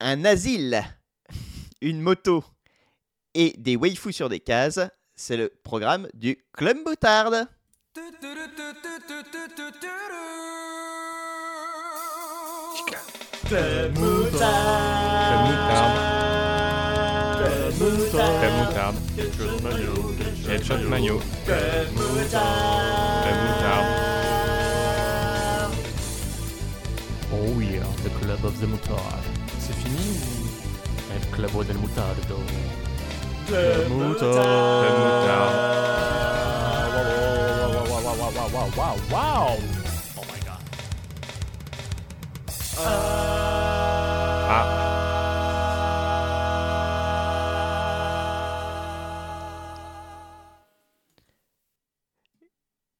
un asile, une moto et des waifus sur des cases, c'est le programme du Club Moutarde. Club moutarde. Moutarde. Oh yeah, the club of the mutard. C'est fini El club del mutardo. Club moutarde. Wow, wow, wow, wow, wow, wow, wow. Oh my god. Ah,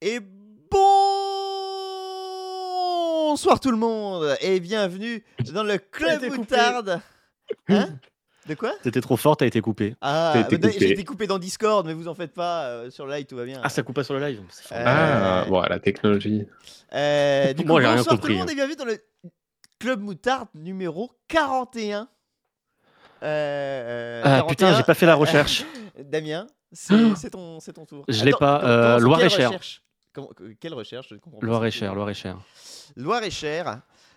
Et bonsoir tout le monde et bienvenue dans le Club. Moutarde. Hein De quoi T'étais trop fort, t'as été coupé. Ah, été coupé. j'ai été coupé dans Discord, mais vous en faites pas. euh, sur le live, tout va bien. Ah, ça coupe pas sur le live. Euh, ah, bon, la technologie. Euh, du coup, Moi, j'ai rien bonsoir tout le monde hein. et bienvenue dans le Club Moutarde numéro 41. Euh, Ah putain, 41. j'ai pas fait la recherche. Damien, c'est ton, c'est ton tour. Je l'ai pas, euh, comment- quelle recherche? Je comprends pas. Loir-et-Cher, Loir-et-Cher.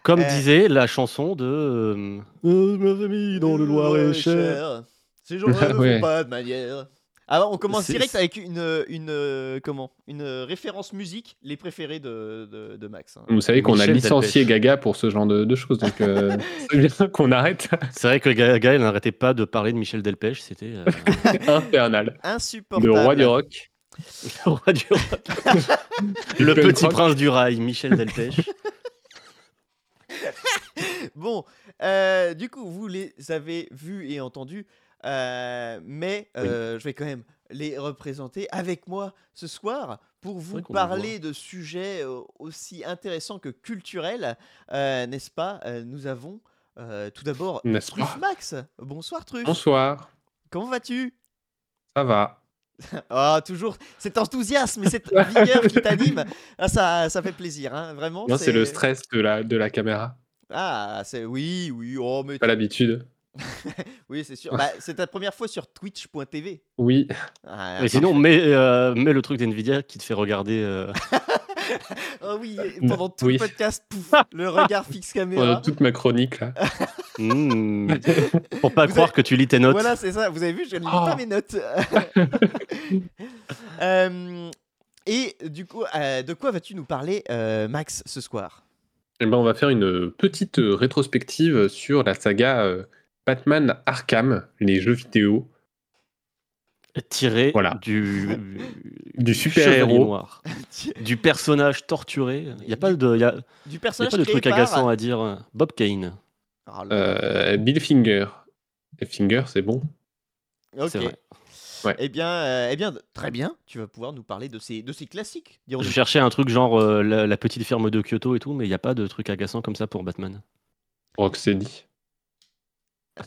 Comme Euh, disait la chanson de. euh, Euh, mes amis dans le Loir-et-Cher. Ces gens-là Ah ne ouais. font pas de manière. Alors, on commence direct avec une, une, euh, comment une référence musique, les préférés de, de, de Max. hein. Vous savez qu'on a licencié. Gaga pour ce genre de, de choses, donc euh, c'est bien qu'on arrête. C'est vrai que Ga- Gaël n'arrêtait pas de parler de Michel Delpech. C'était euh, Infernal. Insupportable. Le roi du rock. le roi du rock. le petit prince du rail, Michel Delpech. Bon, euh, du coup, vous les avez vus et entendus, euh, mais euh, je vais quand même les représenter avec moi ce soir pour vous parler de sujets aussi intéressants que culturels, n'est-ce pas? Nous avons tout d'abord Truff Max. Bonsoir Truff. Bonsoir. Comment vas-tu? Ça va. Ah, toujours cet enthousiasme et cette vigueur qui t'anime. Ah, ça, ça fait plaisir, hein, vraiment. C'est le stress de la, de la caméra. Ah, c'est oui, oui. Oh, mais Pas l'habitude. Oui, c'est sûr. Bah, c'est ta première fois sur twitch.tv. Oui. Ah, Mais sinon, mets, euh, mets le truc d'NVIDIA qui te fait regarder. euh, oh oui, et pendant tout Oui. le podcast, pouf, le regard fixe Pendant caméra. toute ma chronique, là. hmm, pour pas Vous croire avez- que tu lis tes notes. Voilà, c'est ça. Vous avez vu, je ne lis Oh. pas mes notes. Euh, et du coup, euh, de quoi vas-tu nous parler, euh, Max, ce soir? Eh ben, on va faire une petite euh, rétrospective sur la saga euh, Batman Arkham, les jeux vidéo tiré Voilà. du, du super-héros. du personnage torturé. Il n'y a pas de, y a, Du il y a personnage pas de truc agaçant à dire. euh, Bob Kane. Euh, Bill Finger. Finger, c'est bon? Ok. Ouais. Eh bien, euh, eh bien, très bien. Tu vas pouvoir nous parler de ces, de ces classiques. dirons-nous. Je cherchais un truc genre euh, la, la petite ferme de Kyoto et tout, mais il n'y a pas de truc agaçant comme ça pour Batman. Rocksteady.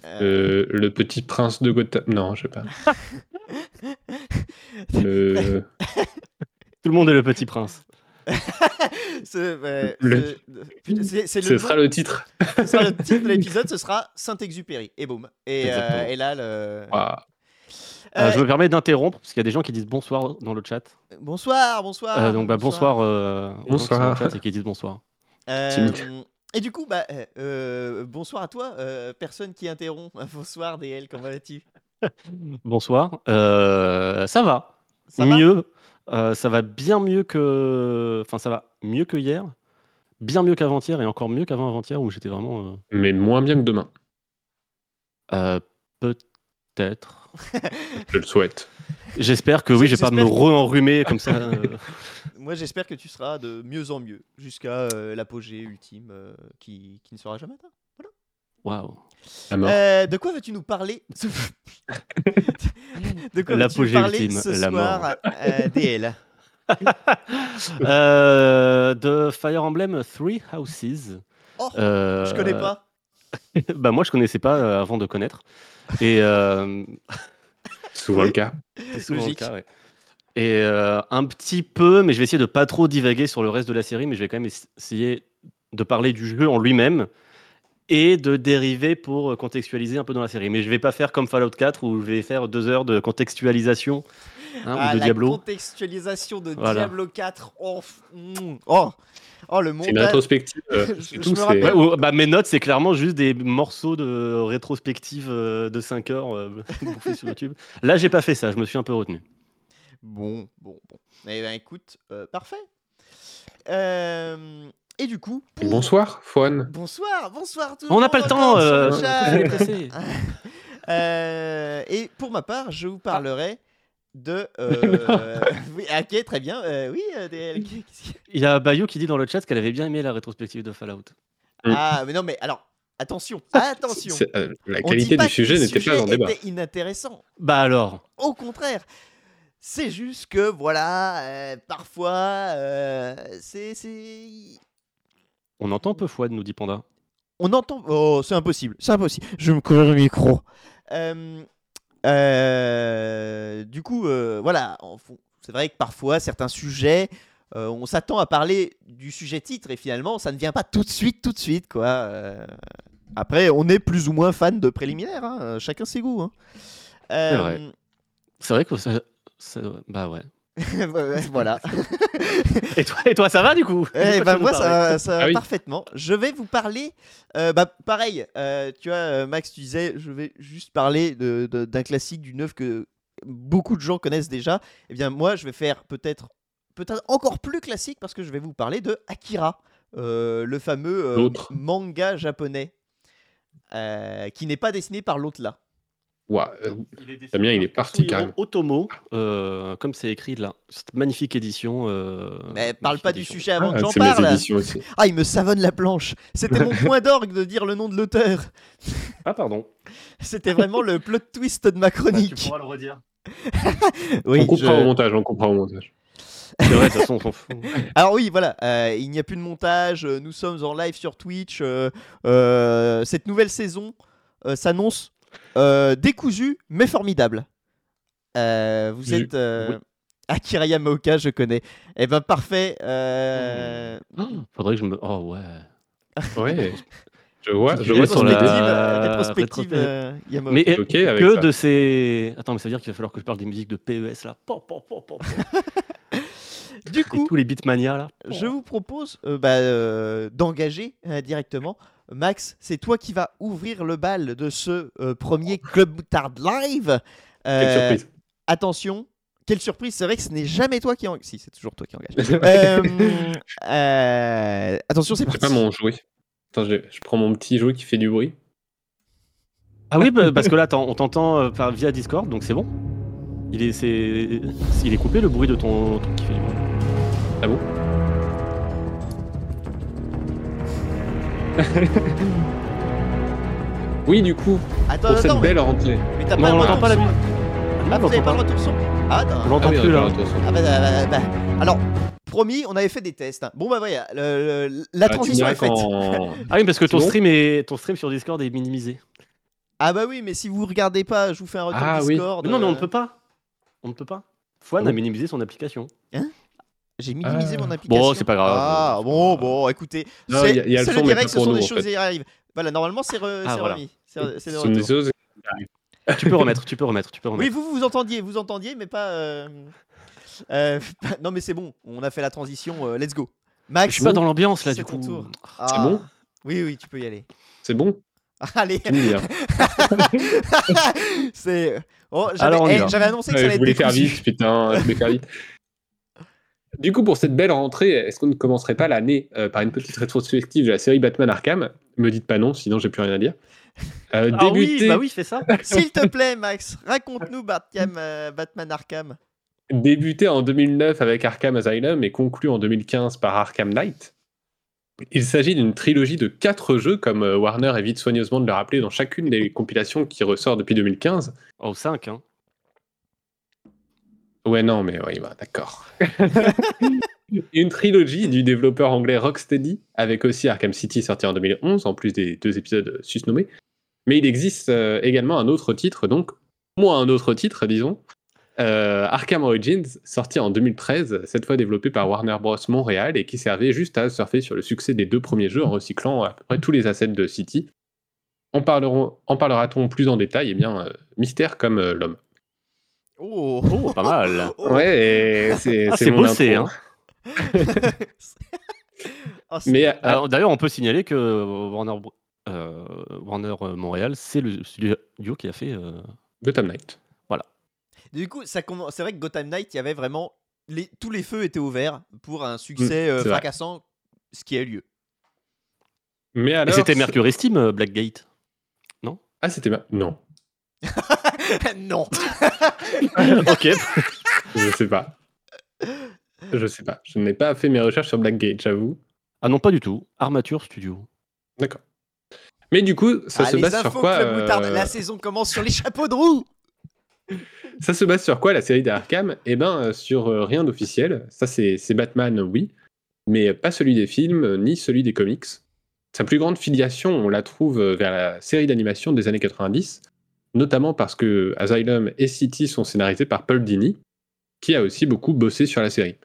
Euh, Euh, le petit prince de Gotham. Non, je sais pas. Le... Tout le monde est le petit prince. ce, euh, Le- ce- putain, c'est- c'est le Ce nom- sera le titre. ce sera le titre de l'épisode, ce sera Saint-Exupéry. Et boum. Et, euh, et là, le. Euh, je me permets d'interrompre parce qu'il y a des gens qui disent bonsoir dans le chat. Bonsoir, bonsoir. Euh, donc bah, bonsoir, euh, Bonsoir. dans le chat et qui disent bonsoir. Euh, Timide. et du coup, bah, bonsoir à toi, euh, personne qui interrompt. Bonsoir, DL, comment vas-tu? Bonsoir. Euh, ça va. Ça va? Mieux. Euh, ça va bien mieux que. Enfin, ça va mieux que hier. Bien mieux qu'avant-hier et encore mieux qu'avant-avant-hier où j'étais vraiment. euh, Mais moins bien que demain. euh, Peut-être. Je le souhaite. J'espère que oui, je vais pas me re-enrhumer comme ça. euh. Moi, j'espère que tu seras de mieux en mieux jusqu'à euh, l'apogée ultime euh, qui, qui ne sera jamais atteint. Waouh. À mort. Euh, de quoi vas-tu nous parler ce- De quoi vas-tu nous L'apogée parler ultime, ce la soir, euh, DL Euh, de Fire Emblem Three Houses. Oh, Euh, Je connais pas. bah moi je connaissais pas avant de connaître. Et euh, Souvent le cas. c'est souvent le cas, ouais. Et euh, un petit peu, mais je vais essayer de pas trop divaguer sur le reste de la série, mais je vais quand même ess- essayer de parler du jeu en lui-même et de dérivés pour contextualiser un peu dans la série. Mais je vais pas faire comme Fallout 4 où je vais faire deux heures de contextualisation hein, Ah, ou de la Diablo. contextualisation de Voilà. Diablo 4. Oh, mm, oh, oh, le C'est une rétrospective. euh, Je- c'est je tout, me Ouais, ou- bah, mes notes, c'est clairement juste des morceaux de rétrospective euh, de 5 heures euh, sur YouTube. Là, j'ai pas fait ça, je me suis un peu retenu. Bon, bon, bon. Eh ben écoute, euh, parfait. Euh, et du coup, pour- Bonsoir, Fouane. Bonsoir, bonsoir tout On n'a pas le temps, euh, le. Euh, et pour ma part, je vous parlerai de. euh, oui, ok, très bien. euh, oui, euh, Il y a Bayou qui dit dans le chat qu'elle avait bien aimé la rétrospective de Fallout. Mm. Ah, mais non, mais alors, attention, attention. C'est- euh, la qualité du sujet le n'était pas en débat. était inintéressant. Bah alors Au contraire. C'est juste que, voilà, euh, parfois, euh, c'est. C'est- On entend peu Fouad, nous dit Panda. On entend. Oh, c'est impossible. C'est impossible. Je vais me couvrir le micro. Euh, euh, du coup, euh, voilà. C'est vrai que parfois, certains sujets, euh, on s'attend à parler du sujet titre et finalement, ça ne vient pas tout de suite, tout de suite, quoi. Euh, Après, on est plus ou moins fan de préliminaires. hein, Chacun ses goûts. hein. Euh, vrai. C'est vrai que ça, ça- Bah ouais. voilà. Et toi, et toi, ça va du coup? Eh ben moi, ça, va- Ah oui. parfaitement. Je vais vous parler. euh, bah, pareil, euh, tu vois, euh, Max, tu disais, je vais juste parler de- de- d'un classique, d'une œuvre que beaucoup de gens connaissent déjà. Eh bien, moi, je vais faire peut-être peut-être encore plus classique parce que je vais vous parler de Akira, euh, le fameux euh, manga japonais euh, qui n'est pas dessiné par l'autre là. Euh, Il est Damien, il est parti carrément. Otomo, euh, comme c'est écrit là. Cette magnifique édition. euh, Mais parle pas du sujet avant ah, que j'en parle. aussi. Ah, il me savonne la planche. C'était mon point d'orgue de dire le nom de l'auteur. Ah, pardon. C'était vraiment le plot twist de ma tu chronique. pourras le redire. Oui, on je- au montage, on coupera au montage. C'est vrai, de toute façon, on s'en fout. Alors oui, voilà, euh, il n'y a plus de montage, euh, nous sommes en live sur Twitch. euh, euh, cette nouvelle saison euh, s'annonce euh, décousue mais formidable. Euh, vous Je- êtes euh, oui. Akira Yamaoka, je connais. Eh ben parfait. euh, Oh, faudrait que je me. Oh ouais. Ouais. Je vois, je vois sur la- rétrospective, Euh. Mais avec que ça. de ces. Attends, mais ça veut dire qu'il va falloir que je parle des musiques de PES là. Po, po, po, po, po. Du Et coup, tous les Beatmania là. je vous propose euh, bah, euh, d'engager euh, directement. Max, c'est toi qui vas ouvrir le bal de ce euh, premier Club Boutard Live. Quelle Euh, surprise. Attention, quelle surprise, c'est vrai que ce n'est jamais toi qui engage. Si, c'est toujours toi qui engage. Euh, euh, attention, c'est parti. pas mon jouet. Attends, je, je prends mon petit jouet qui fait du bruit. Ah oui, bah, parce que là, on t'entend euh, par- via Discord, donc c'est bon. Il est, c'est, il est coupé le bruit de ton truc qui fait du bruit. Ah bon? Oui, du coup, Attends, pour cette attends, mais, belle rentrée. mais t'as pas on le n'entend retour pas la son. musique. Ah, vous on avez pas le pas. retour son Ah, attends. On l'entend Ah oui, plus là. Ah, bah, bah, bah, bah. Alors, promis, on avait fait des tests. hein. Bon, bah voilà, le- le- la Ah, transition est faite. Ah oui, parce que ton bon stream est, ton stream sur Discord est minimisé. Ah, bah oui, mais si vous regardez pas, je vous fais un retour Ah, oui. Discord. Mais non, mais on euh, ne peut pas. On ne peut pas. Fouane a minimisé son application. J'ai minimisé Ah. mon application. Bon, c'est pas grave. Ah, bon, bon, écoutez. Non, c'est il y a- il y a le direct, ce sont nous, des choses qui arrivent. Voilà, normalement, c'est re- Ah, c'est voilà. remis. C'est des choses. tu peux remettre, tu peux remettre, tu peux Oui, remettre. vous vous entendiez, vous entendiez, mais pas. euh, euh, pas- non, mais c'est bon, on a fait la transition. euh, let's go. Max, Je suis pas dans l'ambiance là, c'est du coup. tour. C'est Ah, bon Oui, oui, tu peux y aller. C'est bon Allez, hein. c'est. Oh, j'avais Alors, on y eh, va. j'avais annoncé que Ouais, ça je allait voulais être faire vite, putain, je voulais faire vite. Du coup, pour cette belle rentrée, est-ce qu'on ne commencerait pas l'année euh, par une petite rétrospective de la série Batman Arkham? Me dites pas non, sinon j'ai plus rien à dire. Euh, Ah oui, bah oui, fais ça. S'il te plaît, Max, raconte-nous Batman, euh, Batman Arkham. débuté en 2009 avec Arkham Asylum et conclu en 2015 par Arkham Knight. Il s'agit d'une trilogie de quatre jeux, comme euh, Warner évite soigneusement de le rappeler dans chacune des compilations qui ressort depuis 2015. Oh, 5, hein. Ouais, non, mais oui, bah, d'accord. Une trilogie du développeur anglais Rocksteady, avec aussi Arkham City sorti en 2011, en plus des deux épisodes susnommés. Mais il existe euh, également un autre titre, donc moins un autre titre, disons, euh, Arkham Origins, sorti en 2013, cette fois développé par Warner Bros. Montréal et qui servait juste à surfer sur le succès des deux premiers jeux en recyclant à peu près tous les assets de City. En, parlera-t-on plus en détail? Eh bien, euh, mystère comme l'homme. Oh, Oh, pas mal. Oh. Ouais, c'est Ah, c'est c'est mon bossé, hein. Ah, c'est- Mais euh, Alors, D'ailleurs, on peut signaler que Warner, euh, Warner euh, Montréal, c'est le studio qui a fait. euh, Gotham Knight. Du coup, c'est vrai que Gotham Knight, il y avait vraiment les... tous les feux étaient ouverts pour un succès euh, c'est vrai. fracassant, ce qui a eu lieu. Mais Et alors. c'était Mercury Steam, euh, Blackgate. Ah, c'était. ma- Non, non. ok. je sais pas. Je sais pas. Je n'ai pas fait mes recherches sur Blackgate, j'avoue. Ah non, pas du tout. Armature Studio. D'accord. Mais du coup, ça Ah, se base sur quoi Moutarde, euh, La saison commence sur les chapeaux de roue. Ça se base sur quoi la série d'Arkham? Eh ben, euh, sur euh, rien d'officiel. Ça, c'est Batman, oui, mais pas celui des films ni celui des comics. Sa plus grande filiation, on la trouve vers la série d'animation des années 90, notamment parce que Asylum et City sont scénarisés par Paul Dini, qui a aussi beaucoup bossé sur la série.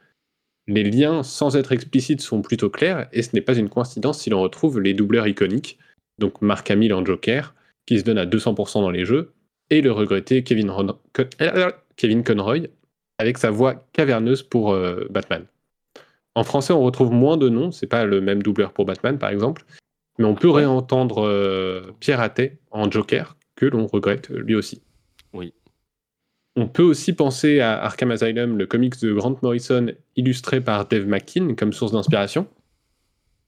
Les liens, sans être explicites, sont plutôt clairs, et ce n'est pas une coïncidence si l'on retrouve les doubleurs iconiques, donc Mark Hamill en Joker, qui se donne à 200% dans les jeux, et le regretté Kevin, Ron- Con- Kevin Conroy, avec sa voix caverneuse pour euh, Batman. En français, on retrouve moins de noms, c'est pas le même doubleur pour Batman par exemple, mais on peut réentendre euh, Pierre Attet en Joker, que l'on regrette lui aussi. Oui. On peut aussi penser à Arkham Asylum, le comics de Grant Morrison illustré par Dave McKean comme source d'inspiration.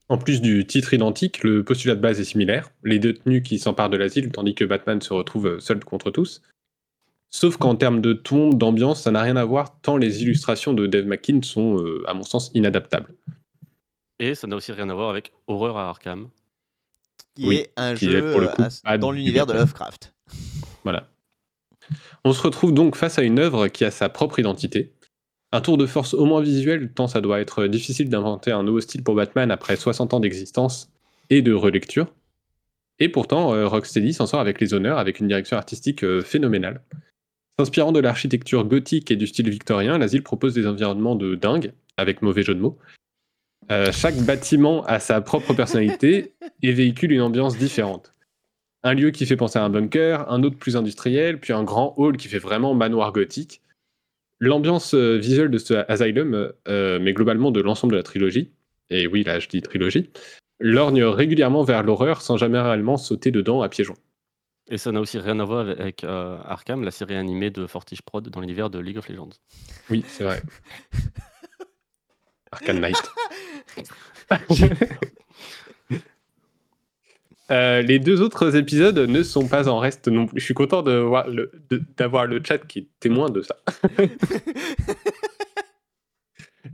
En plus du titre identique, le postulat de base est similaire, les détenus qui s'emparent de l'asile tandis que Batman se retrouve seul contre tous. Sauf qu'en termes de ton, d'ambiance, ça n'a rien à voir, tant les illustrations de Dave McKean sont, euh, à mon sens, inadaptables. Et ça n'a aussi rien à voir avec Horreur à Arkham. Qui Oui, est un qui est jeu pour le coup euh, dans l'univers de. Lovecraft. Voilà. On se retrouve donc face à une œuvre qui a sa propre identité. Un tour de force au moins visuel, tant ça doit être difficile d'inventer un nouveau style pour Batman après 60 ans d'existence et de relecture. Et pourtant, euh, Rocksteady s'en sort avec les honneurs, avec une direction artistique euh, phénoménale. S'inspirant de l'architecture gothique et du style victorien, l'asile propose des environnements de dingue, avec mauvais jeu de mots. Euh, chaque bâtiment a sa propre personnalité et véhicule une ambiance différente. Un lieu qui fait penser à un bunker, un autre plus industriel, puis un grand hall qui fait vraiment manoir gothique. L'ambiance euh, visuelle de ce Asylum, euh, mais globalement de l'ensemble de la trilogie, et oui, là je dis trilogie, lorgne régulièrement vers l'horreur sans jamais réellement sauter dedans à pieds joints. Et ça n'a aussi rien à voir avec euh, Arkham, la série animée de Fortige Prod dans l'univers de League of Legends. Oui, c'est vrai. Arcane Knight. Euh, les deux autres épisodes ne sont pas en reste non plus. Je suis content le- d'avoir le, chat qui est témoin de ça.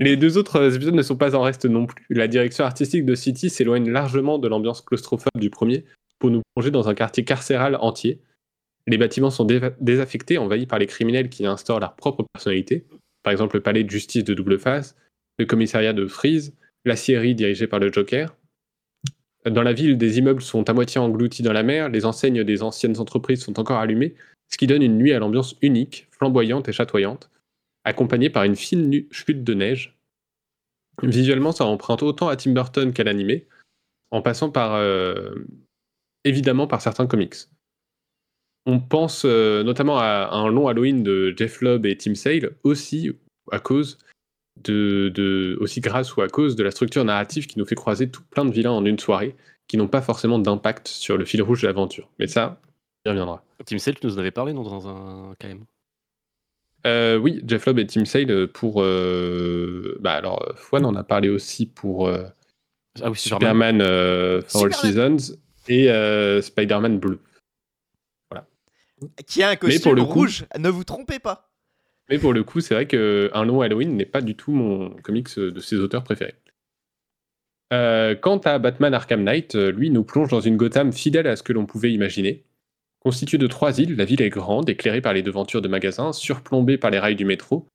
les deux autres épisodes ne sont pas en reste non plus. La direction artistique de City s'éloigne largement de l'ambiance claustrophobe du premier pour nous plonger dans un quartier carcéral entier. Les bâtiments sont désaffectés, envahis par les criminels qui instaurent leur propre personnalité. Par exemple, le palais de justice de Double Face, le commissariat de Freeze, la scierie dirigée par le Joker. Dans la ville, des immeubles sont à moitié engloutis dans la mer, les enseignes des anciennes entreprises sont encore allumées, ce qui donne une nuit à l'ambiance unique, flamboyante et chatoyante, accompagnée par une fine chute de neige. Visuellement, ça emprunte autant à Tim Burton qu'à l'animé, en passant par euh, évidemment par certains comics. On pense euh, notamment à un long Halloween de Jeff Lobb et Tim Sale, aussi à cause de, de- aussi grâce ou à cause de la structure narrative qui nous fait croiser tout plein de vilains en une soirée, qui n'ont pas forcément d'impact sur le fil rouge de l'aventure. Mais ça, y reviendra. Team Cell, tu nous en avais parlé non, dans un KM. Euh, oui, Jeff Lobb et Tim Sale pour. euh, bah alors, Fouane en a parlé aussi pour euh, Ah oui, Superman. Superman euh, For All Superman. Seasons et euh, Spider-Man Blue. Qui a un pour costume le coup- rouge, ne vous trompez pas. Mais pour le coup, c'est vrai qu'un long Halloween n'est pas du tout mon comics de ses auteurs préférés. Euh, quant à Batman Arkham Knight, euh, lui nous plonge dans une Gotham fidèle à ce que l'on pouvait imaginer. Constituée de trois îles, la ville est grande, éclairée par les devantures de magasins, surplombée par les rails du métro,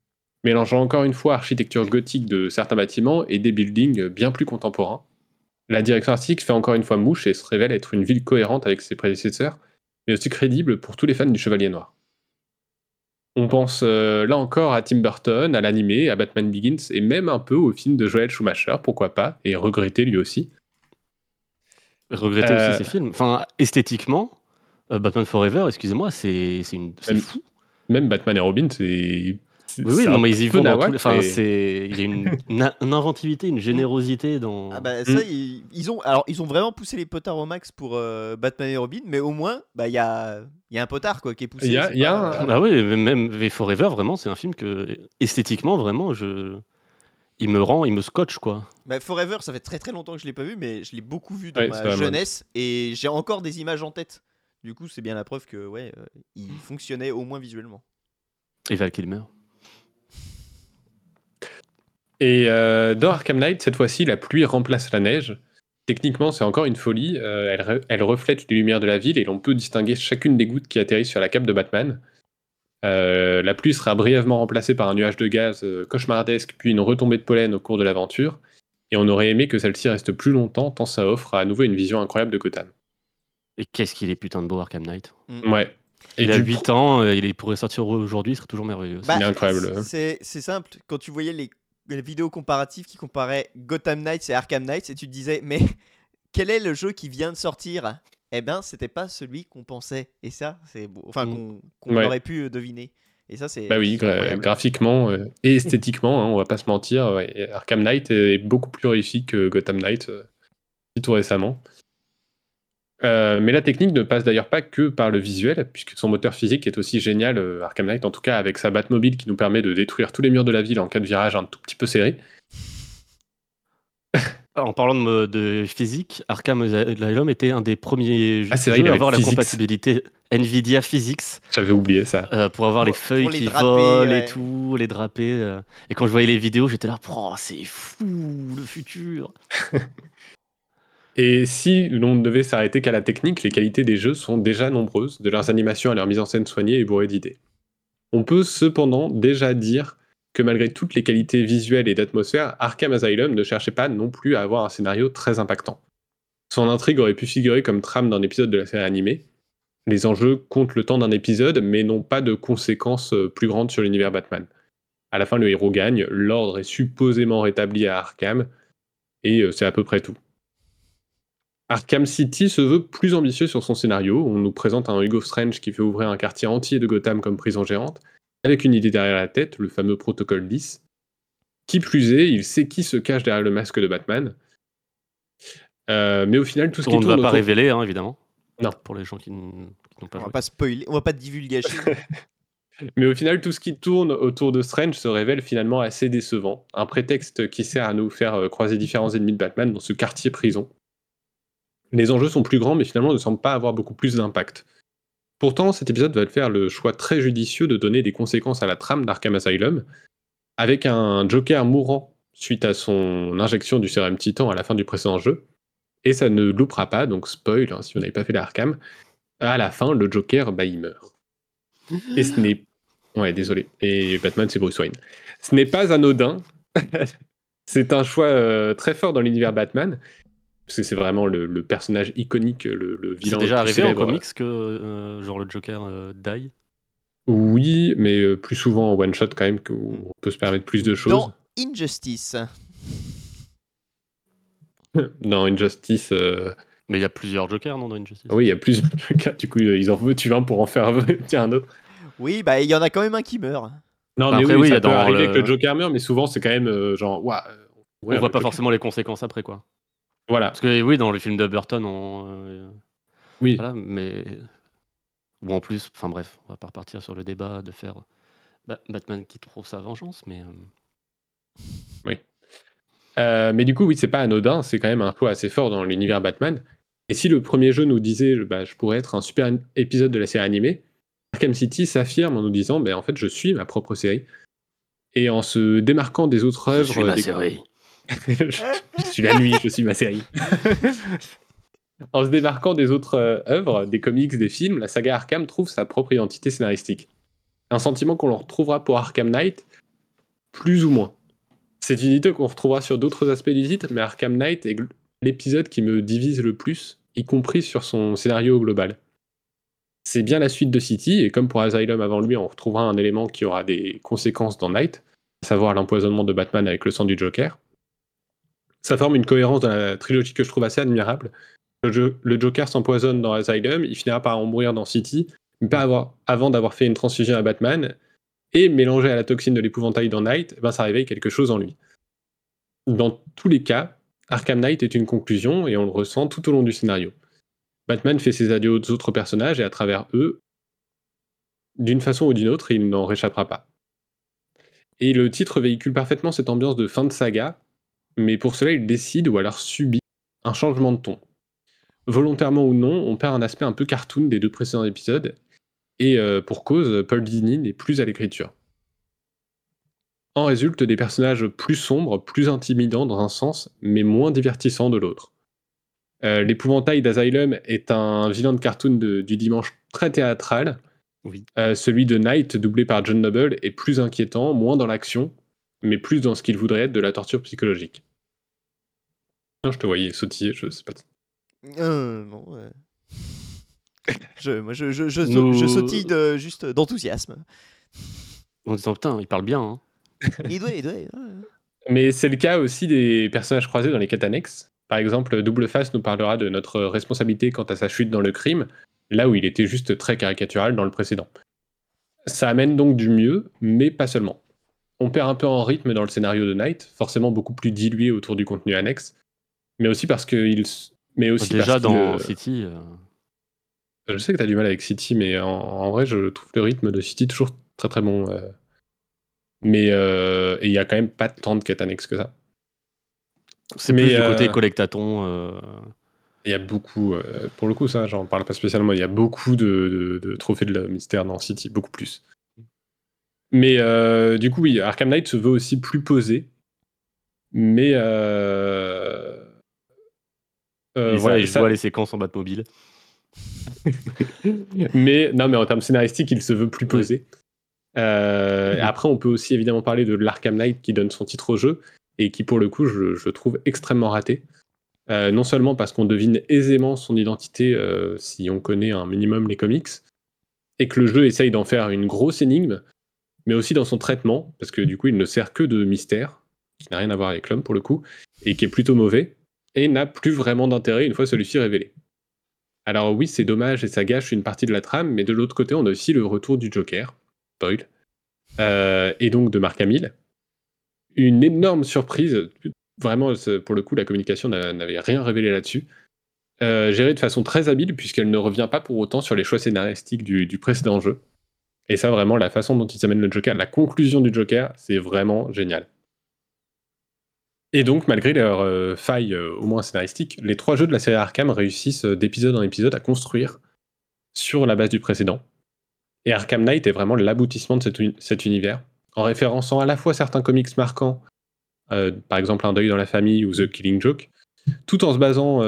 mélangeant encore une fois architecture gothique de certains bâtiments et des buildings bien plus contemporains. La direction artistique fait encore une fois mouche et se révèle être une ville cohérente avec ses prédécesseurs, mais aussi crédible pour tous les fans du Chevalier Noir. On pense euh, là encore à Tim Burton, à l'animé, à Batman Begins et même un peu au film de Joel Schumacher, pourquoi pas, et regretter lui aussi. Regretter Euh, aussi ces films. Enfin, esthétiquement, euh, Batman Forever, excusez-moi, c'est une- c'est Même- fou. Même Batman et Robin, c'est. Oui, oui, non, mais ils y vont dans nawak, tous les- Enfin, c'est il y a une, inventivité, une générosité dans. Ah bah Mm. ça, ils, ils ont, alors ils ont vraiment poussé les potards au max pour euh, Batman et Robin, mais au moins, bah il y a, il y a un potard quoi qui est poussé. Il y a- y a pas- un- Ah oui, mais même V Forever, vraiment, c'est un film que esthétiquement, vraiment, je, il me rend, il me scotche quoi. Bah, Forever, ça fait très très longtemps que je l'ai pas vu, mais je l'ai beaucoup vu dans Ouais, ma jeunesse et j'ai encore des images en tête. Du coup, c'est bien la preuve que ouais, euh, il fonctionnait au moins visuellement. Et Val Kilmer. Et euh, dans Arkham Knight, cette fois-ci, la pluie remplace la neige. Techniquement, c'est encore une folie. Euh, elle, re- elle reflète les lumières de la ville et l'on peut distinguer chacune des gouttes qui atterrissent sur la cape de Batman. Euh, la pluie sera brièvement remplacée par un nuage de gaz euh, cauchemardesque, puis une retombée de pollen au cours de l'aventure. Et on aurait aimé que celle-ci reste plus longtemps, tant ça offre à nouveau une vision incroyable de Gotham. Et qu'est-ce qu'il est putain de beau Arkham Knight. Ouais. Et il a du 8 ans, euh, il pourrait sortir aujourd'hui, il serait toujours merveilleux. Bah, Il est incroyable. C'est c'est simple. Quand tu voyais les, les vidéos comparatives qui comparaient Gotham Knights et Arkham Knights, et tu te disais, mais quel est le jeu qui vient de sortir? Eh ben, c'était pas celui qu'on pensait. Et ça, c'est. Enfin, Mm. qu'on Ouais. aurait pu euh, deviner. Et ça, c'est. Bah oui, gra- graphiquement euh, et esthétiquement, hein, on va pas se mentir. ouais, Arkham Knight est beaucoup plus réussi que Gotham Knight, euh, tout récemment. Euh, mais la technique ne passe d'ailleurs pas que par le visuel, puisque son moteur physique est aussi génial, euh, Arkham Knight, en tout cas avec sa Batmobile qui nous permet de détruire tous les murs de la ville en cas de virage un tout petit peu serré. En parlant de, physique, Arkham Asylum était un des premiers Ah, vrai, à avoir la Physics. compatibilité Nvidia Physics J'avais oublié ça. euh, pour avoir les feuilles les qui draper, volent ouais. et tout, les draper. euh. Et quand je voyais les vidéos, j'étais là, Oh, c'est fou le futur. Et si l'on ne devait s'arrêter qu'à la technique, les qualités des jeux sont déjà nombreuses, de leurs animations à leur mise en scène soignée et bourrée d'idées. On peut cependant déjà dire que malgré toutes les qualités visuelles et d'atmosphère, Arkham Asylum ne cherchait pas non plus à avoir un scénario très impactant. Son intrigue aurait pu figurer comme trame d'un épisode de la série animée. Les enjeux comptent le temps d'un épisode, mais n'ont pas de conséquences plus grandes sur l'univers Batman. À la fin, le héros gagne, l'ordre est supposément rétabli à Arkham, et euh, c'est à peu près tout. Arkham City se veut plus ambitieux sur son scénario. On nous présente un Hugo Strange qui fait ouvrir un quartier entier de Gotham comme prison géante, avec une idée derrière la tête, le fameux protocole 10. Qui plus est, il sait qui se cache derrière le masque de Batman. Euh, mais au final, tout ce qui On ne va tourne pas autour- révéler, hein, évidemment. Non. Pour les gens qui n'ont pas On va joué. pas spoiler, on va pas divulgacher. Mais au final, tout ce qui tourne autour de Strange se révèle finalement assez décevant. Un prétexte qui sert à nous faire euh, croiser différents ennemis de Batman dans ce quartier prison. Les enjeux sont plus grands, mais finalement ne semblent pas avoir beaucoup plus d'impact. Pourtant, cet épisode va faire le choix très judicieux de donner des conséquences à la trame d'Arkham Asylum, avec un Joker mourant suite à son injection du sérum Titan à la fin du précédent jeu. Et ça ne loupera pas, donc spoil, hein, si vous n'avez pas fait l'Arkham, à la fin, le Joker, bah, il meurt. Et ce n'est Ouais, désolé. Et Batman, c'est Bruce Wayne. Ce n'est pas anodin. c'est un choix euh, très fort dans l'univers Batman. Parce que c'est vraiment le, le personnage iconique, le, le C'est vilain. déjà le plus arrivé en célèbre. comics que euh, genre le Joker euh, die? Oui, mais euh, plus souvent en one shot quand même, qu'on peut se permettre plus de choses. Dans Injustice. Dans Injustice, euh, Mais il y a plusieurs Jokers, non, dans Injustice? oui, il y a plusieurs cas. Du coup, ils en veulent tu un pour en faire tiens, un autre. Oui, bah il y en a quand même un qui meurt. Non, Bah, mais après, oui, y ça a peut dans arriver le- que le Joker meurt, mais souvent c'est quand même euh, genre, ouah, euh, ouais, On voit pas Joker- forcément les conséquences après, quoi. Voilà, Parce que oui, dans le film de Burton, on, euh, oui. voilà, mais ou en plus, enfin bref, on va pas repartir sur le débat de faire Ba- Batman qui trouve sa vengeance, mais euh, Euh, mais du coup, oui, c'est pas anodin, c'est quand même un choix assez fort dans l'univers Batman. Et si le premier jeu nous disait, bah, je pourrais être un super épisode de la série animée, Arkham City s'affirme en nous disant, bah, en fait, je suis ma propre série. Et en se démarquant des autres je œuvres, suis ma des- série. Je, suis la nuit, je suis ma série. en se démarquant des autres euh, œuvres, des comics, des films, la saga Arkham trouve sa propre identité scénaristique. Un sentiment qu'on retrouvera pour Arkham Knight, plus ou moins. C'est une idée qu'on retrouvera sur d'autres aspects du titre, mais Arkham Knight est l'épisode qui me divise le plus, y compris sur son scénario global. c'est bien la suite de City, et comme pour Asylum avant lui, on retrouvera un élément qui aura des conséquences dans Night, à savoir l'empoisonnement de Batman avec le sang du Joker. Ça forme une cohérence dans la trilogie que je trouve assez admirable. Le, jo- le Joker s'empoisonne dans Asylum, il finira par en mourir dans City, mais avant d'avoir fait une transfusion à Batman, et mélangé à la toxine de l'épouvantail dans Night, eh ben, ça réveille quelque chose en lui. Dans tous les cas, Arkham Knight est une conclusion, et on le ressent tout au long du scénario. Batman fait ses adieux aux autres personnages, et à travers eux, d'une façon ou d'une autre, il n'en réchappera pas. Et le titre véhicule parfaitement cette ambiance de fin de saga, mais pour cela, il décide ou alors subit un changement de ton. Volontairement ou non, on perd un aspect un peu cartoon des deux précédents épisodes, et euh, pour cause, Paul Dini n'est plus à l'écriture. En résulte des personnages plus sombres, plus intimidants dans un sens, mais moins divertissants de l'autre. Euh, L'épouvantail d'Asylum est un vilain de cartoon de- du dimanche très théâtral. Oui. Euh, celui de Knight, doublé par John Noble, est plus inquiétant, moins dans l'action, mais plus dans ce qu'il voudrait être de la torture psychologique. Non, je te voyais sautiller, je sais pas. Euh, non, ouais. je, moi, je, je, je, je sautille de, juste d'enthousiasme. En disant putain, il parle bien. hein. Il doit, il doit. ouais. Mais c'est le cas aussi des personnages croisés dans les quêtes annexes. Par exemple, Double Face nous parlera de notre responsabilité quant à sa chute dans le crime, là où il était juste très caricatural dans le précédent. Ça amène donc du mieux, mais pas seulement. On perd un peu en rythme dans le scénario de Night, forcément beaucoup plus dilué autour du contenu annexe, mais aussi parce que il, mais aussi Déjà parce dans euh, City. euh, je sais que tu as du mal avec City, mais en, en vrai, je trouve le rythme de City toujours très très bon. euh. Mais euh, et il y a quand même pas tant de quêtes annexes que ça. C'est Mais, plus du côté euh, collectaton. euh, Il y a beaucoup, euh, pour le coup, ça, j'en parle pas spécialement. Il y a beaucoup de, de- de trophées de la mystère dans City, beaucoup plus. Mais euh, du coup, oui, Arkham Knight se veut aussi plus posé. Mais. Euh, euh, et ça, voilà, et je ça- vois les séquences en Batmobile. mais non, mais en termes scénaristiques, il se veut plus posé. Euh. Après, on peut aussi évidemment parler de l'Arkham Knight qui donne son titre au jeu et qui, pour le coup, je, je trouve extrêmement raté. Euh, non seulement parce qu'on devine aisément son identité si on connaît un minimum les comics, et que le jeu essaye d'en faire une grosse énigme, mais aussi dans son traitement, parce que du coup, il ne sert que de mystère, qui n'a rien à voir avec l'homme pour le coup, et qui est plutôt mauvais, et n'a plus vraiment d'intérêt une fois celui-ci révélé. Alors oui, c'est dommage et ça gâche une partie de la trame, mais de l'autre côté, on a aussi le retour du Joker, spoil, euh, et donc de Mark Hamill. Une énorme surprise, vraiment, pour le coup, la communication n'a- n'avait rien révélé là-dessus. Euh, gérée de façon très habile, puisqu'elle ne revient pas pour autant sur les choix scénaristiques du précédent jeu. Et ça, vraiment, la façon dont ils amènent le Joker, la conclusion du Joker, c'est vraiment génial. Et donc, malgré leurs euh, failles, euh, au moins scénaristiques, les trois jeux de la série Arkham réussissent euh, d'épisode en épisode à construire sur la base du précédent. Et Arkham Knight est vraiment l'aboutissement de cet, cet univers, en référençant à la fois certains comics marquants, par exemple Un deuil dans la famille ou The Killing Joke, tout en se basant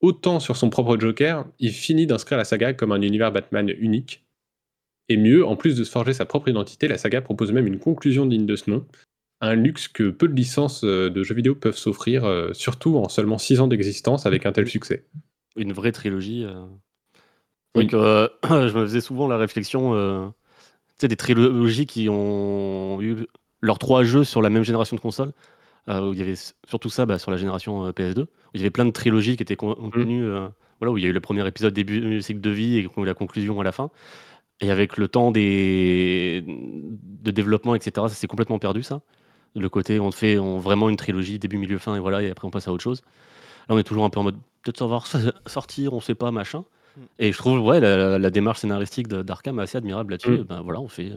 autant sur son propre Joker, il finit d'inscrire la saga comme un univers Batman unique. Et mieux, en plus de se forger sa propre identité, la saga propose même une conclusion digne de ce nom, un luxe que peu de licences euh, de jeux vidéo peuvent s'offrir, euh, surtout en seulement 6 ans d'existence avec un tel succès. Une vraie trilogie. euh. Oui. Donc, euh, je me faisais souvent la réflexion, euh, tu sais, des trilogies qui ont eu leurs trois jeux sur la même génération de consoles. où il y avait surtout ça bah, sur la génération euh, PS2. Où il y avait plein de trilogies qui étaient con- contenues. voilà, où il y a eu le premier épisode début du cycle de vie et la conclusion à la fin. Et avec le temps des... de développement, etc., ça s'est complètement perdu, ça. Le côté, on fait on, vraiment une trilogie, début, milieu, fin, et voilà, et après on passe à autre chose. Là, on est toujours un peu en mode, peut-être va sortir, on sait pas, machin. Mm. Et je trouve, ouais, la, la- la démarche scénaristique d'Arkham est assez admirable là-dessus. Mm. Ben voilà, on fait,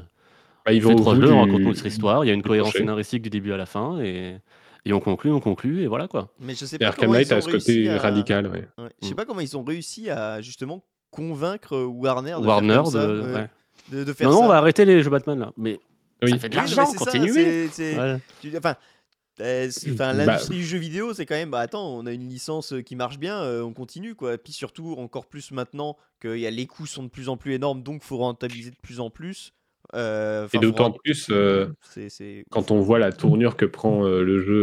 Bah, ils on fait trois bout jeux, du- on raconte notre histoire, il y a une cohérence scénaristique du début à la fin, et, et on conclut, on conclut, et voilà quoi. Mais je sais Et pas Arkham Knight a ce côté à- radical. ouais. Ouais, Je sais Mm. pas comment ils ont réussi à justement convaincre Warner de Warner, faire comme ça, de, ouais, ouais. de, de faire Non, non, ça. on va arrêter les jeux Batman là. Mais Oui. ça fait de l'argent, continuez. Enfin, euh, Bah- l'industrie du jeu vidéo, c'est quand même, bah attends, on a une licence euh, qui marche bien, euh, on continue quoi. Puis surtout, encore plus maintenant que y a, les coûts sont de plus en plus énormes, donc faut rentabiliser de plus en plus. Euh, Et d'autant plus euh, quand on voit la tournure que prend euh, le jeu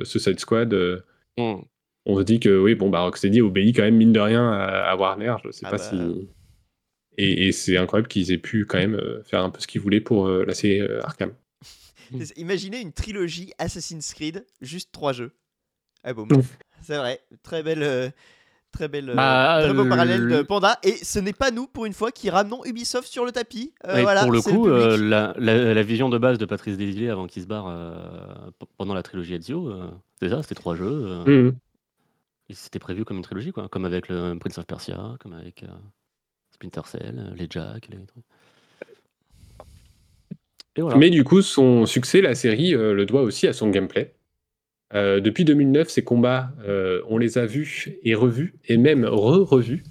euh, Suicide Squad, euh, Mm. On se dit que oui, bon, bah, Rocksteady obéit quand même mine de rien à, à Warner. Je sais Ah pas bah. si. Et, et c'est incroyable qu'ils aient pu quand même euh, faire un peu ce qu'ils voulaient pour euh, la série euh, Arkham. Imaginez une trilogie Assassin's Creed, juste trois jeux. Ah. Ouf. C'est vrai, très belle, euh, très belle, Bah, très beau le- parallèle de Panda. Et ce n'est pas nous pour une fois qui ramenons Ubisoft sur le tapis. Euh, Et voilà, pour le coup, euh, la, la- la vision de base de Patrice Desilets avant qu'il se barre euh, pendant la trilogie Ezio, euh, c'est ça, c'était trois jeux. euh, Mhm. Et C'était prévu comme une trilogie, quoi, comme avec le Prince of Persia, comme avec euh, Splinter Cell, les Jack, les trucs. Et voilà. Mais du coup, son succès, la série, euh, le doit aussi à son gameplay. Euh, depuis 2009, ces combats, euh, on les a vus et revus, et même re-revus.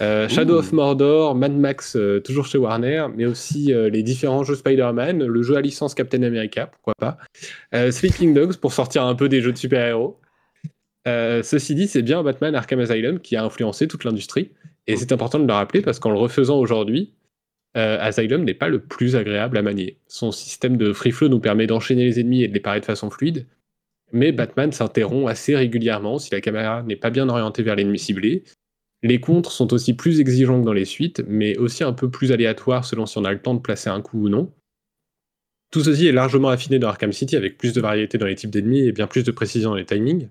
Shadow of Mordor, Mad Max, toujours chez Warner, mais aussi les différents jeux Spider-Man, le jeu à licence Captain America, pourquoi pas, Sleeping Dogs pour sortir un peu des jeux de super-héros. Euh, ceci dit, c'est bien Batman Arkham Asylum qui a influencé toute l'industrie, et c'est important de le rappeler parce qu'en le refaisant aujourd'hui, euh, Asylum n'est pas le plus agréable à manier. Son système de free flow nous permet d'enchaîner les ennemis et de les parer de façon fluide, mais Batman s'interrompt assez régulièrement si la caméra n'est pas bien orientée vers l'ennemi ciblé. Les contres sont aussi plus exigeants que dans les suites, mais aussi un peu plus aléatoires selon si on a le temps de placer un coup ou non. Tout ceci est largement affiné dans Arkham City avec plus de variété dans les types d'ennemis et bien plus de précision dans les timings.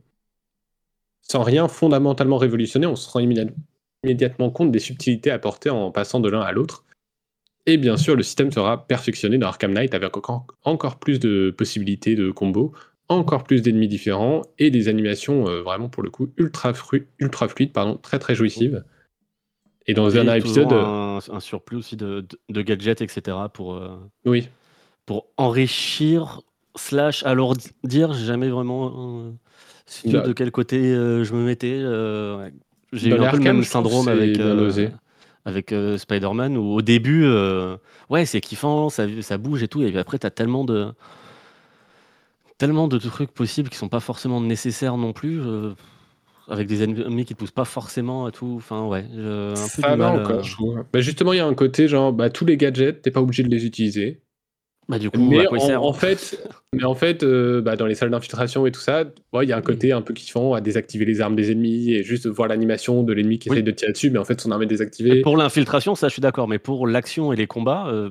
Sans rien fondamentalement révolutionner, on se rend immédiat- immédiatement compte des subtilités apportées en passant de l'un à l'autre. Et bien sûr, le système sera perfectionné dans Arkham Knight avec encore, plus de possibilités de combos, encore plus d'ennemis différents et des animations euh, vraiment pour le coup ultra, fru- ultra fluides, pardon, très très jouissives. Et dans Et toujours épisode, euh, un, un surplus aussi de, de- de gadgets, etc. pour, euh, oui, pour enrichir, slash alourdir. J'ai jamais vraiment euh, su Bah. de quel côté euh, je me mettais. euh, ouais. J'ai eu un peu le même syndrome avec, euh, avec Spider-Man où au début, ouais, c'est kiffant, ça, ça bouge et tout. Et puis après, tu as tellement de, tellement de trucs possibles qui sont pas forcément nécessaires non plus. euh, avec des ennemis qui te poussent pas forcément à tout. Enfin, ouais, un peu du mal. encore, euh, je trouve. Bah, justement, il y a un côté genre, bah, tous les gadgets, t'es pas obligé de les utiliser. Bah, du coup, Mais en, fait, mais en fait euh, bah, dans les salles d'infiltration et tout ça, ouais, il y a un côté un peu kiffant à désactiver les armes des ennemis et juste voir l'animation de l'ennemi qui Oui. essaye de tirer dessus, mais en fait son arme est désactivée. Pour l'infiltration, ça, je suis d'accord, mais pour l'action et les combats, euh,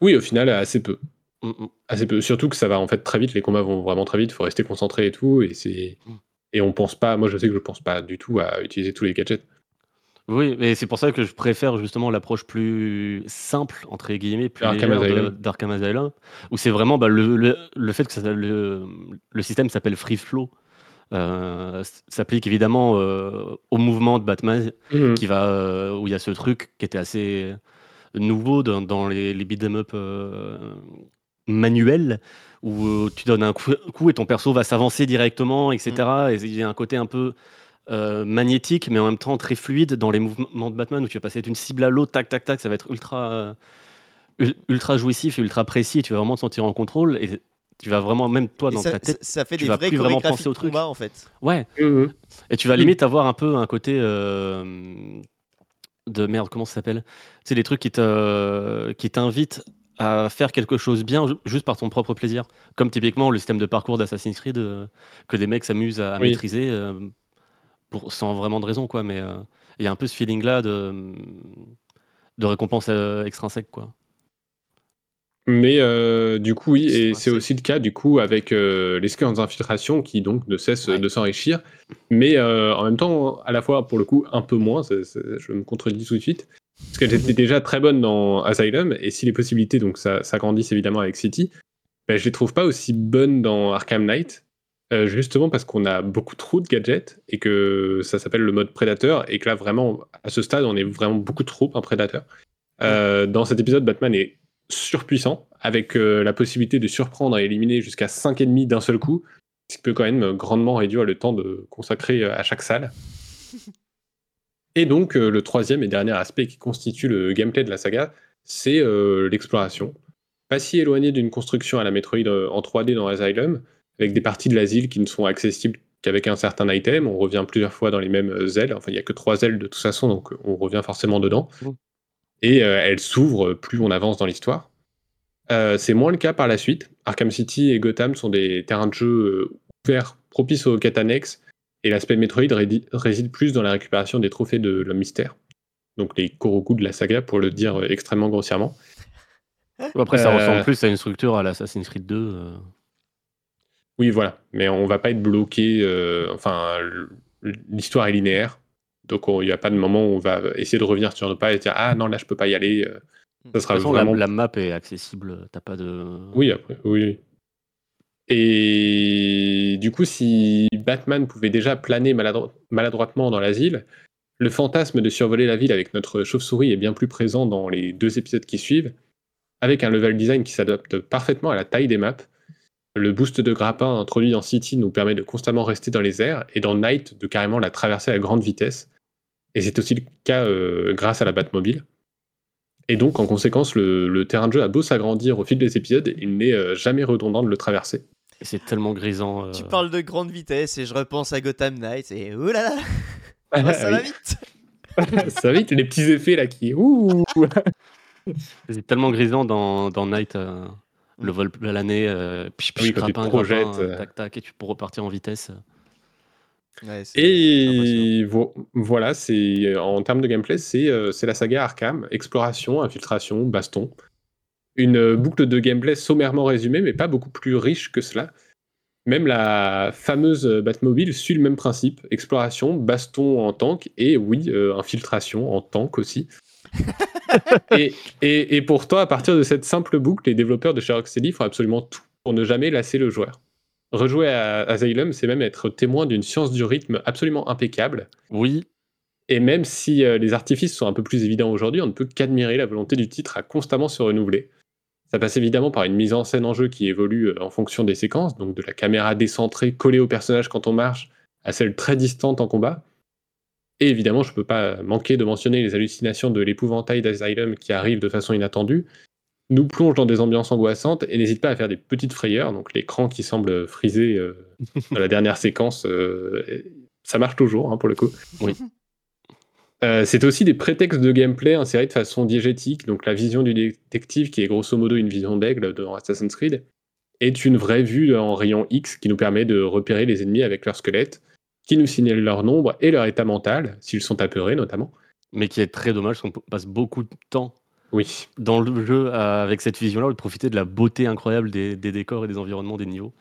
Oui, au final, assez peu. mm, mm. Assez peu. Surtout que ça va en fait très vite, les combats vont vraiment très vite, il faut rester concentré et tout, et c'est. Mm. Et on pense pas, moi je sais que je pense pas du tout à utiliser tous les gadgets. Oui, mais c'est pour ça que je préfère justement l'approche plus simple, entre guillemets, plus d'Arkham Asylum, où c'est vraiment bah, le, le, le fait que ça, le, le système s'appelle Free Flow. euh, s'applique évidemment euh, au mouvement de Batman qui va euh, où il y a ce truc qui était assez nouveau dans, dans les, les beat'em up euh, manuels où tu donnes un coup, coup et ton perso va s'avancer directement, etc. Et il y a un côté un peu euh, magnétique, mais en même temps très fluide dans les mouvements de Batman où tu vas passer d'une cible à l'autre, tac, tac, tac, ça va être ultra, euh, ul- ultra jouissif et ultra précis. Tu vas vraiment te sentir en contrôle et tu vas vraiment, même toi, Et dans ça, ta tête, ça fait tu des vas vraies plus vraiment penser au de truc. combat en fait. ouais, Mhm. et tu vas Mm. limite avoir un peu un côté euh, de merde, comment ça s'appelle? C'est des trucs qui te qui t'invitent à faire quelque chose bien ju- juste par ton propre plaisir. Comme typiquement le système de parcours d'Assassin's Creed euh, que des mecs s'amusent à, à Oui. maîtriser euh, pour, sans vraiment de raison, quoi. Mais euh, il y a un peu ce feeling-là de, de récompense euh, extrinsèque, quoi. Mais euh, du coup, oui, et c'est aussi le cas du coup avec euh, les séquences d'infiltration qui donc ne cessent Ouais. de s'enrichir, mais euh, en même temps, à la fois pour le coup un peu moins, je me contredis tout de suite, parce qu'elles étaient déjà très bonnes dans Asylum, et si les possibilités donc ça s'agrandissent évidemment avec City, ben, je les trouve pas aussi bonnes dans Arkham Knight, euh, justement parce qu'on a beaucoup trop de gadgets et que ça s'appelle le mode prédateur, et que là vraiment à ce stade on est vraiment beaucoup trop un prédateur. Euh, dans cet épisode, Batman est surpuissant, avec euh, la possibilité de surprendre et éliminer jusqu'à 5 ennemis d'un seul coup, ce qui peut quand même grandement réduire le temps de consacrer euh, à chaque salle. Et donc, le troisième et dernier aspect qui constitue le gameplay de la saga, c'est l'exploration. Pas si éloigné d'une construction à la Metroid en 3D dans Asylum, avec des parties de l'asile qui ne sont accessibles qu'avec un certain item. On revient plusieurs fois dans les mêmes euh, ailes. Enfin, il n'y a que trois ailes de toute façon, donc euh, on revient forcément dedans. Mm. Et euh, elles s'ouvrent plus on avance dans l'histoire. Euh, c'est moins le cas par la suite. Arkham City et Gotham sont des terrains de jeu ouverts, propices aux quêtes annexes, et l'aspect Metroid réside plus dans la récupération des trophées de l'homme mystère. donc les Koroku de la saga pour le dire extrêmement grossièrement. Après, ça Euh, ressemble plus à une structure à l'Assassin's Creed 2. Oui, voilà, mais on va pas être bloqué. euh, enfin, l'histoire est linéaire, donc on- il n'y a pas de moment où on va essayer de revenir sur nos pas et dire ah non là je peux pas y aller. euh, Ça De sera toute façon, la, vraiment la map est accessible. T'as pas de. Oui, après, oui. oui. Et du coup, si Batman pouvait déjà planer maladro- maladroitement dans l'asile, le fantasme de survoler la ville avec notre chauve-souris est bien plus présent dans les deux épisodes qui suivent, avec un level design qui s'adapte parfaitement à la taille des maps. Le boost de grappin introduit dans City nous permet de constamment rester dans les airs, et dans Night de carrément la traverser à grande vitesse. Et c'est aussi le cas euh, grâce à la Batmobile. Et donc, en conséquence, le, le terrain de jeu a beau s'agrandir au fil des épisodes, il n'est euh, jamais redondant de le traverser. C'est tellement grisant. euh. Tu parles de grande vitesse et je repense à Gotham Knights et oh là là, oh, ça va vite. ça va vite, les petits effets là qui. Ouh C'est tellement grisant dans, dans Night. Euh, Le vol à l'année, euh, piche, Oui, quand tu te grappin, projettes, grappin, euh, euh. tac, tac, et tu peux repartir en vitesse. Ouais, Et vo- voilà, c'est en termes de gameplay, c'est euh, c'est la saga Arkham, exploration, infiltration, baston. Une euh, boucle de gameplay sommairement résumée, mais pas beaucoup plus riche que cela. Même la fameuse Batmobile suit le même principe exploration, baston en tank et oui, euh, infiltration en tank aussi. Et, et, et pourtant, à partir de cette simple boucle, les développeurs de chez Rocksteady font absolument tout pour ne jamais lasser le joueur. Rejouer à Asylum, c'est même être témoin d'une science du rythme absolument impeccable. Oui, Et même si euh, les artifices sont un peu plus évidents aujourd'hui, on ne peut qu'admirer la volonté du titre à constamment se renouveler. Ça passe évidemment par une mise en scène en jeu qui évolue euh, en fonction des séquences, donc de la caméra décentrée collée au personnage quand on marche à celle très distante en combat. Et évidemment, je ne peux pas manquer de mentionner les hallucinations de l'épouvantail d'Asylum qui arrivent de façon inattendue, nous plonge dans des ambiances angoissantes et n'hésite pas à faire des petites frayeurs, donc l'écran qui semble frisé euh, dans la dernière séquence, euh, ça marche toujours hein, pour le coup. Oui. Euh, c'est aussi des prétextes de gameplay insérés de façon diégétique, donc la vision du détective, qui est grosso modo une vision d'aigle dans Assassin's Creed, est une vraie vue en rayon X qui nous permet de repérer les ennemis avec leur squelette, qui nous signale leur nombre et leur état mental, s'ils sont apeurés notamment. mais qui est très dommage qu'on passe beaucoup de temps Oui, dans le jeu à- avec cette vision-là, de profiter de la beauté incroyable des, des décors et des environnements, des niveaux.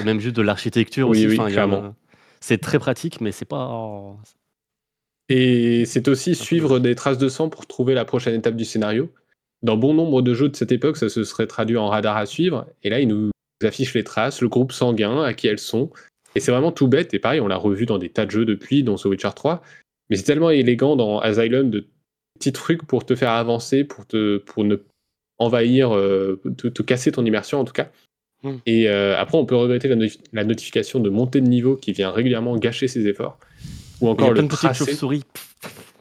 Et même juste de l'architecture Oui, aussi. oui, enfin. C'est très pratique, mais c'est pas. Et c'est aussi suivre des traces de sang pour trouver la prochaine étape du scénario. Dans bon nombre de jeux de cette époque, ça se serait traduit en radar à suivre. Et là, il nous affiche les traces, le groupe sanguin, à qui elles sont. Et c'est vraiment tout bête. Et pareil, on l'a revu dans des tas de jeux depuis, dont The Witcher 3. Mais c'est tellement élégant dans Asylum de petits trucs pour te faire avancer, pour, te, pour ne envahir, euh, te, te casser ton immersion en tout cas. Hmm. Et euh, après, on peut regretter la, notif- la notification de montée de niveau qui vient régulièrement gâcher ses efforts. Ou Il encore le tracé. chauves-souris.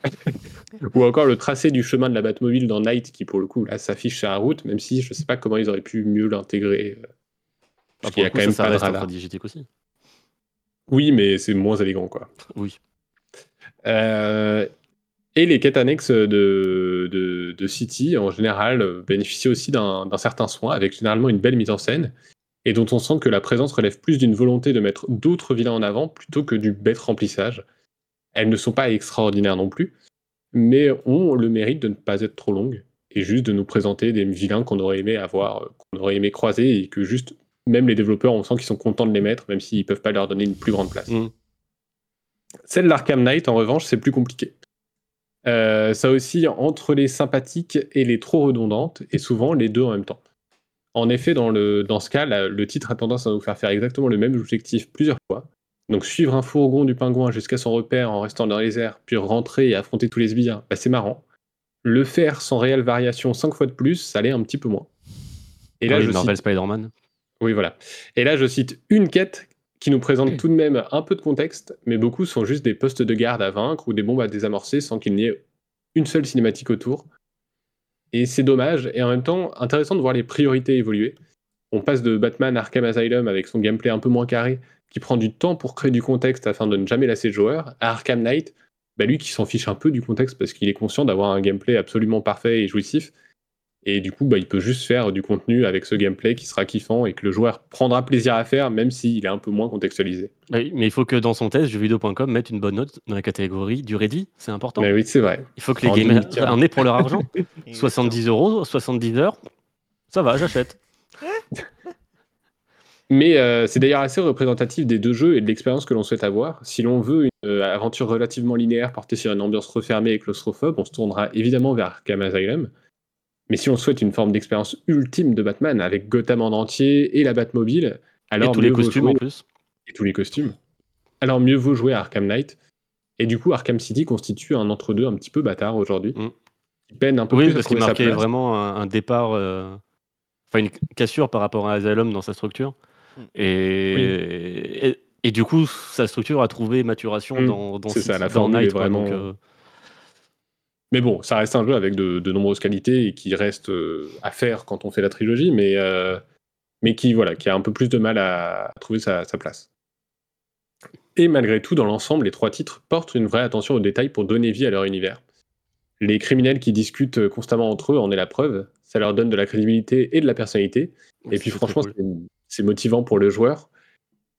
Ou encore le tracé du chemin de la Batmobile dans Night, qui pour le coup là s'affiche sur la route, même si je sais pas comment ils auraient pu mieux l'intégrer. euh, Ah, qu'il y a coup, quand même ça, ça pas de radar. aussi. Oui, mais c'est moins élégant quoi. Oui. Euh, et les quêtes annexes de, de, de City, en général, bénéficient aussi d'un certain soin, avec généralement une belle mise en scène, et dont on sent que la présence relève plus d'une volonté de mettre d'autres vilains en avant plutôt que du bête remplissage. Elles ne sont pas extraordinaires non plus, mais ont le mérite de ne pas être trop longues, et juste de nous présenter des vilains qu'on aurait aimé avoir, qu'on aurait aimé croiser, et que juste, même les développeurs, on sent qu'ils sont contents de les mettre, même s'ils peuvent pas leur donner une plus grande place. Mm. Celle d'Arkham Knight, en revanche, c'est plus compliqué. Euh, ça aussi entre les sympathiques et les trop redondantes, et souvent les deux en même temps. En effet, dans, le, dans ce cas, la- le titre a tendance à nous faire faire exactement le même objectif plusieurs fois. Donc suivre un fourgon du pingouin jusqu'à son repère en restant dans les airs, puis rentrer et affronter tous les sbires, bah, c'est marrant. Le faire sans réelle variation cinq fois de plus, ça l'est un petit peu moins. Et là, Oui, je Marvel cite- Spider-Man. Oui, voilà. Et là, je cite une quête qui nous présente tout de même un peu de contexte, mais beaucoup sont juste des postes de garde à vaincre ou des bombes à désamorcer sans qu'il n'y ait une seule cinématique autour. Et c'est dommage, et en même temps, intéressant de voir les priorités évoluer. On passe de Batman Arkham Asylum avec son gameplay un peu moins carré, qui prend du temps pour créer du contexte afin de ne jamais lasser le joueur, à Arkham Knight, bah lui qui s'en fiche un peu du contexte parce qu'il est conscient d'avoir un gameplay absolument parfait et jouissif, Et du coup, bah, il peut juste faire du contenu avec ce gameplay qui sera kiffant et que le joueur prendra plaisir à faire, même s'il est un peu moins contextualisé. Oui, mais il faut que dans son test, jeuxvideo.com mette une bonne note dans la catégorie durée de vie. C'est important. Mais oui, c'est vrai. Il faut que les En gamers 2015. en aient pour leur argent. 70 euros, 70 heures, ça va, j'achète. Mais euh, c'est d'ailleurs assez représentatif des deux jeux et de l'expérience que l'on souhaite avoir. Si l'on veut une euh, aventure relativement linéaire portée sur une ambiance refermée et claustrophobe, on se tournera évidemment vers Arkham Asylum. Mais si on souhaite une forme d'expérience ultime de Batman avec Gotham en entier et la Batmobile, alors Et tous les mieux vaut costumes jouer- en plus. et tous les costumes. Alors mieux vaut jouer à Arkham Knight. Et du coup, Arkham City constitue un entre-deux un petit peu bâtard aujourd'hui. Mm. Il peine un peu Oui, plus à parce qu'il marquait vraiment un, départ, euh, enfin une cassure par rapport à Asylum dans sa structure. Mm. Et, et, et du coup, sa structure a trouvé maturation Mm, dans, dans, c'est ça, la dans Night, est quoi, vraiment- donc, euh, Mais bon, ça reste un jeu avec de, de nombreuses qualités et qui reste euh, à faire quand on fait la trilogie, mais, euh, mais qui, voilà, qui a un peu plus de mal à trouver sa, sa place. Et malgré tout, dans l'ensemble, les trois titres portent une vraie attention aux détails pour donner vie à leur univers. Les criminels qui discutent euh, constamment entre eux en est la preuve. Ça leur donne de la crédibilité et de la personnalité. Et puis franchement, cool. c'est- motivant pour le joueur.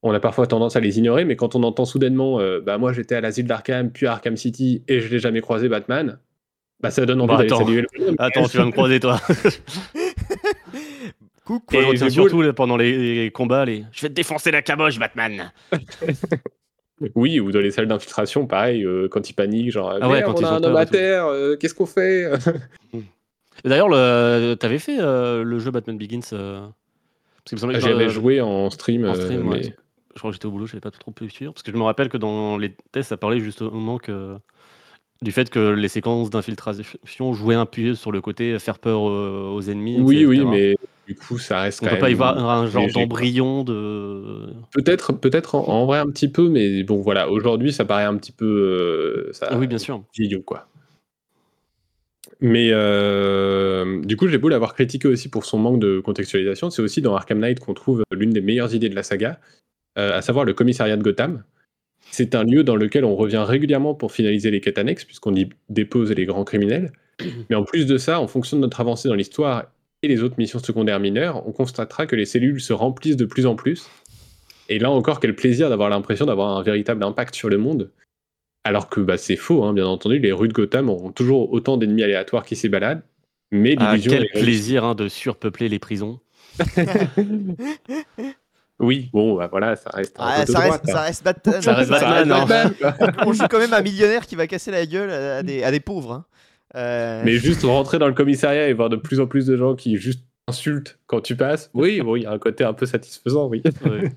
On a parfois tendance à les ignorer, mais quand on entend soudainement euh, bah moi j'étais à l'asile d'Arkham, puis à Arkham City, et je l'ai jamais croisé Batman, bah ça donne envie Bah, d'aller attends. saluer le bonhomme. Attends, tu vas me croiser, toi. Coucou. Et surtout pendant les, les combats, les... je vais te défoncer la caboche, Batman. Oui, ou dans les salles d'infiltration, pareil, euh, quand ils paniquent, genre Ah ouais, quand on ils a un homme à terre, euh, qu'est-ce qu'on fait D'ailleurs, le... t'avais fait euh, le jeu Batman Begins euh, que J'avais euh, joué en stream, en ouais. Je crois que j'étais au boulot, je n'avais pas trop pu suivre. Parce que je me rappelle que dans les tests, ça parlait justement que du fait que les séquences d'infiltration jouaient un peu sur le côté faire peur euh, aux ennemis. oui, etc. oui, mais du coup ça reste On quand peut pas y voir un genre d'embryon de. Peut-être, peut-être en, en vrai un petit peu, mais bon voilà, aujourd'hui ça paraît un petit peu, euh, ça, Ah oui, bien sûr. vieillot, quoi. Mais euh, du coup, j'ai beau l'avoir critiqué aussi pour son manque de contextualisation, c'est aussi dans Arkham Knight qu'on trouve l'une des meilleures idées de la saga, euh, à savoir le commissariat de Gotham. C'est un lieu dans lequel on revient régulièrement pour finaliser les quêtes annexes, puisqu'on y dépose les grands criminels. Mais en plus de ça, en fonction de notre avancée dans l'histoire et les autres missions secondaires mineures, on constatera que les cellules se remplissent de plus en plus. Et là encore, quel plaisir d'avoir l'impression d'avoir un véritable impact sur le monde. Alors que bah, c'est faux, hein, bien entendu, les rues de Gotham auront toujours autant d'ennemis aléatoires qui s'y baladent. Mais Ah, quel est plaisir hein, de surpeupler les prisons. Oui, bon, bah, voilà, ça reste un Ah, peu ça, droite, reste, quoi. ça reste Batman. Ça reste Ça reste Batman, hein. On joue quand même un millionnaire qui va casser la gueule à des, à des pauvres. hein. Euh, Mais juste rentrer dans le commissariat et voir de plus en plus de gens qui juste insultent quand tu passes, oui, bon, il y a un côté un peu satisfaisant, oui. Euh,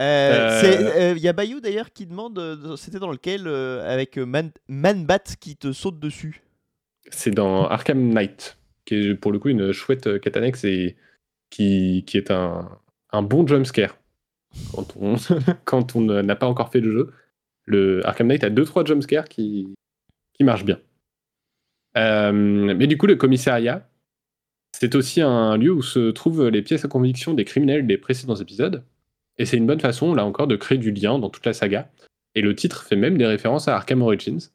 Euh, c'est- Il y a Bayou d'ailleurs qui demande, c'était dans lequel, euh, avec Man, Manbat qui te saute dessus? C'est dans Arkham Knight, qui est pour le coup une chouette quête annexe et qui, qui est un, un bon jumpscare quand on, quand on n'a pas encore fait le jeu. Le Arkham Knight a 2-3 jumpscares qui, qui marchent bien. Euh, mais du coup, le commissariat, c'est aussi un lieu où se trouvent les pièces à conviction des criminels des précédents épisodes. Et c'est une bonne façon, là encore, de créer du lien dans toute la saga. Et le titre fait même des références à Arkham Origins.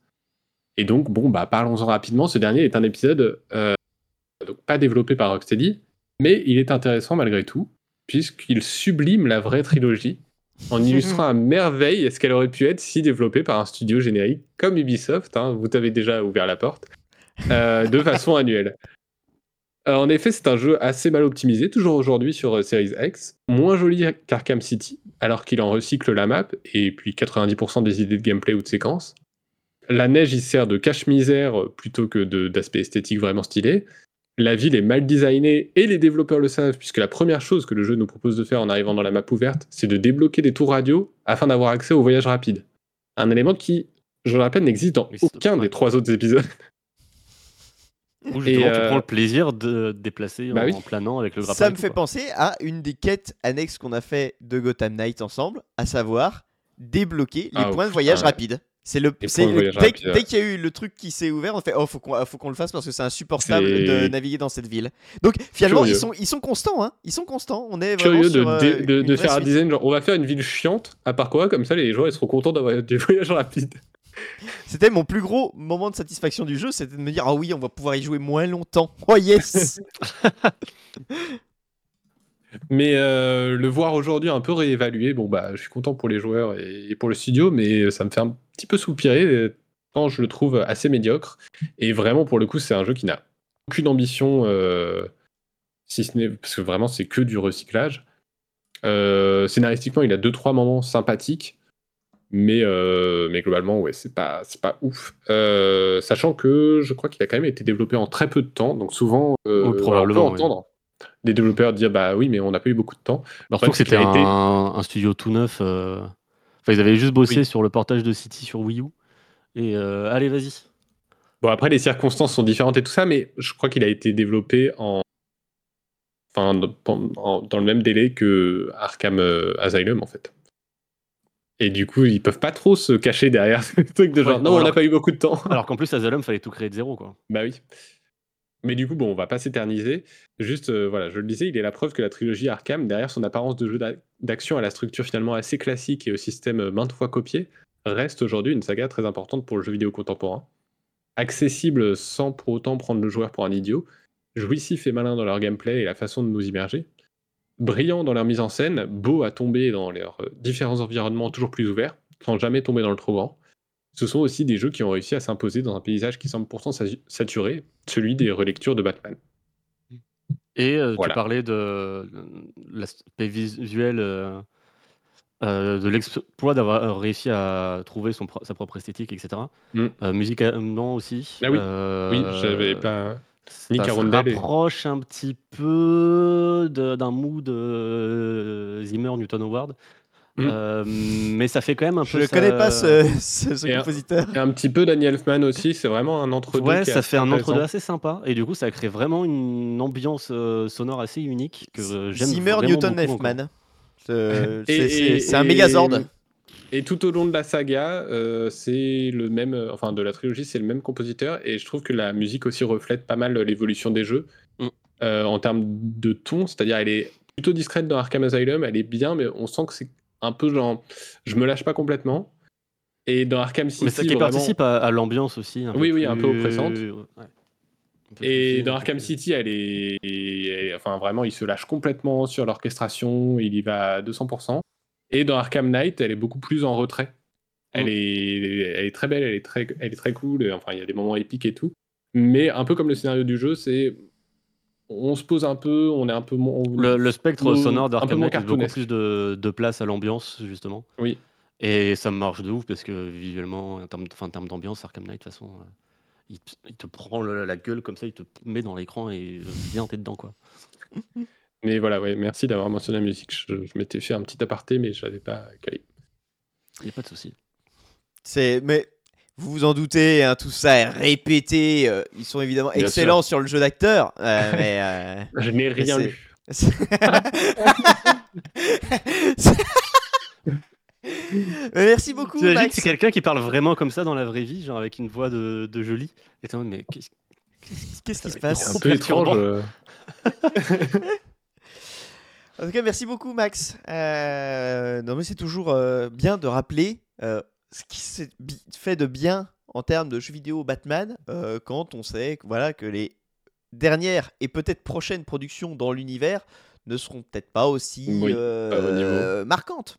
Et donc, bon, bah, parlons-en rapidement. Ce dernier est un épisode euh, donc pas développé par Rocksteady, mais il est intéressant malgré tout, puisqu'il sublime la vraie trilogie en illustrant à merveille ce qu'elle aurait pu être si développée par un studio générique comme Ubisoft. hein, vous avez déjà ouvert la porte. euh, de façon annuelle. Euh, en effet, c'est un jeu assez mal optimisé, toujours aujourd'hui sur euh, Series X, moins joli qu'Arkham City, alors qu'il en recycle la map et puis 90% des idées de gameplay ou de séquences. La neige y sert de cache-misère plutôt que d'aspect esthétique vraiment stylé. La ville est mal designée et les développeurs le savent, puisque la première chose que le jeu nous propose de faire en arrivant dans la map ouverte, c'est de débloquer des tours radio afin d'avoir accès au voyage rapide. Un élément qui, je le rappelle, n'existe dans Oui, aucun des trois autres épisodes. Où justement, tu euh, prends le plaisir de te déplacer bah en, oui. en planant avec le grappin. Ça me fait quoi. penser à une des quêtes annexes qu'on a fait de Gotham Knight ensemble, à savoir débloquer les Ah, points de putain, voyage ouais. C'est le, voyage dès, qu'il y a eu le truc qui s'est ouvert, on fait oh faut qu'on faut qu'on le fasse parce que c'est insupportable de naviguer dans cette ville. Donc finalement Curieux. ils sont ils sont constants hein, ils sont constants. On est vraiment Curieux de, sur, euh, de- de faire un design genre on va faire une ville chiante à parcourir comme ça les joueurs ils seront contents d'avoir des voyages rapides. C'était mon plus gros moment de satisfaction du jeu, c'était de me dire ah oui, on va pouvoir y jouer moins longtemps. Oh yes. Mais euh, le voir aujourd'hui un peu réévalué, bon bah je suis content pour les joueurs et, et pour le studio, mais ça me fait un petit peu soupirer euh, quand je le trouve assez médiocre. Et vraiment pour le coup, c'est un jeu qui n'a aucune ambition, euh, si ce n'est parce que vraiment c'est que du recyclage. Euh, scénaristiquement, il a deux trois moments sympathiques, mais euh, mais globalement ouais c'est pas c'est pas ouf. Euh, sachant que je crois qu'il a quand même été développé en très peu de temps, donc souvent euh, on peut oui. entendre des développeurs dire bah oui mais on n'a pas eu beaucoup de temps. Alors, surtout que c'est c'était été- un studio tout neuf. Enfin, ils avaient juste bossé Oui. sur le portage de City sur Wii U. Et euh, allez, vas-y. Bon, après, les circonstances sont différentes et tout ça, mais je crois qu'il a été développé en. Enfin, dans, le même délai que Arkham euh, Asylum, en fait. Et du coup, ils peuvent pas trop se cacher derrière ce truc de genre Ouais, non, on n'a pas eu beaucoup de temps. Alors qu'en plus, Asylum, fallait tout créer de zéro, quoi. bah oui. Mais du coup, bon, on va pas s'éterniser. Juste, euh, voilà, je le disais, il est la preuve que la trilogie Arkham, derrière son apparence de jeu d'a- d'action à la structure finalement assez classique et au système euh, maintes fois copié, reste aujourd'hui une saga très importante pour le jeu vidéo contemporain. Accessible sans pour autant prendre le joueur pour un idiot, jouissif et malin dans leur gameplay et la façon de nous immerger, brillant dans leur mise en scène, beau à tomber dans leurs euh, différents environnements toujours plus ouverts, sans jamais tomber dans le trop grand. Ce sont aussi des jeux qui ont réussi à s'imposer dans un paysage qui semble pourtant sa- saturé, celui des relectures de Batman. Et euh, Voilà. tu parlais de l'aspect visuel, euh, euh, de l'exploit d'avoir réussi à trouver son, sa propre esthétique, etc. Mm. Musicalement aussi. Ah oui. Oui, j'avais pas. Nick Ça se et- rapproche un petit peu d'un mood Zimmer Newton Howard. Mm. Euh, mais ça fait quand même un Je peu. ne connais pas ce, ce- ce Et un- compositeur. Et un petit peu Daniel Elfman aussi, c'est vraiment un entre-deux. Ouais, ça fait un entre-deux assez sympa. Et du coup, ça crée vraiment une ambiance euh, sonore assez unique que euh, j'aime. Zimmer vraiment Newton. Elfman. C'est un mégazord. Et tout au long de la saga, euh, c'est le même, enfin de la trilogie, c'est le même compositeur, et je trouve que la musique aussi reflète pas mal l'évolution des jeux Mm. euh, en termes de ton, c'est-à-dire elle est plutôt discrète dans Arkham Asylum, elle est bien, mais on sent que c'est un peu genre, je me lâche pas complètement. Et dans Arkham City, Mais ça qui vraiment- participe à, à l'ambiance aussi. Un Oui, peu oui, un peu oppressante. ouais. Et dans Arkham City, elle est, elle enfin vraiment, il se lâche complètement sur l'orchestration, il y va à 200%. Et dans Arkham Knight, elle est beaucoup plus en retrait. Elle est, elle est très belle, elle est très, elle est très cool. Enfin, il y a des moments épiques et tout. Mais un peu comme le scénario du jeu, c'est, on se pose un peu, on est un peu moins. Le, le spectre Nous- sonore d'Arkham laisse beaucoup plus de, de place à l'ambiance, justement. Oui. Et ça marche de ouf parce que visuellement, en termes, enfin, en termes d'ambiance, Arkham Knight, de toute façon, euh, il, te, il te prend le- la gueule comme ça, il te met dans l'écran et euh, bien t'es dedans, quoi. Mais voilà, ouais, merci d'avoir mentionné la musique. Je, je m'étais fait un petit aparté, mais je l'avais pas calé. Il n'y a pas de souci. C'est mais vous vous en doutez, hein, tout ça est répété. euh, ils sont évidemment Bien excellents sur le jeu d'acteur, euh, mais euh, Je n'ai rien c'est- lu. Merci beaucoup, T'imagines, c'est quelqu'un qui parle vraiment comme ça dans la vraie vie, genre avec une voix de, de joli. Et t'es en mode, mais qu'est-ce Qu'est-ce qui se C'est passe? Un peu étrange. En tout cas, merci beaucoup, Max. Euh, non, mais c'est toujours euh, bien de rappeler euh, ce qui s'est fait de bien en termes de jeux vidéo Batman euh, quand on sait que, voilà, que les dernières et peut-être prochaines productions dans l'univers ne seront peut-être pas aussi Oui, euh, marquantes.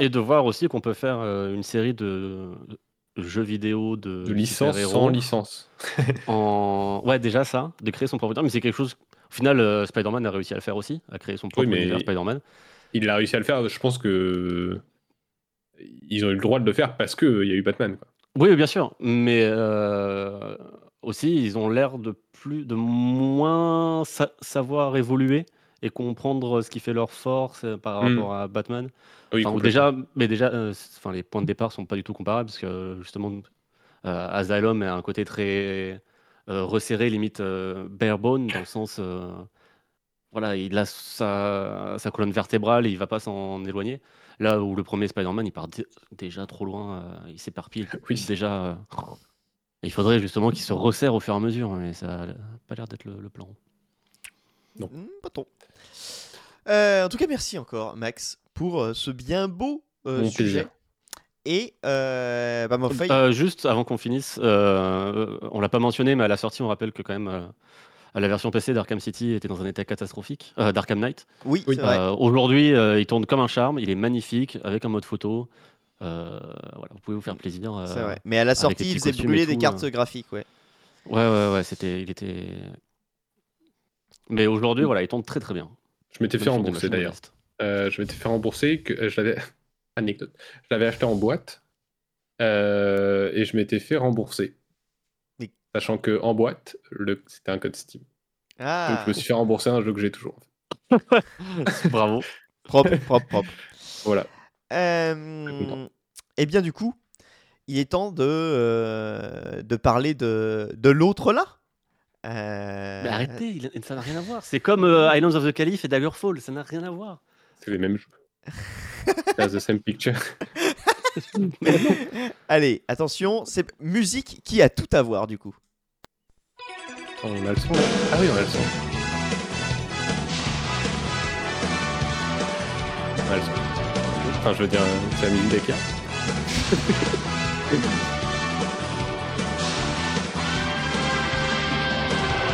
Et de voir aussi qu'on peut faire euh, une série de jeux vidéo de, De licence sans licence. en... Ouais, déjà ça, de créer son propre univers, mais c'est quelque chose. Au final, Spider-Man a réussi à le faire aussi, à créer son propre mais- univers Spider-Man. Il a réussi à le faire. Je pense que ils ont eu le droit de le faire parce qu'il y a eu Batman. Quoi. Oui, bien sûr, mais euh, aussi, ils ont l'air de plus, de moins sa- savoir évoluer et comprendre ce qui fait leur force euh, par Mm. rapport à Batman. Oui, Enfin, déjà, mais déjà, euh, enfin, les points de départ sont pas du tout comparables parce que justement, euh, Asylum a un côté très euh, resserré, limite euh, bare bone, dans le sens, euh, voilà, il a sa, sa colonne vertébrale et il va pas s'en éloigner. Là où le premier Spider-Man, il part dé- déjà trop loin, euh, il s'éparpille Oui. déjà. euh, il faudrait justement qu'il se resserre au fur et à mesure, mais ça a pas l'air d'être le, le plan. Hmm, pas trop. Euh, en tout cas, merci encore, Max, pour euh, ce bien beau euh, sujet. plaisir. Et euh, bah, Euh, juste avant qu'on finisse, euh, on l'a pas mentionné, mais à la sortie, on rappelle que quand même euh, la version PC d'Arkham City était dans un état catastrophique, euh, d'Arkham Knight. oui, Oui. Euh, Aujourd'hui, euh, il tourne comme un charme, il est magnifique, avec un mode photo. Euh, voilà, vous pouvez vous faire plaisir. euh, c'est vrai. Mais à la sortie, il faisait brûler des cartes euh. graphiques, ouais. Ouais, ouais, ouais, c'était, il était. Mais aujourd'hui, voilà, il tourne très très bien. Je m'étais fait rembourser d'ailleurs. Euh, je m'étais fait rembourser, que euh, je l'avais anecdote, je l'avais acheté en boîte euh, et je m'étais fait rembourser, sachant que en boîte, le... c'était un code Steam. Donc Ah, je me suis fait rembourser un jeu que j'ai toujours. Bravo. propre, propre, propre. Voilà. Euh, et bien du coup, il est temps de, euh, de parler de, de l'autre là. Euh, Mais arrêtez, il- ça n'a rien à voir. C'est comme euh, Islands of the Caliph et Daggerfall, ça n'a rien à voir. C'est les mêmes jeux. That's the same picture. Allez, attention, c'est musique qui a tout à voir du coup. Attends, on a le son là Ah oui, on a le son. On a le son. Enfin, je veux dire, c'est la musique d'Akira.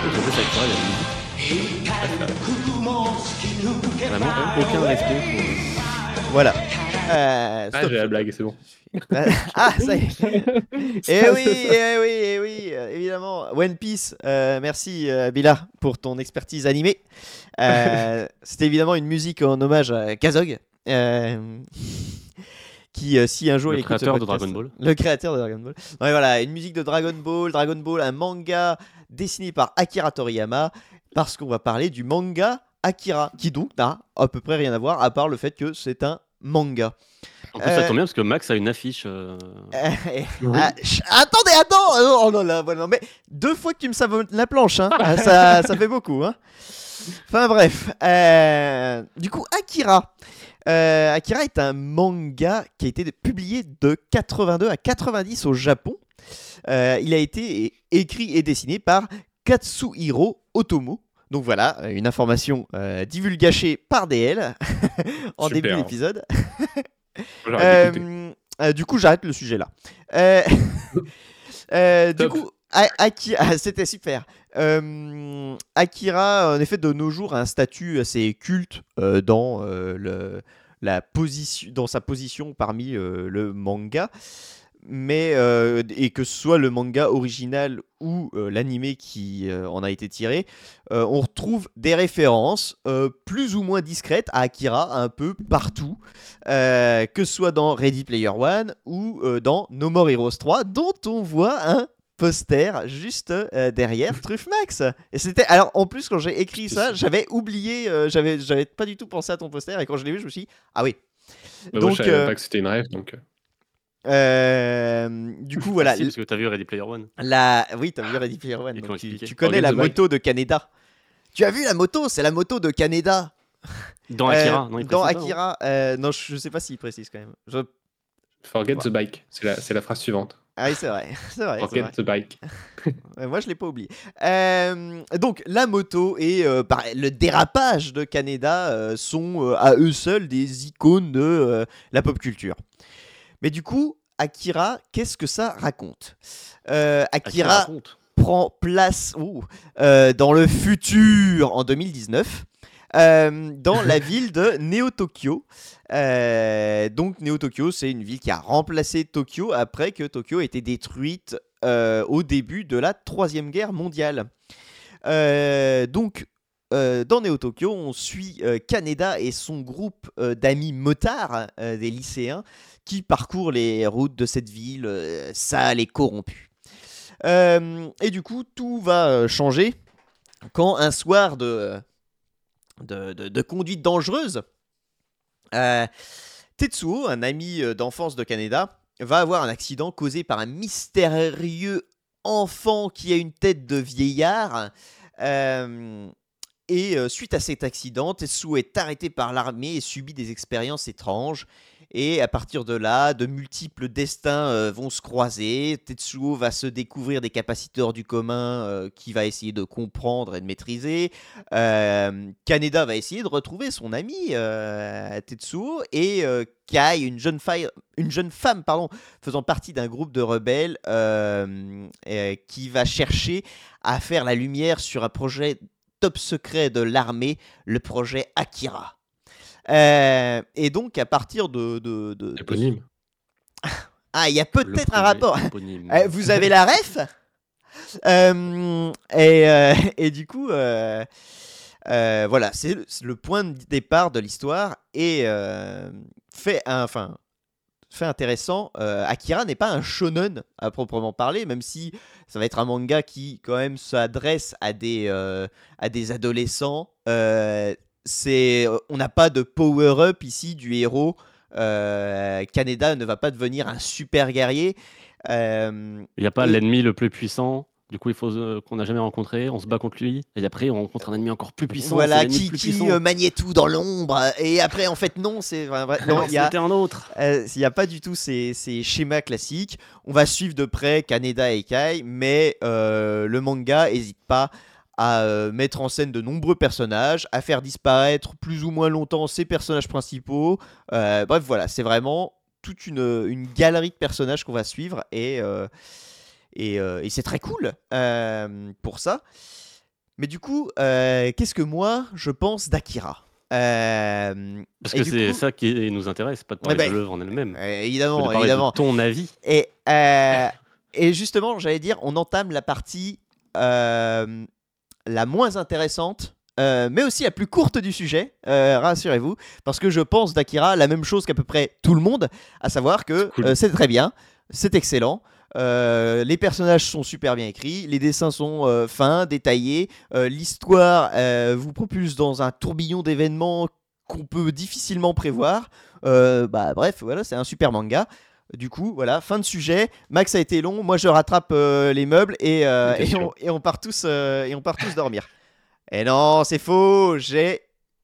Je sais, ça il y a. Vraiment, aucun respect Voilà. Euh, Ah, stop. j'ai la blague, c'est bon. ah, ça y est. Eh oui, eh oui, eh oui, euh, évidemment. One Piece, euh, merci euh, Bila pour ton expertise animée. Euh, C'était évidemment une musique en hommage à Kazog. euh, qui, euh, si un jour Le il écoute ce créateur de Dragon Ball. Le créateur de Dragon Ball. Ouais, voilà, une musique de Dragon Ball. Dragon Ball, un manga dessiné par Akira Toriyama. Parce qu'on va parler du manga Akira, qui donc n'a à peu près rien à voir, à part le fait que c'est un manga. En plus, Euh, ça tombe bien parce que Max a une affiche. euh, Ah, ch- attendez, attends Oh non, là, voilà, mais deux fois que tu me savonnes la planche, hein. Ah, ça, ça fait beaucoup. Hein. Enfin bref, euh, du coup, Akira. Euh, Akira est un manga qui a été publié de 82 à 90 au Japon. Euh, il a été écrit et dessiné par Katsuhiro Otomo. Donc voilà, euh, une information euh, divulgachée par DL en Super. début d'épisode. Euh, euh, du coup, j'arrête le sujet là. Euh, du coup, A- Aki- ah, c'était super. Euh, Akira, en effet, de nos jours, a un statut assez culte euh, dans, euh, le, la position, dans sa position parmi le manga. Mais, euh, et que ce soit le manga original ou euh, l'animé qui euh, en a été tiré, euh, on retrouve des références plus ou moins discrètes à Akira un peu partout, que ce soit dans Ready Player One ou dans No More Heroes 3, dont on voit un poster juste derrière Truffmax. Et c'était alors en plus quand j'ai écrit ça, j'avais oublié, j'avais j'avais pas du tout pensé à ton poster et quand je l'ai vu, je me suis dit ah oui. Bah, moi, donc, je savais pas que c'était une rêve, donc. Euh, Euh, du coup voilà, si, parce que t'as vu Ready Player One. la oui t'as vu Ready Player One, donc tu, connais Forget la moto de Kaneda. Tu as vu la moto, c'est la moto de Kaneda. Dans Euh, Akira, non, il dans précise pas, hein. Akira, euh, non, je, je sais pas s'il précise quand même. Je- Forget Ouais. the bike. C'est la, c'est la phrase suivante. Ah oui, c'est vrai, c'est vrai. Forget vrai. the bike. Moi, je l'ai pas oublié. Euh, donc, la moto et euh, bah, le dérapage de euh, sont euh, à eux seuls des icônes de euh, la pop culture. Mais du coup, Akira, qu'est-ce que ça raconte? Euh, Akira Akira raconte. prend place ouh, euh, dans le futur en 2019. euh, dans la ville de Neo-Tokyo. Euh, donc Neo-Tokyo, c'est une ville qui a remplacé Tokyo après que Tokyo ait été détruite au début de la Troisième Guerre mondiale. Donc euh, dans Neo-Tokyo, on suit euh, Kaneda et son groupe euh, d'amis motards, des lycéens, qui parcourent les routes de cette ville sale et corrompue. Et du coup, tout va changer quand un soir de, conduite dangereuse, Tetsuo, un ami d'enfance de Kaneda, va avoir un accident causé par un mystérieux enfant qui a une tête de vieillard. Et euh, suite à cet accident, Tetsuo est arrêté par l'armée et subit des expériences étranges. Et à partir de là, de multiples destins euh, vont se croiser. Tetsuo va se découvrir des capacités hors du commun euh, qu'il va essayer de comprendre et de maîtriser. Euh, Kaneda va essayer de retrouver son ami Tetsuo. Et Kai, une jeune, femme faisant partie d'un groupe de rebelles qui va chercher à faire la lumière sur un projet top secret de l'armée, le projet Akira. Euh, et donc, à partir de. de, de-. Ah, il y a peut-être un rapport. éponyme. Euh, vous avez la ref? Euh, et, euh, et du coup, voilà, c'est le, point de départ de l'histoire. Et fait, un- enfin, fait intéressant, euh, Akira n'est pas un shonen à proprement parler, même si ça va être un manga qui, quand même, s'adresse à des, euh, à des adolescents. Euh, c'est, on n'a pas de power-up ici du héros. Kaneda ne va pas devenir un super guerrier. Il n'y a pas Et- l'ennemi le plus puissant. Du coup, il faut euh, qu'on n'a jamais rencontré. On se bat contre lui. Et après, on rencontre un ennemi encore plus puissant. voilà, qui, plus qui euh, maniait tout dans l'ombre. Et après, en fait, non, c'est non, il y a, c'était un autre. euh, il y a pas du tout ces, ces schémas classiques. On va suivre de près Kaneda et Kai, mais euh, le manga n'hésite pas à euh, mettre en scène de nombreux personnages, à faire disparaître plus ou moins longtemps ses personnages principaux. Euh, bref, voilà, c'est vraiment toute une, une galerie de personnages qu'on va suivre et, euh, et, euh, et c'est très cool euh, pour ça. Mais du coup, euh, qu'est-ce que moi je pense d'Akira? Euh, Parce que c'est coup- ça qui nous intéresse, pas de parler Ouais, de bah, l'œuvre en elle-même. de évidemment, évidemment. de ton avis. Et, euh, et justement, j'allais dire, on entame la partie euh, la moins intéressante, mais aussi la plus courte du sujet, rassurez-vous, parce que je pense d'Akira la même chose qu'à peu près tout le monde, à savoir que Cool. c'est très bien, c'est excellent. Euh, les personnages sont super bien écrits, les dessins sont euh, fins, détaillés, euh, l'histoire vous propulse dans un tourbillon d'événements qu'on peut difficilement prévoir. Bah bref, voilà, c'est un super manga. Du coup, voilà, fin de sujet. Max a été long, moi je rattrape euh, les meubles et, euh, et, on, et on part tous euh, et on part tous dormir. Et non, c'est faux. J'ai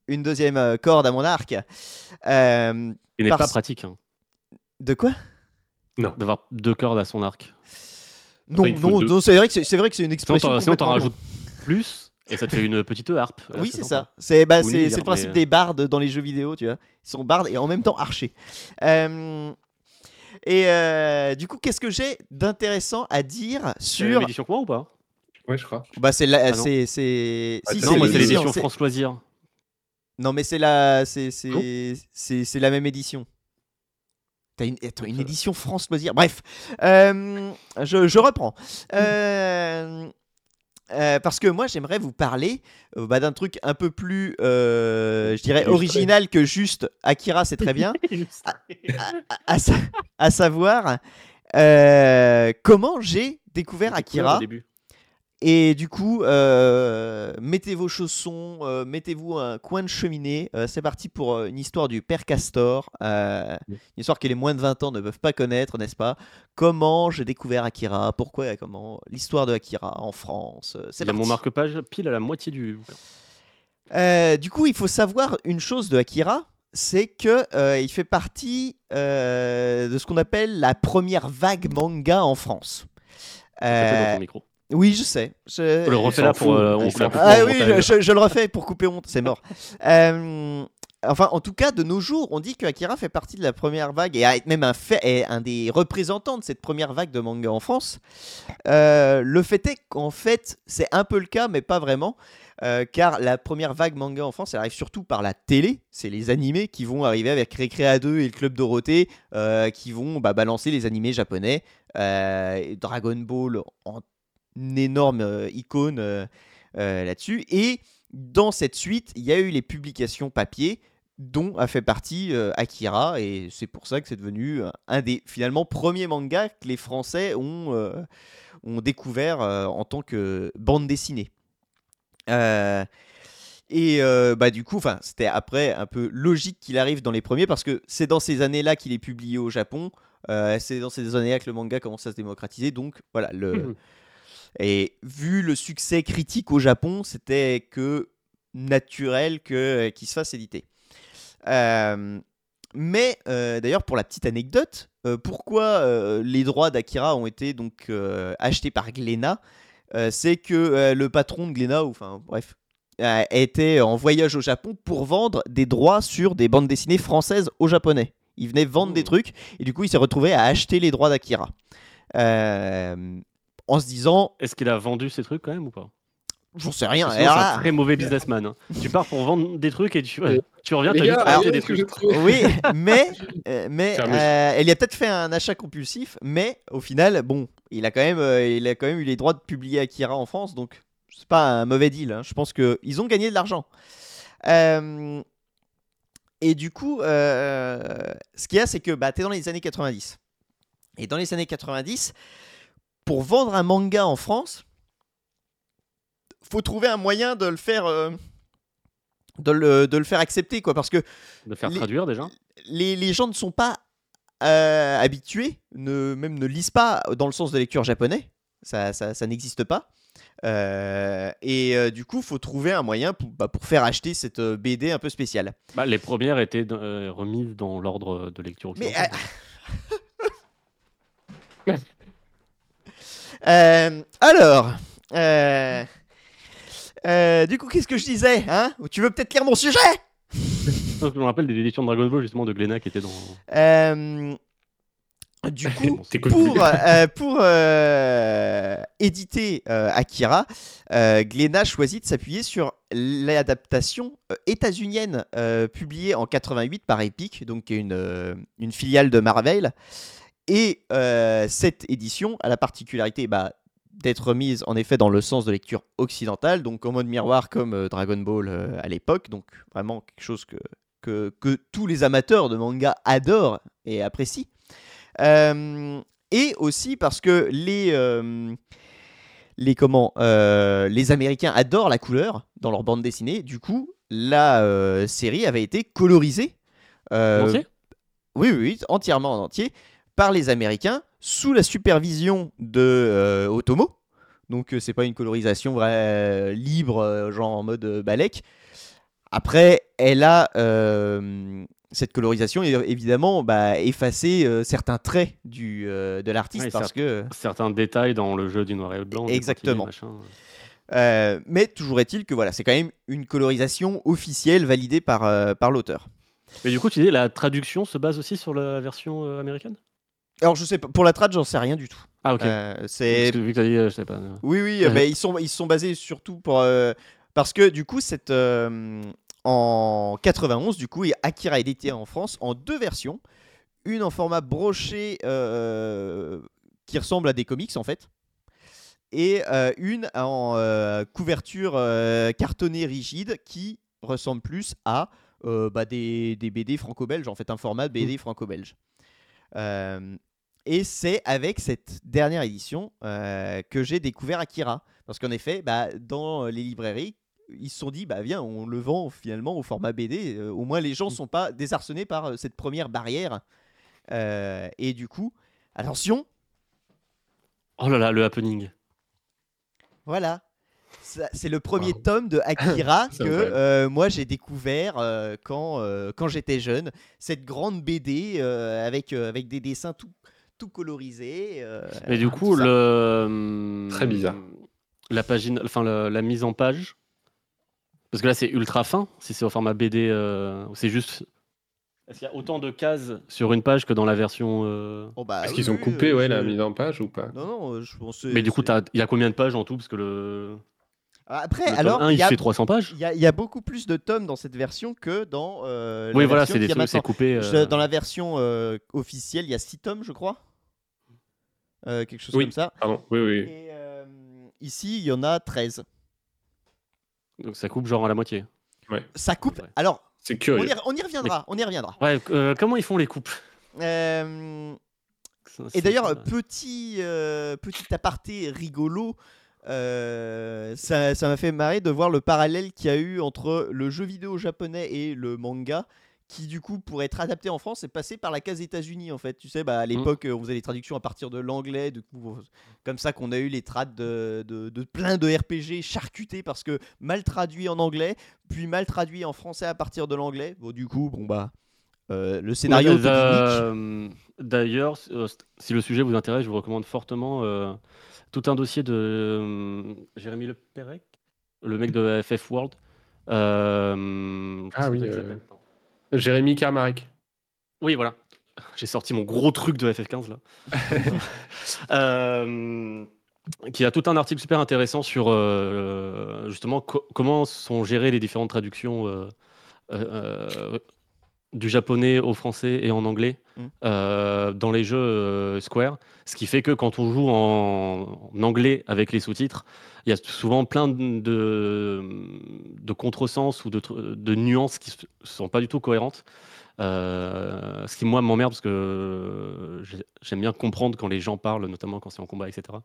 une deuxième corde à mon arc. Il n'est Parce- pas pratique hein, de quoi? D'avoir deux cordes à son arc. Non, non, non, c'est vrai que c'est c'est vrai que c'est une expression. sinon, t'en rajoutes plus et ça te fait une petite harpe. Oui, c'est ça. C'est bah, c'est- c'est le principe mais- des bardes dans les jeux vidéo, tu vois. Ils sont bardes et en même temps archers. Euh, et euh, du coup, qu'est-ce que j'ai d'intéressant à dire C'est sur même édition que moi ou pas? Ouais, je crois. Bah c'est la, Ah non. c'est c'est Ah, si, Non, c'est c'est l'édition, l'édition c'est- France Loisirs. Non mais c'est la c'est Non c'est c'est c'est la même édition. T'as une, attends, une édition France Loisirs. Bref, euh, je, je reprends. Euh, euh, parce que moi j'aimerais vous parler euh, bah, d'un truc un peu plus, euh, je dirais, original que juste Akira, c'est très bien. à, à à savoir euh, comment j'ai découvert Akira. Au début. Et du coup, euh, mettez vos chaussons, euh, mettez-vous un coin de cheminée. Euh, c'est parti pour une histoire du père Castor. une histoire que les moins de 20 ans ne peuvent pas connaître, n'est-ce pas? Comment j'ai découvert Akira? Pourquoi et comment? L'histoire de Akira en France. C'est parti. mon marque-page pile à la moitié du bouquin. Du coup, il faut savoir une chose de Akira, c'est que il fait partie de ce qu'on appelle la première vague manga en France. Euh. Oui, je sais. Je- On le refait s'en là pour. euh, on. Ah oui, je, je- le refais couper honte, c'est mort. Euh, enfin, en tout cas, de nos jours, on dit que Akira fait partie de la première vague et est même un, fait, est un des représentants de cette première vague de manga en France. Euh, le fait est qu'en fait, c'est un peu le cas, mais pas vraiment. euh, car la première vague manga en France, elle arrive surtout par la télé. C'est les animés qui vont arriver avec Récréa 2 et le Club Dorothée, euh, qui vont bah, balancer les animés japonais. Euh, Dragon Ball en énorme euh, icône euh, euh, là-dessus. Et dans cette suite, il y a eu les publications papier dont a fait partie Akira et c'est pour ça que c'est devenu un des finalement premiers mangas que les Français ont, ont découvert en tant que bande dessinée. Et bah du coup, c'était après un peu logique qu'il arrive dans les premiers parce que c'est dans ces années-là qu'il est publié au Japon. C'est dans ces années-là que le manga commence à se démocratiser. Donc voilà, le, Mhm. Et vu le succès critique au Japon, c'était que naturel que qu'il se fasse éditer. Euh, mais euh, d'ailleurs, pour la petite anecdote, euh, pourquoi euh, les droits d'Akira ont été donc euh, achetés par Glénat euh, C'est que euh, le patron de Glénat, ou enfin bref, euh, était en voyage au Japon pour vendre des droits sur des bandes dessinées françaises aux Japonais. Il venait vendre des trucs et du coup, il s'est retrouvé à acheter les droits d'Akira. Euh, en se disant, Est-ce qu'il a vendu ces trucs quand même ou pas? j'en sais rien. C'est un très mauvais businessman. hein. Tu pars pour vendre des trucs et tu, tu reviens, Les t'as juste acheté des trucs. Oui, mais, euh, mais euh, elle y a peut-être fait un achat compulsif, mais au final, bon, il a quand même, euh, il a quand même eu les droits de publier Akira en France, donc c'est pas un mauvais deal. hein. Je pense que ils ont gagné de l'argent. Euh, et du coup, euh, ce qu'il y a, c'est que bah, tu es dans les années 90. Et dans les années 90, pour vendre un manga en France, faut trouver un moyen de le faire, euh, de, le, de le faire accepter, quoi, parce que De faire Les- traduire déjà. les, les gens ne sont pas euh, habitués, ne, même ne lisent pas dans le sens de lecture japonais. Ça, ça, ça n'existe pas. Euh, et euh, du coup, faut trouver un moyen pour, bah, pour faire acheter cette euh, BD un peu spéciale. Bah, les premières étaient remises dans l'ordre de lecture. Mais. euh, alors, euh, euh, du coup, qu'est-ce que je disais hein? Tu veux peut-être lire mon sujet? Je me rappelle des éditions de Dragon Ball justement de Glénat qui étaient dans. Du coup, pour, euh, euh, éditer euh, Akira, Glénat choisit de s'appuyer sur l'adaptation états-unienne publiée en 88 par Epic, donc qui est une, une filiale de Marvel. Et euh, cette édition a la particularité bah, d'être mise en effet dans le sens de lecture occidentale, donc en mode miroir comme euh, Dragon Ball euh, à l'époque, donc vraiment quelque chose que, que, que tous les amateurs de manga adorent et apprécient. Et aussi parce que les, les, comment, euh, les Américains adorent la couleur dans leur bande dessinée. Du coup, la euh, série avait été colorisée. euh, Entier? Oui, oui, oui, entièrement en entier, par les Américains, sous la supervision de euh, Otomo. Donc, euh, c'est pas une colorisation vraie, euh, libre, genre en mode Balek. Après, elle a euh, cette colorisation, et évidemment, bah, effacé euh, certains traits du, euh, de l'artiste Ouais, parce que. Certains détails dans le jeu du noir et blanc. Exactement. mais toujours est-il que voilà, c'est quand même une colorisation officielle validée par, par l'auteur. Mais du coup, tu dis la traduction se base aussi sur la version américaine? Alors, je sais pas, pour la trad, j'en sais rien du tout. Ah, ok. Euh, c'est que vu que t'as dit, euh, je sais pas. euh, Oui, oui, Ouais. mais ils sont, ils sont basés surtout pour. euh, parce que du coup, cette, euh, en 91, du coup, Akira est édité en France en deux versions. Une en format broché euh, qui ressemble à des comics en fait. Et euh, une en euh, couverture euh, cartonnée rigide qui ressemble plus à euh, bah, des, des BD franco-belges, en fait, un format BD franco-belge. Euh, et c'est avec cette dernière édition euh, que j'ai découvert Akira. Parce qu'en effet, bah, dans les librairies, ils se sont dit, bah viens, on le vend finalement au format BD. euh, au moins, les gens ne sont pas désarçonnés par euh, cette première barrière. Euh, et du coup, attention, Oh là là, le happening. voilà. C'est le premier Wow. tome de Akira que euh, moi j'ai découvert euh, quand, euh, quand j'étais jeune. Cette grande BD euh, avec, euh, avec des dessins tout, tout colorisés. euh, Et du coup, le. hum, Très bizarre. La, pagine, enfin, la, la mise en page. Parce que là, c'est ultra fin. Si c'est au format BD, euh, c'est juste. Est-ce qu'il y a autant de cases sur une page que dans la version. euh, Oh, bah Est-ce oui, qu'ils ont oui, coupé ouais, la mise en page ou pas Non, non, euh, je pense. Mais du coup, il y a combien de pages en tout? Parce que le. Après, le alors, 1, il a- fait 300 pages. il y a- il y a beaucoup plus de tomes dans cette version que dans. euh, Oui, la voilà, version c'est des trucs, c'est coupé. euh, Je- Dans la version euh, officielle, il y a 6 tomes, je crois. Euh, quelque chose Oui. comme ça. Pardon, oui, oui. Et euh, ici, il y en a 13. Donc ça coupe genre à la moitié. Ça coupe. Ouais. Alors, C'est on curieux. y, on y reviendra. On y reviendra. Ouais, euh, comment ils font les coupes? Euh, Ça, Et d'ailleurs, petit, euh, petit aparté rigolo, euh, ça ça m'a fait marrer de voir le parallèle qu'il y a eu entre le jeu vidéo japonais et le manga, qui du coup, pour être adapté en France, est passé par la case États-Unis en fait. Tu sais, bah, à l'époque, euh, on faisait les traductions à partir de l'anglais, euh, comme ça qu'on a eu les trades de, de, de plein de RPG charcutés parce que mal traduits en anglais, puis mal traduits en français à partir de l'anglais. Bon, du coup, bon bah. euh, le scénario de Nick. euh, D'ailleurs, si le sujet vous intéresse, je vous recommande fortement euh, tout un dossier de euh, Jérémy Le Pérec, le mec de FF World. Euh, Ah oui, Jérémy Carmarek. Oui, voilà. J'ai sorti mon gros truc de FF15 là. Euh, qui a tout un article super intéressant sur euh, justement co- comment sont gérées les différentes traductions euh, euh, euh, du japonais au français et en anglais Mm. euh, dans les jeux euh, Square. Ce qui fait que quand on joue en, en anglais avec les sous-titres, il y a souvent plein de, de contresens ou de, nuances qui ne sont pas du tout cohérentes. Euh, ce qui moi m'emmerde parce que j'ai- j'aime bien comprendre quand les gens parlent, notamment quand c'est en combat, etc.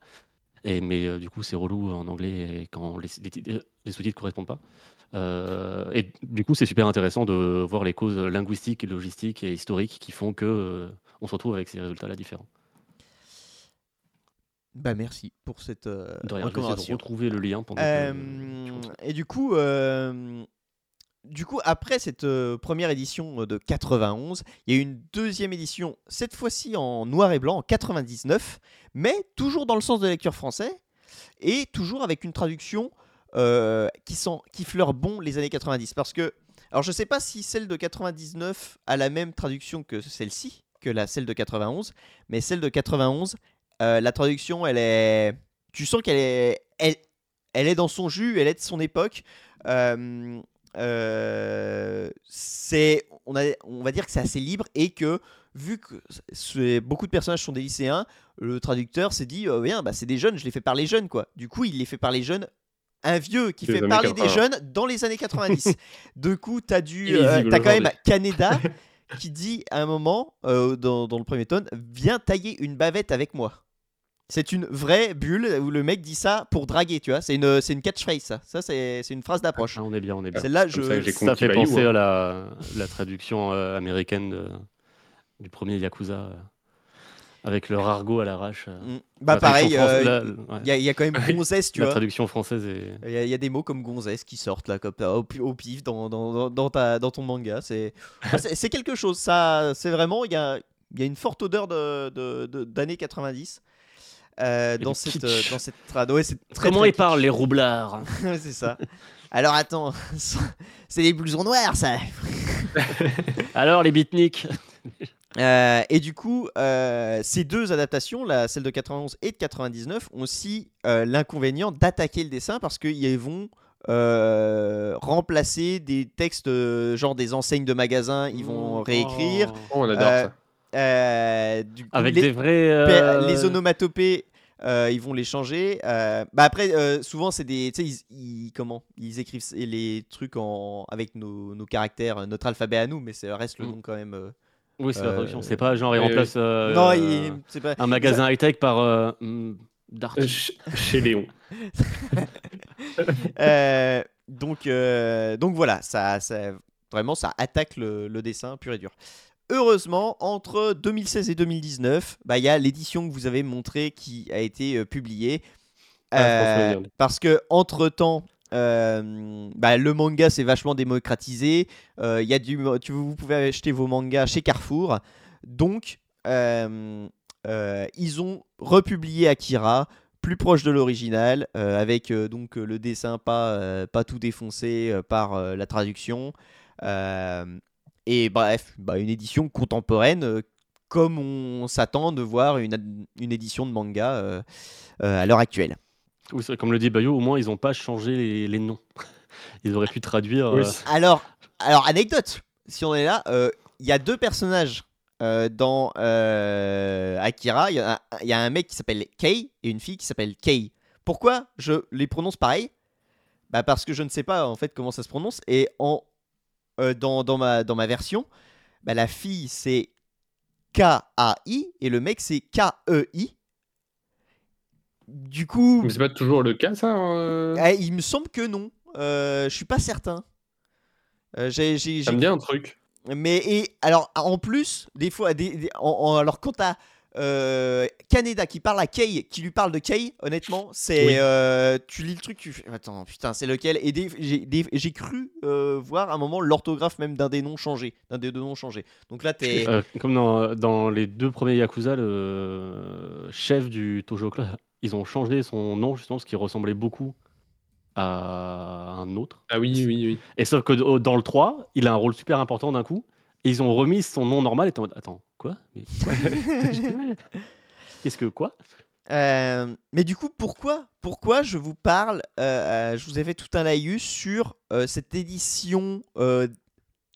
Et, mais euh, du coup, c'est relou en anglais quand les, sous-titres ne correspondent pas. Euh, et du coup, c'est super intéressant de voir les causes linguistiques, logistiques et historiques qui font que on se retrouve avec ces résultats-là différents. Bah merci pour cette euh, De rien, essayer de recommandation. retrouver le lien pendant que Euh, continues. et du coup, euh, du coup, après cette euh, première édition euh, de 91, il y a eu une deuxième édition, cette fois-ci en noir et blanc, en 99, mais toujours dans le sens de lecture français, et toujours avec une traduction euh, qui, sent, qui fleure bon les années 90. Parce que, alors je sais pas si celle de 99 a la même traduction que celle-ci, que la celle de 91, mais celle de 91, euh, la traduction, elle est... Tu sens qu'elle est... Elle, elle est dans son jus, elle est de son époque. Euh, euh, c'est, on, a, on va dire que c'est assez libre et que vu que beaucoup de personnages sont des lycéens, le traducteur s'est dit, euh, bien, bah, c'est des jeunes, je les fais parler jeunes quoi. Du coup, il les fait parler jeunes. Un vieux qui Des fait parler des 80. jeunes dans les années 90. du coup, t'as euh, t'as quand même. Canada qui dit à un moment euh, dans, dans le premier tome, viens tailler une bavette avec moi. C'est une vraie bulle où le mec dit ça pour draguer, tu vois. C'est une, c'est une catchphrase, ça. Ça, c'est, c'est une phrase d'approche. Ah, on est bien, on est bien. Celle-là, je. ça fait penser hein. à la, la traduction euh, américaine de- du premier Yakuza euh, avec leur argot à l'arrache. euh. Mm. Bah, La pareil, euh, la- ouais. il y, a- quand même gonzesse, tu La vois. traduction française est. Il y, a- il y a des mots comme gonzesse qui sortent là, comme au, pi- au pif dans, dans, dans- dans ta, dans ton manga. C'est, quelque chose. Ça, c'est vraiment. Il y a, il y a une forte odeur de, de- de- d'années 90 euh, dans, cette, euh, dans cette trad. Ouais, c'est très, Comment très ils parlent, les roublards c'est ça. Alors attends, c'est des blousons noirs ça. Alors, les beatniks Euh, et du coup, euh, ces deux adaptations, la, celle de 91 et de 99, ont aussi euh, l'inconvénient d'attaquer le dessin parce qu'ils vont euh, remplacer des textes euh, genre des enseignes de magasins, ils vont Oh. réécrire. Oh, on adore Euh, ça. Euh, du coup, Avec les, des vrais. euh, les onomatopées, euh, ils vont les changer. Euh, bah après, euh, souvent c'est des, tu sais, ils, ils- comment, ils écrivent les trucs en avec nos, nos caractères, notre alphabet à nous, mais ça reste le Mm. nom quand même. Euh, Oui, c'est la euh, traduction. C'est pas genre, euh, non, euh, il- c'est pas. un magasin high-tech par. euh. Euh, Chez Léon. Euh, donc, euh, donc voilà, ça, ça- vraiment, ça attaque le, le dessin pur et dur. Heureusement, entre 2016 et 2019, bah, il y a l'édition que vous avez montrée qui a été euh, publiée. Ah, Euh, parce que entre temps, le manga s'est vachement démocratisé. Euh, y a du, vous pouvez acheter vos mangas chez Carrefour. Donc, euh, euh, ils ont republié Akira plus proche de l'original, euh, avec euh, donc euh, le dessin pas, euh, pas tout défoncé euh, par euh, la traduction. Euh, et bref, bah, une édition contemporaine, euh, comme on s'attend de voir une, une édition de manga euh, euh, à l'heure actuelle. Oui, comme le dit Bayo, au moins, ils n'ont pas changé les, les noms. Ils auraient pu traduire. Oui, euh, Alors, alors anecdote, si on est là, euh, il y a deux personnages euh, dans euh, Akira. Il y, a un- il y a un mec qui s'appelle Kei et une fille qui s'appelle Kei. Pourquoi je les prononce pareil? Bah Parce que je ne sais pas en fait comment ça se prononce. Et en, euh, dans, dans, ma, dans ma version, bah, la fille c'est K-A-I et le mec c'est K-E-I. Du coup, Mais c'est pas toujours le cas, ça euh eh, il me semble que non. Euh, je suis pas certain. Euh, j'ai, j'ai- Ça j'ai- me dit un truc. Mais et alors en plus, des fois, des, des- en- en- alors quand t'as euh, Kaneda qui parle à Kei, qui lui parle de Kei, honnêtement, c'est. Oui. euh, tu lis le truc, tu fais. Attends, putain, c'est lequel? Et des- j'ai des- j'ai cru euh, voir à un moment l'orthographe même d'un des noms changé, d'un des deux noms changé. Donc là, t'es. Euh, comme dans, dans les deux premiers Yakuza, le chef du Tojo Club, ils ont changé son nom justement parce qu'il ressemblait beaucoup à un autre. Ah oui, oui, oui. Et sauf que au- dans le 3, il a un rôle super important d'un coup. Et ils ont remis son nom normal et en mode, Attends, quoi? Mais quoi? Qu'est-ce que quoi? Euh, mais du coup, pourquoi, pourquoi je vous parle euh, euh, Je vous ai fait tout un laïus sur euh, cette édition euh,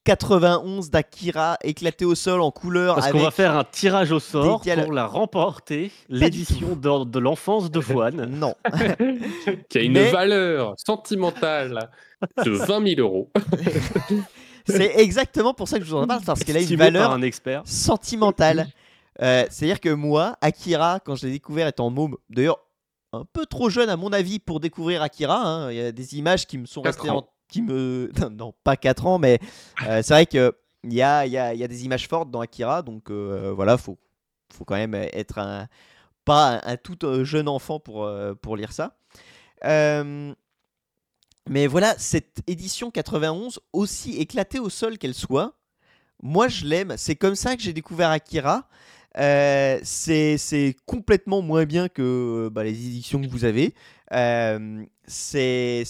91 d'Akira éclatée au sol en couleur. Parce qu'on va faire un tirage au sort pour la remporter, l'édition d'or- de l'enfance de Fouane. Non. Qui a une Mais- valeur sentimentale de 20 000 euros. C'est exactement pour ça que je vous en parle, parce qu'elle a une valeur un expert. sentimentale. Euh, C'est-à-dire que moi, Akira, quand je l'ai découvert étant môme, d'ailleurs un peu trop jeune à mon avis pour découvrir Akira, hein, il y a des images qui me sont restées ans. en... qui me... Non, pas 4 ans, mais euh, c'est vrai que il y a, y, a, y a des images fortes dans Akira, donc euh, voilà, faut, faut quand même être un... pas un, un tout euh, jeune enfant pour, pour lire ça. Mais voilà, cette édition 91, aussi éclatée au sol qu'elle soit, moi je l'aime. C'est comme ça que j'ai découvert Akira. Euh, c'est complètement moins bien que bah, les éditions que vous avez. Euh, c'est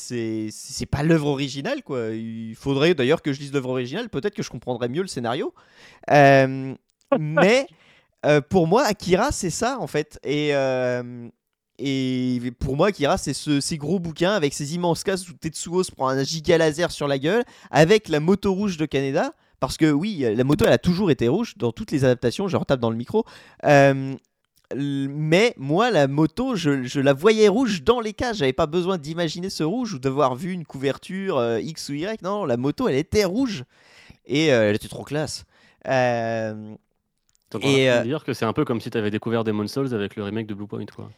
pas l'œuvre originale quoi. Il faudrait d'ailleurs que je lise l'œuvre originale. Peut-être que je comprendrais mieux le scénario. Euh, mais euh, pour moi, Akira, c'est ça en fait. Et euh, et pour moi, Akira, c'est ce- ces gros bouquins avec ces immenses cases où Tetsuo se prend un giga laser sur la gueule, avec la moto rouge de Canada. Parce que oui, la moto, elle a toujours été rouge dans toutes les adaptations. Je retape dans le micro. Euh, mais moi, la moto, je, je la voyais rouge dans les cases. J'avais pas besoin d'imaginer ce rouge ou d'avoir vu une couverture euh, X ou Y. Non, la moto, elle était rouge. Et euh, elle était trop classe. Euh, Et, euh, dire que c'est un peu comme si tu avais découvert Demon's Souls avec le remake de Blue Point. Quoi.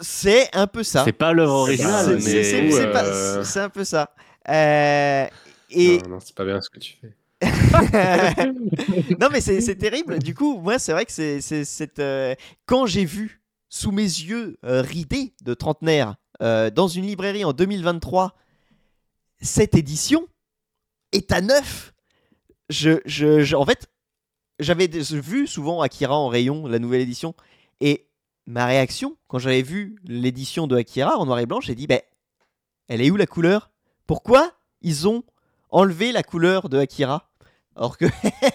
c'est un peu ça. C'est pas l'œuvre C'est- originale, c'est- mais. euh, c'est un peu ça. Euh, et Non, non, c'est pas bien ce que tu fais. non mais c'est terrible. Du coup, moi c'est vrai que c'est euh, quand j'ai vu sous mes yeux euh, ridés de trentenaire euh, dans une librairie en 2023 cette édition est à neuf. Je, je, je- en fait j'avais vu souvent Akira en rayon la nouvelle édition et ma réaction quand j'avais vu l'édition de Akira en noir et blanc, j'ai dit ben elle est où la couleur? Pourquoi ils ont enlevé la couleur de Akira alors que,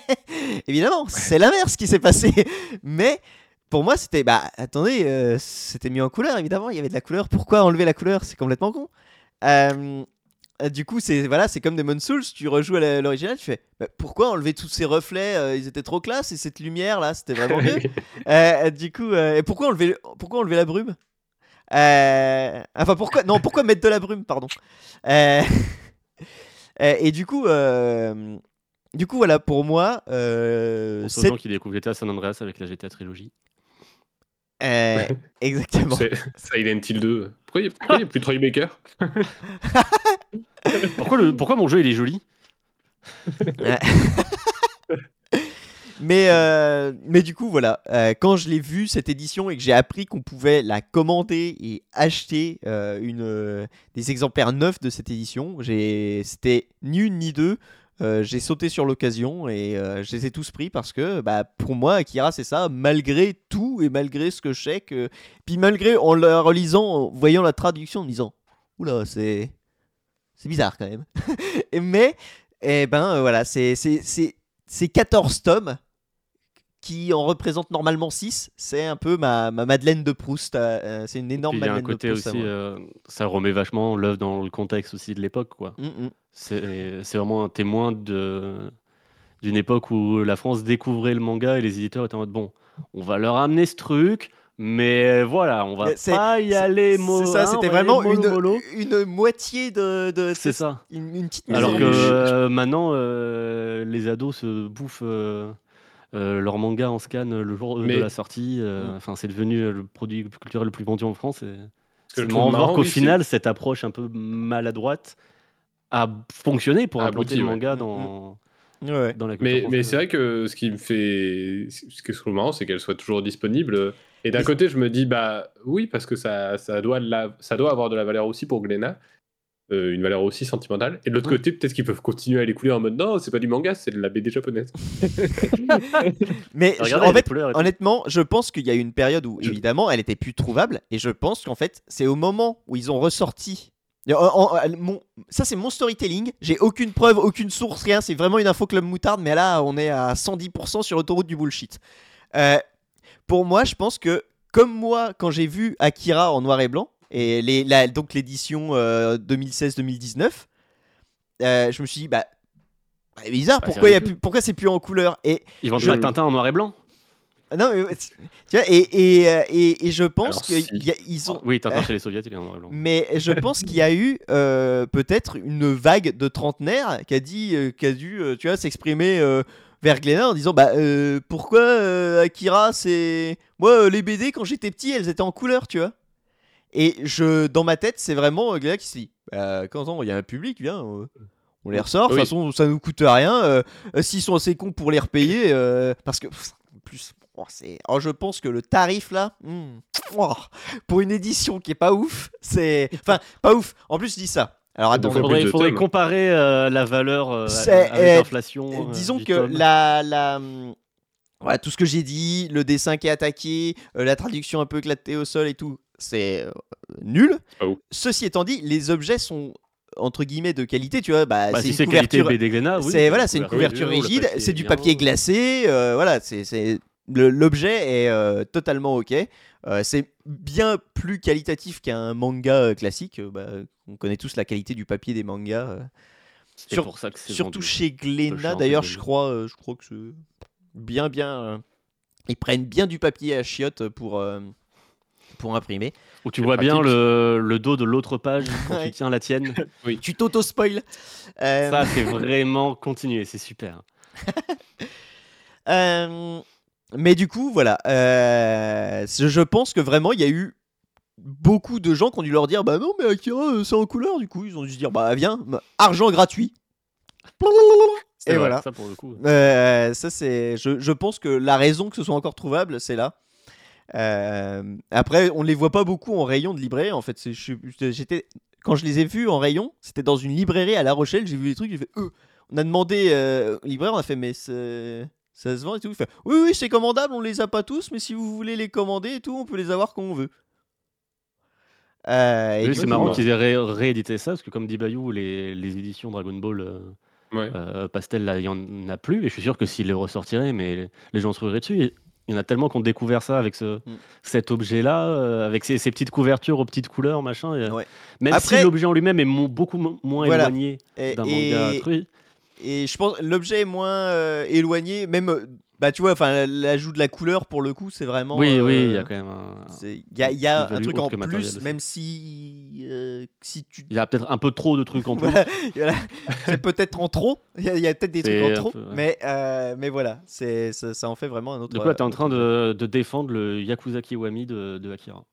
évidemment, c'est l'inverse qui s'est passé. Mais pour moi, c'était, bah, attendez, euh, c'était mis en couleur, évidemment, il y avait de la couleur. Pourquoi enlever la couleur? C'est complètement con. Euh, euh, du coup, c'est voilà, c'est comme Demon Souls. Tu rejoues à l'original, tu fais, bah, pourquoi enlever tous ces reflets? Euh, Ils étaient trop classe et cette lumière là, c'était vraiment mieux. Euh, du coup, euh, et pourquoi enlever, pourquoi enlever la brume? Enfin, pourquoi Non, pourquoi mettre de la brume, pardon? Euh, et du coup, euh, du coup, voilà, pour moi, euh, Pour ceux c'est gens qui découvrent GTA San Andreas avec la GTA trilogie. euh, exactement. Silent Hill 2. Pourquoi il n'y a plus Troy Baker Pourquoi, le, pourquoi mon jeu il est joli? Mais, euh, mais du coup, voilà, euh, quand je l'ai vu cette édition et que j'ai appris qu'on pouvait la commander et acheter euh, une, des exemplaires neufs de cette édition, c'était ni une ni deux. J'ai sauté sur l'occasion et je les ai tous pris parce que bah, pour moi, Akira, c'est ça, malgré tout et malgré ce que je sais. Que... Puis malgré, en la relisant, en voyant la traduction, en me disant Oula, c'est. C'est bizarre quand même. Mais, eh ben voilà, c'est 14 tomes qui en représentent normalement 6. C'est un peu ma, ma Madeleine de Proust. euh, euh, c'est une énorme Puis Il y a un Madeleine côté de Proust. aussi, euh, ça remet vachement l'œuvre dans le contexte aussi de l'époque. quoi. Mm, mm. C'est vraiment un témoin de d'une époque où la France découvrait le manga et les éditeurs étaient en mode bon, on va leur amener ce truc, mais voilà, on va pas y aller mo- C'est ça, hein, c'était vraiment mollo, une, mollo. une moitié de. de C'est ça. Une, une petite Alors que euh, maintenant, euh, les ados se bouffent euh, euh, leur manga en scan le jour Mais- de la sortie. euh, Mm. Enfin, c'est devenu euh, le produit culturel le plus vendu en France. Et... que C'est je marrant trouve marrant, qu'au oui, final, cette approche un peu maladroite a fonctionné pour implanter le manga Mm, dans, Ouais. dans la culture Mais, mais c'est vrai que ce qui me fait. Ce qui est trop marrant, c'est qu'elle soit toujours disponible. Et d'un côté, je me dis, bah oui, parce que ça, ça, doit, la- ça doit avoir de la valeur aussi pour Glénat, euh, une valeur aussi sentimentale. Et de l'autre Ouais. côté, peut-être qu'ils peuvent continuer à l'écouler en mode non, c'est pas du manga, c'est de la BD japonaise. Mais je- en les fait, honnêtement, je pense qu'il y a eu une période où, Je- évidemment, elle était plus trouvable. Et je pense qu'en fait, c'est au moment où ils ont ressorti. En- en- en- mon- ça, c'est mon storytelling. J'ai aucune preuve, aucune source, rien. C'est vraiment une info club moutarde. Mais là, on est à 110% sur l'autoroute du bullshit. Euh, pour moi, je pense que, comme moi, quand j'ai vu Akira en noir et blanc, et les, la- donc l'édition euh, 2016-2019, euh, je me suis dit, bah. c'est bizarre, Bah, pourquoi, il y a ridicule. plus, pourquoi c'est plus en couleur? Et Ils vendent Je- Tintin en noir et blanc ah Non, mais tu vois, et, et, euh, et, et je pense qu'ils si. ont. Oui, Tintin chez les soviets, il est en noir et blanc. Mais je pense qu'il y a eu euh, peut-être une vague de trentenaires qui a dit, euh, qui a dû, euh, tu vois, s'exprimer euh, vers Glénat en disant, bah euh, pourquoi euh, Akira, c'est moi euh, les BD quand j'étais petit, elles étaient en couleur, tu vois. Et je, dans ma tête, c'est vraiment euh, Glénat qui se dit, bah, quand il y a un public, viens. euh, on les ressort, de toute façon ça nous coûte rien. euh, euh, S'ils sont assez cons pour les repayer, euh, parce que pff, en plus, oh, c'est, oh, je pense que le tarif là, hmm, oh, pour une édition qui est pas ouf, c'est, enfin pas ouf. En plus, je dis ça. Alors attends, Il faudrait, faudrait comparer euh, la valeur euh, avec euh, l'inflation. euh, disons que tome. la, la, voilà, tout ce que j'ai dit, le dessin qui est attaqué, euh, la traduction un peu éclatée au sol et tout, c'est euh, nul. Ouf. Ceci étant dit, les objets sont entre guillemets de qualité, tu vois. Bah, Bah, c'est si une c'est qualité couverture. Oui. c'est voilà, c'est une couverture, rigide, c'est est du bien. papier glacé, euh, voilà, c'est l'objet est euh, totalement ok. Euh, c'est bien plus qualitatif qu'un manga classique. Bah, on connaît tous la qualité du papier des mangas, sur- pour ça que surtout vendu. chez Glénat. D'ailleurs, je crois, je crois que c'est bien, bien. ils prennent bien du papier à chiottes pour pour imprimer. Où tu vois bien le, le dos de l'autre page quand Ouais. tu tiens la tienne. Tu t'auto spoil. Euh, Ça, c'est vraiment continuer, c'est super. Euh, mais du coup, voilà. euh, je pense que vraiment, il y a eu beaucoup de gens qui ont dû leur dire Bah non, mais Akira, c'est en couleur. Du coup, ils ont dû se dire Bah viens, argent gratuit. Et vrai. voilà. Ça, pour le coup. Euh, ça, c'est. Je, je pense que la raison que ce soit encore trouvable, c'est là. Euh, après, on les voit pas beaucoup en rayon de librairie. En fait, j'étais quand je les ai vus en rayon, c'était dans une librairie à La Rochelle. J'ai vu les trucs, j'ai fait. Euh. On a demandé euh, au libraire, on a fait mais ça se vend et tout. Il fait oui oui c'est commandable, on les a pas tous, mais si vous voulez les commander et tout, on peut les avoir quand on veut. Euh, Oui, c'est marrant qu'ils aient ré- réédité ça, parce que comme dit Bayou, les, les éditions Dragon Ball euh, Ouais. euh, Pastel, là, il n'y en a plus. Et je suis sûr que s'ils les ressortiraient, mais les, les gens se rueraient dessus. Et il y en a tellement qui ont découvert ça avec ce, Mm. cet objet-là, euh, avec ces, ces petites couvertures aux petites couleurs, machin. et, euh, Ouais. Même Après- si l'objet en lui-même est beaucoup mo- moins Voilà. éloigné et- d'un et- manga truc. Et je pense l'objet est moins euh, éloigné, même bah tu vois, enfin l'ajout de la couleur pour le coup, c'est vraiment. Oui, oui, il y euh, a quand même un... Il y a, y un truc en plus, même si euh, si tu Il y a peut-être un peu trop de trucs en plus. Voilà, c'est peut-être en trop. Il y a, peut-être des trucs en trop, peu, ouais. mais euh, mais voilà, c'est ça, ça en fait vraiment un autre. De quoi tu es en train de, de défendre le Yakuza Kiwami de, de Akira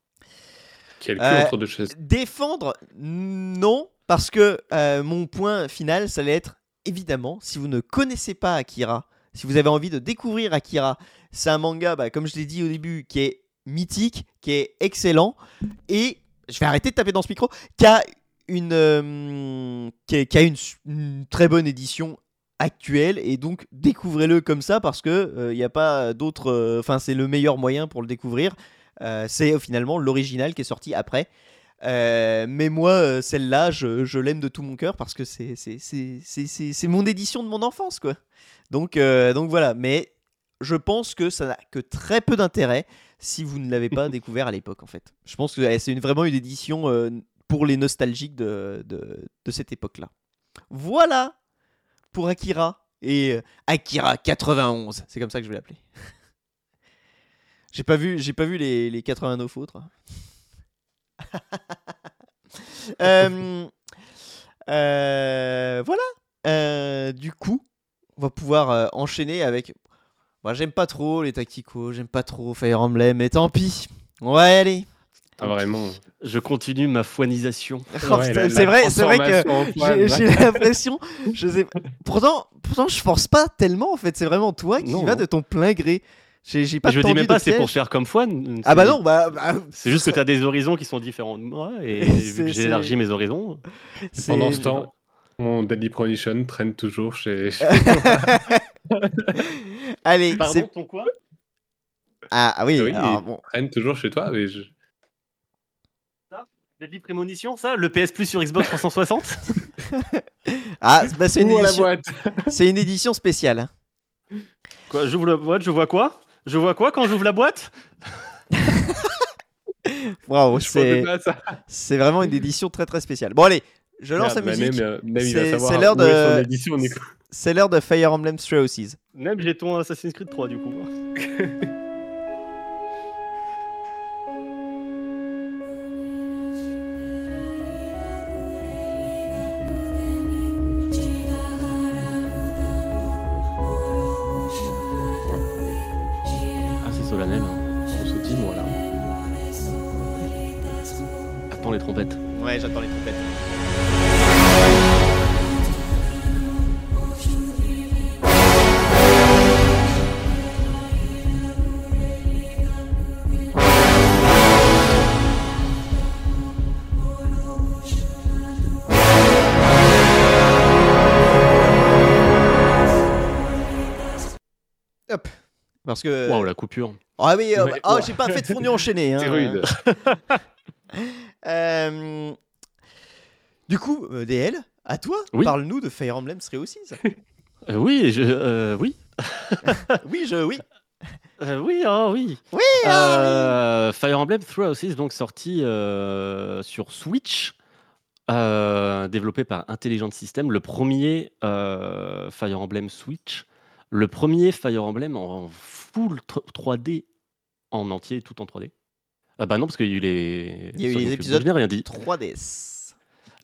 Quel Euh, entre deux chaises. Défendre, non, parce que euh, mon point final, ça allait être évidemment, si vous ne connaissez pas Akira, si vous avez envie de découvrir Akira, c'est un manga, bah, comme je l'ai dit au début, qui est mythique, qui est excellent, et je vais arrêter de taper dans ce micro, qui a une, euh, très bonne édition actuelle, et donc découvrez-le comme ça, parce que il n'y a pas d'autre, euh, enfin c'est le meilleur moyen pour le découvrir. Euh, c'est euh, finalement l'original qui est sorti après. Euh, mais moi, euh, celle-là, je, je l'aime de tout mon cœur parce que c'est mon édition de mon enfance, quoi. Donc, euh, donc voilà. Mais je pense que ça n'a que très peu d'intérêt si vous ne l'avez pas découvert à l'époque, en fait. Je pense que eh, c'est une- vraiment une édition pour les nostalgiques de, de, de cette époque-là. Voilà pour Akira et Akira 91. C'est comme ça que je vais l'appeler. J'ai pas vu, j'ai pas vu les, les 89 autres. Euh, euh, voilà. Euh, du coup, on va pouvoir euh, enchaîner avec. Moi, j'aime pas trop les tacticos, j'aime pas trop Fire Emblem, mais tant pis. On va y aller. Ah, vraiment. Je continue ma foinisation. Oh, Ouais, c'est vrai, c'est vrai que j'ai l'impression. Je sais. Pourtant, pourtant, je force pas tellement en fait. C'est vraiment toi qui Non, vas non. de ton plein gré. J'ai j'ai pas je dis même pas c'est pour faire comme Fouane. Ah bah non, bah, bah, C'est juste que tu as des horizons qui sont différents de moi et C'est- vu que c'est- j'ai élargi mes horizons. c'est- Pendant ce temps, mon Deadly Premonition traîne toujours chez. Allez, c'est ton quoi? Ah, ah oui. Oui, alors, il- bon. traîne toujours chez toi. Mais je... Deadly Prémonition, ça Le PS Plus sur Xbox 360 Ah, bah, une édition. C'est une édition spéciale. hein. Quoi J'ouvre la boîte, je vois quoi? Je vois quoi quand j'ouvre la boîte? Pensais c'est vraiment une édition très très spéciale. Bon allez, je lance la Merde, bah, musique. Euh, l'heure de-. C'est l'heure de Fire Emblem Three Houses. Même j'ai ton Assassin's Creed 3 du coup. Parce que. Waouh la coupure. Ah oui, euh, Ouais, ah, ouais. j'ai pas fait de fondu enchaîné. Hein. C'est rude. Euh, Du coup, euh, DL, à toi, Oui. parle-nous de Fire Emblem Three Houses. Euh, oui, je, oui. oui, je, oui. Euh, oui, ah oui. Oui, Euh, Fire Emblem Three Houses, donc sorti euh, sur Switch, développé par Intelligent System, le premier Fire Emblem Switch, le premier Fire Emblem en full tr- 3D en entier, tout en 3D. Ah bah non, parce qu'il y a eu les, Il y a eu sur les GameCube. épisodes Je n'ai rien dit. 3DS.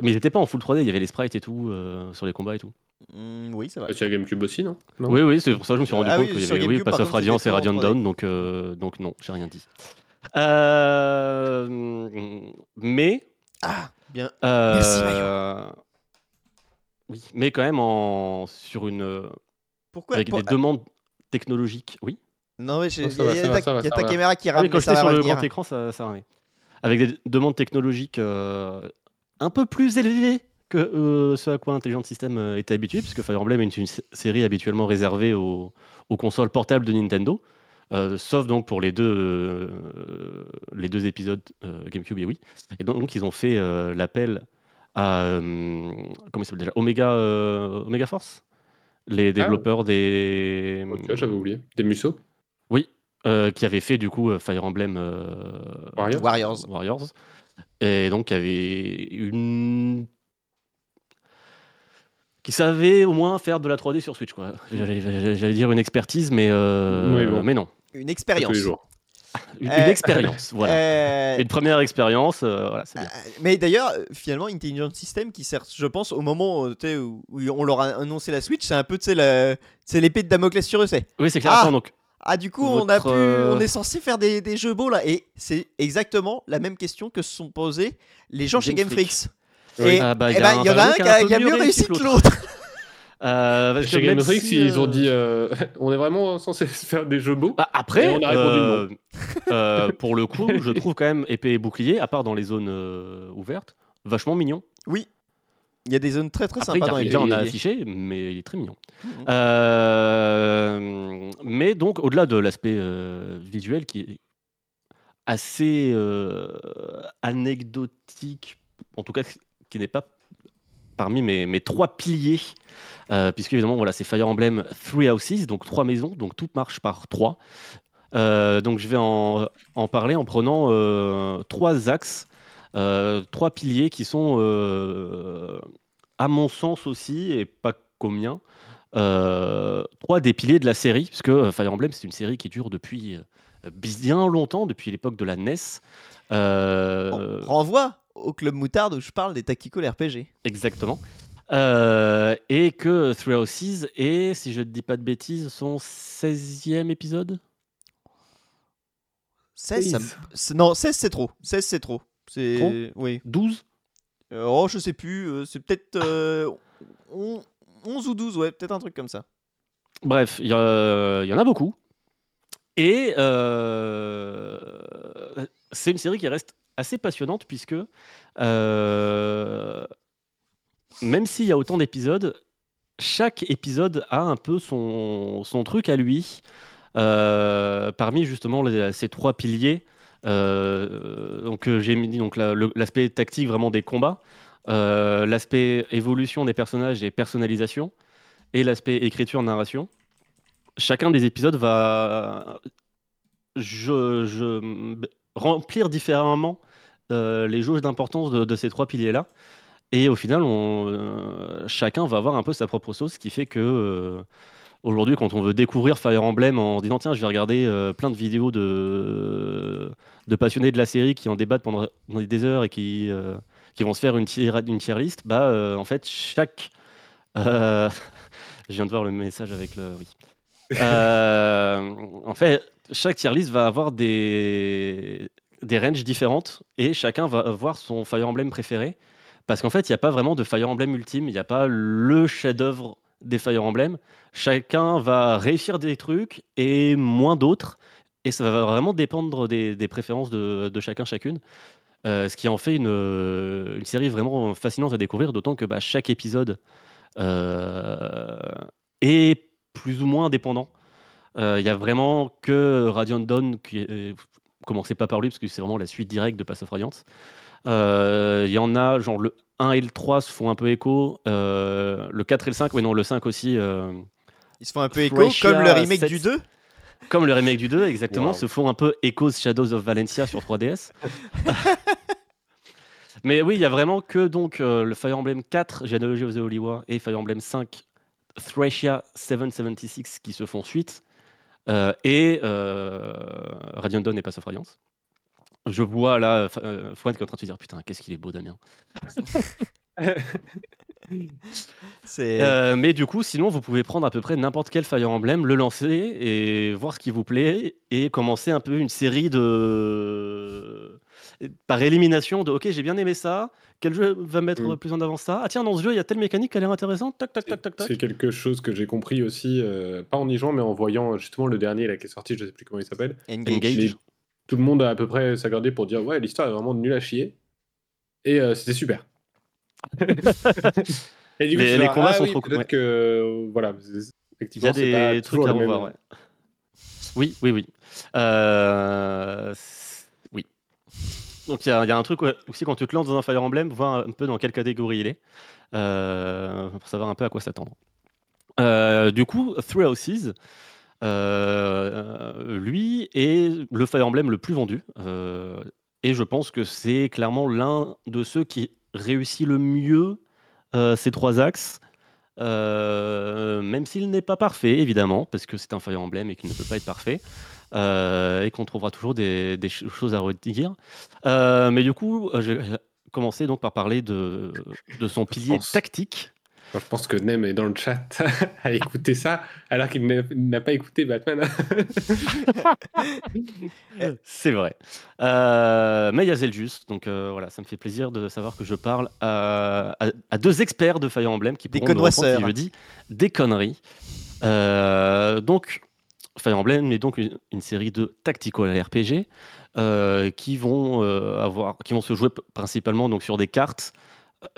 Mais ils n'étaient pas en full 3D, il y avait les sprites et tout, euh, sur les combats et tout. Hmm, oui, c'est vrai. Tu as GameCube aussi, non, Non. Oui, oui, c'est pour ça que je me suis rendu Ah compte oui, qu'il y sur avait oui, GameCube, par Pass of contre, Radiance et Radiant 3D. Dawn, donc, euh, donc non, j'ai rien dit. Euh, mais. Ah, bien. euh, Merci, Oui, mais quand même en, sur une. Pourquoi avec pour- des demandes technologiques. Oui. Non, mais Oh, il y a, va, ta- va, y a caméra qui Ah rame, oui, quand mais ça sur le grand écran, ça, ça ramait. Avec des demandes technologiques euh, un peu plus élevées que euh, ce à quoi Intelligent System euh, était habitué, puisque Fire Emblem est une série habituellement réservée aux, aux consoles portables de Nintendo, euh, sauf donc pour les deux, euh, les deux épisodes euh, GameCube et Wii. Et donc, donc, ils ont fait euh, l'appel à euh, comment il s'appelle déjà Omega, euh, Omega Force, les développeurs des Ok, j'avais oublié. Des Musso oui, euh, qui avait fait du coup euh, Fire Emblem euh, Warriors Warriors. Warriors. Et donc, il y avait une. qui savait au moins faire de la 3D sur Switch. quoi. J'allais dire une expertise, mais, euh, Oui, bon. mais non. Une Tous expérience. Une, Euh, expérience, voilà. Euh, Une première expérience, euh, voilà, c'est bien. Mais d'ailleurs, finalement, Intelligent System, qui sert, je pense, au moment où, où on leur a annoncé la Switch, c'est un peu tu sais, la- c'est l'épée de Damoclès sur eux. c'est. Oui, c'est clair. Ah Attends, donc, Ah, du coup, on, a pu, on est censé faire des, des jeux beaux là. Et c'est exactement la même question que se sont posées les gens chez Game Game Freaks. Oui. Et Ah bah, eh il y a ben, il y en a un qui qui a mieux réussi que l'autre. euh, parce que Chez Game Freaks, si, ils ont euh, dit euh, on est vraiment censé faire des jeux beaux. Bah, après, Et on a répondu euh, euh, pour le coup, je trouve quand même épée et bouclier, à part dans les zones euh, ouvertes, vachement mignon. Oui. Il y a des zones très très Après, sympas dans les on a affiché, mais il est très mignon. Mhm. Euh, mais donc, au-delà de l'aspect euh, visuel qui est assez euh, anecdotique, en tout cas qui n'est pas parmi mes, mes trois piliers, euh, puisque évidemment, voilà, c'est Fire Emblem Three Houses, donc trois maisons, donc tout marche par trois. Euh, donc je vais en, en parler en prenant euh, trois axes, trois piliers qui sont, à mon sens aussi, et pas euh, trois des piliers de la série, puisque Fire Emblem, c'est une série qui dure depuis bien longtemps, depuis l'époque de la NES. Renvoie au Club Moutarde où je parle des Tactical RPG. Exactement. Euh, et que Three Houses est, si je ne dis pas de bêtises, son 16e épisode? 16, ça me- Non, 16 c'est trop. 16 c'est trop. C'est. Oui. 12 Euh, oh, je sais plus. euh, c'est peut-être. euh, on- 11 ou 12, ouais, peut-être un truc comme ça. Bref, il y, en a beaucoup. Et c'est une série qui reste assez passionnante puisque euh, même s'il y a autant d'épisodes, chaque épisode a un peu son, son truc à lui. Euh, parmi justement ces trois piliers, euh, donc j'ai mis donc l'aspect tactique vraiment des combats, l'aspect évolution des personnages et personnalisation, et l'aspect écriture narration. Chacun des épisodes va remplir différemment euh, les jauges d'importance de, ces trois piliers-là. Et au final, on, euh, chacun va avoir un peu sa propre sauce, ce qui fait que euh, aujourd'hui, quand on veut découvrir Fire Emblem en disant tiens, je vais regarder plein de vidéos de, de passionnés de la série qui en débattent pendant, des heures et qui, qui vont se faire une tier, bah en fait, chaque. je viens de voir le message avec le. Oui. Euh, en fait, chaque tier list va avoir des, des ranges différentes et chacun va avoir son Fire Emblem préféré. Parce qu'en fait, il n'y a pas vraiment de Fire Emblem ultime, il n'y a pas le chef-d'œuvre des Fire Emblem. Chacun va réussir des trucs et moins d'autres. Et ça va vraiment dépendre des, préférences de, chacun, chacune. Euh, ce qui en fait une, une série vraiment fascinante à découvrir, d'autant que bah, chaque épisode euh, est plus ou moins indépendant. Euh, Il y a vraiment que Radiant Dawn qui est. euh, Commencez pas par lui parce que c'est vraiment la suite directe de Pass of Radiance. Euh, Il y en a, genre le 1 et le 3 se font un peu écho. Euh, le 4 et le 5, oui, non, le 5 aussi. euh, Ils se font un peu écho, comme le remake 7. du 2. comme le remake du 2, exactement, Wow. se font un peu Echoes Shadows of Valencia sur 3DS. Mais oui, il y a vraiment que donc euh, le Fire Emblem 4, Genealogy of the Holy War, et Fire Emblem 5, Thracia 776 qui se font suite, euh, et euh, Radiant Dawn et Pass of Radiance. Je vois là, euh, Fouad qui est en train de se dire Putain, qu'est-ce qu'il est beau, Damien. Euh, mais du coup, sinon, vous pouvez prendre à peu près n'importe quel Fire Emblem, le lancer et voir ce qui vous plaît et commencer un peu une série de. Par élimination de OK, j'ai bien aimé ça. Quel jeu va mettre Mm. plus en avant ça? Ah, tiens, dans ce jeu, il y a telle mécanique qui a l'air intéressante. Tac, tac, tac, tac. C'est quelque chose que j'ai compris aussi, euh, pas en y jouant, mais en voyant justement le dernier là, qui est sorti, je sais plus comment il s'appelle. Engage. Tout le monde a à peu près s'accordé pour dire ouais, l'histoire est vraiment nulle à chier. Et euh, c'était super. Et du Les- suis les là, combats ah sont oui, trop cool, ouais. que euh, voilà, c'est- Il y effectivement, a des trucs à revoir. ouais. Oui, oui. Euh, Oui. Donc il y, a un truc aussi quand tu te lances dans un Fire Emblem, voir un peu dans quelle catégorie il est, euh, pour savoir un peu à quoi s'attendre. Euh, du coup, Three Houses, euh, lui est le Fire Emblem le plus vendu. et je pense que c'est clairement l'un de ceux qui réussit le mieux ces trois axes. Même s'il n'est pas parfait, évidemment, parce que c'est un Fire Emblem et qu'il ne peut pas être parfait, et qu'on trouvera toujours des, des ch- choses à redire. Euh, mais du coup, euh, je vais commencer donc par parler de, de son pilier pense. tactique. Je pense que Nem est dans le chat à écouter ça, alors qu'il n'a- pas écouté Batman. C'est vrai. Euh, mais il y a Zeljus, donc euh, voilà, ça me fait plaisir de savoir que je parle à, à- à deux experts de Fire Emblem qui Des pourront me reprendre connoisseurs. si je dis des conneries. Euh, donc, Fire Emblem est donc une, série de tactical RPG euh, qui vont euh, qui vont se jouer principalement donc sur des cartes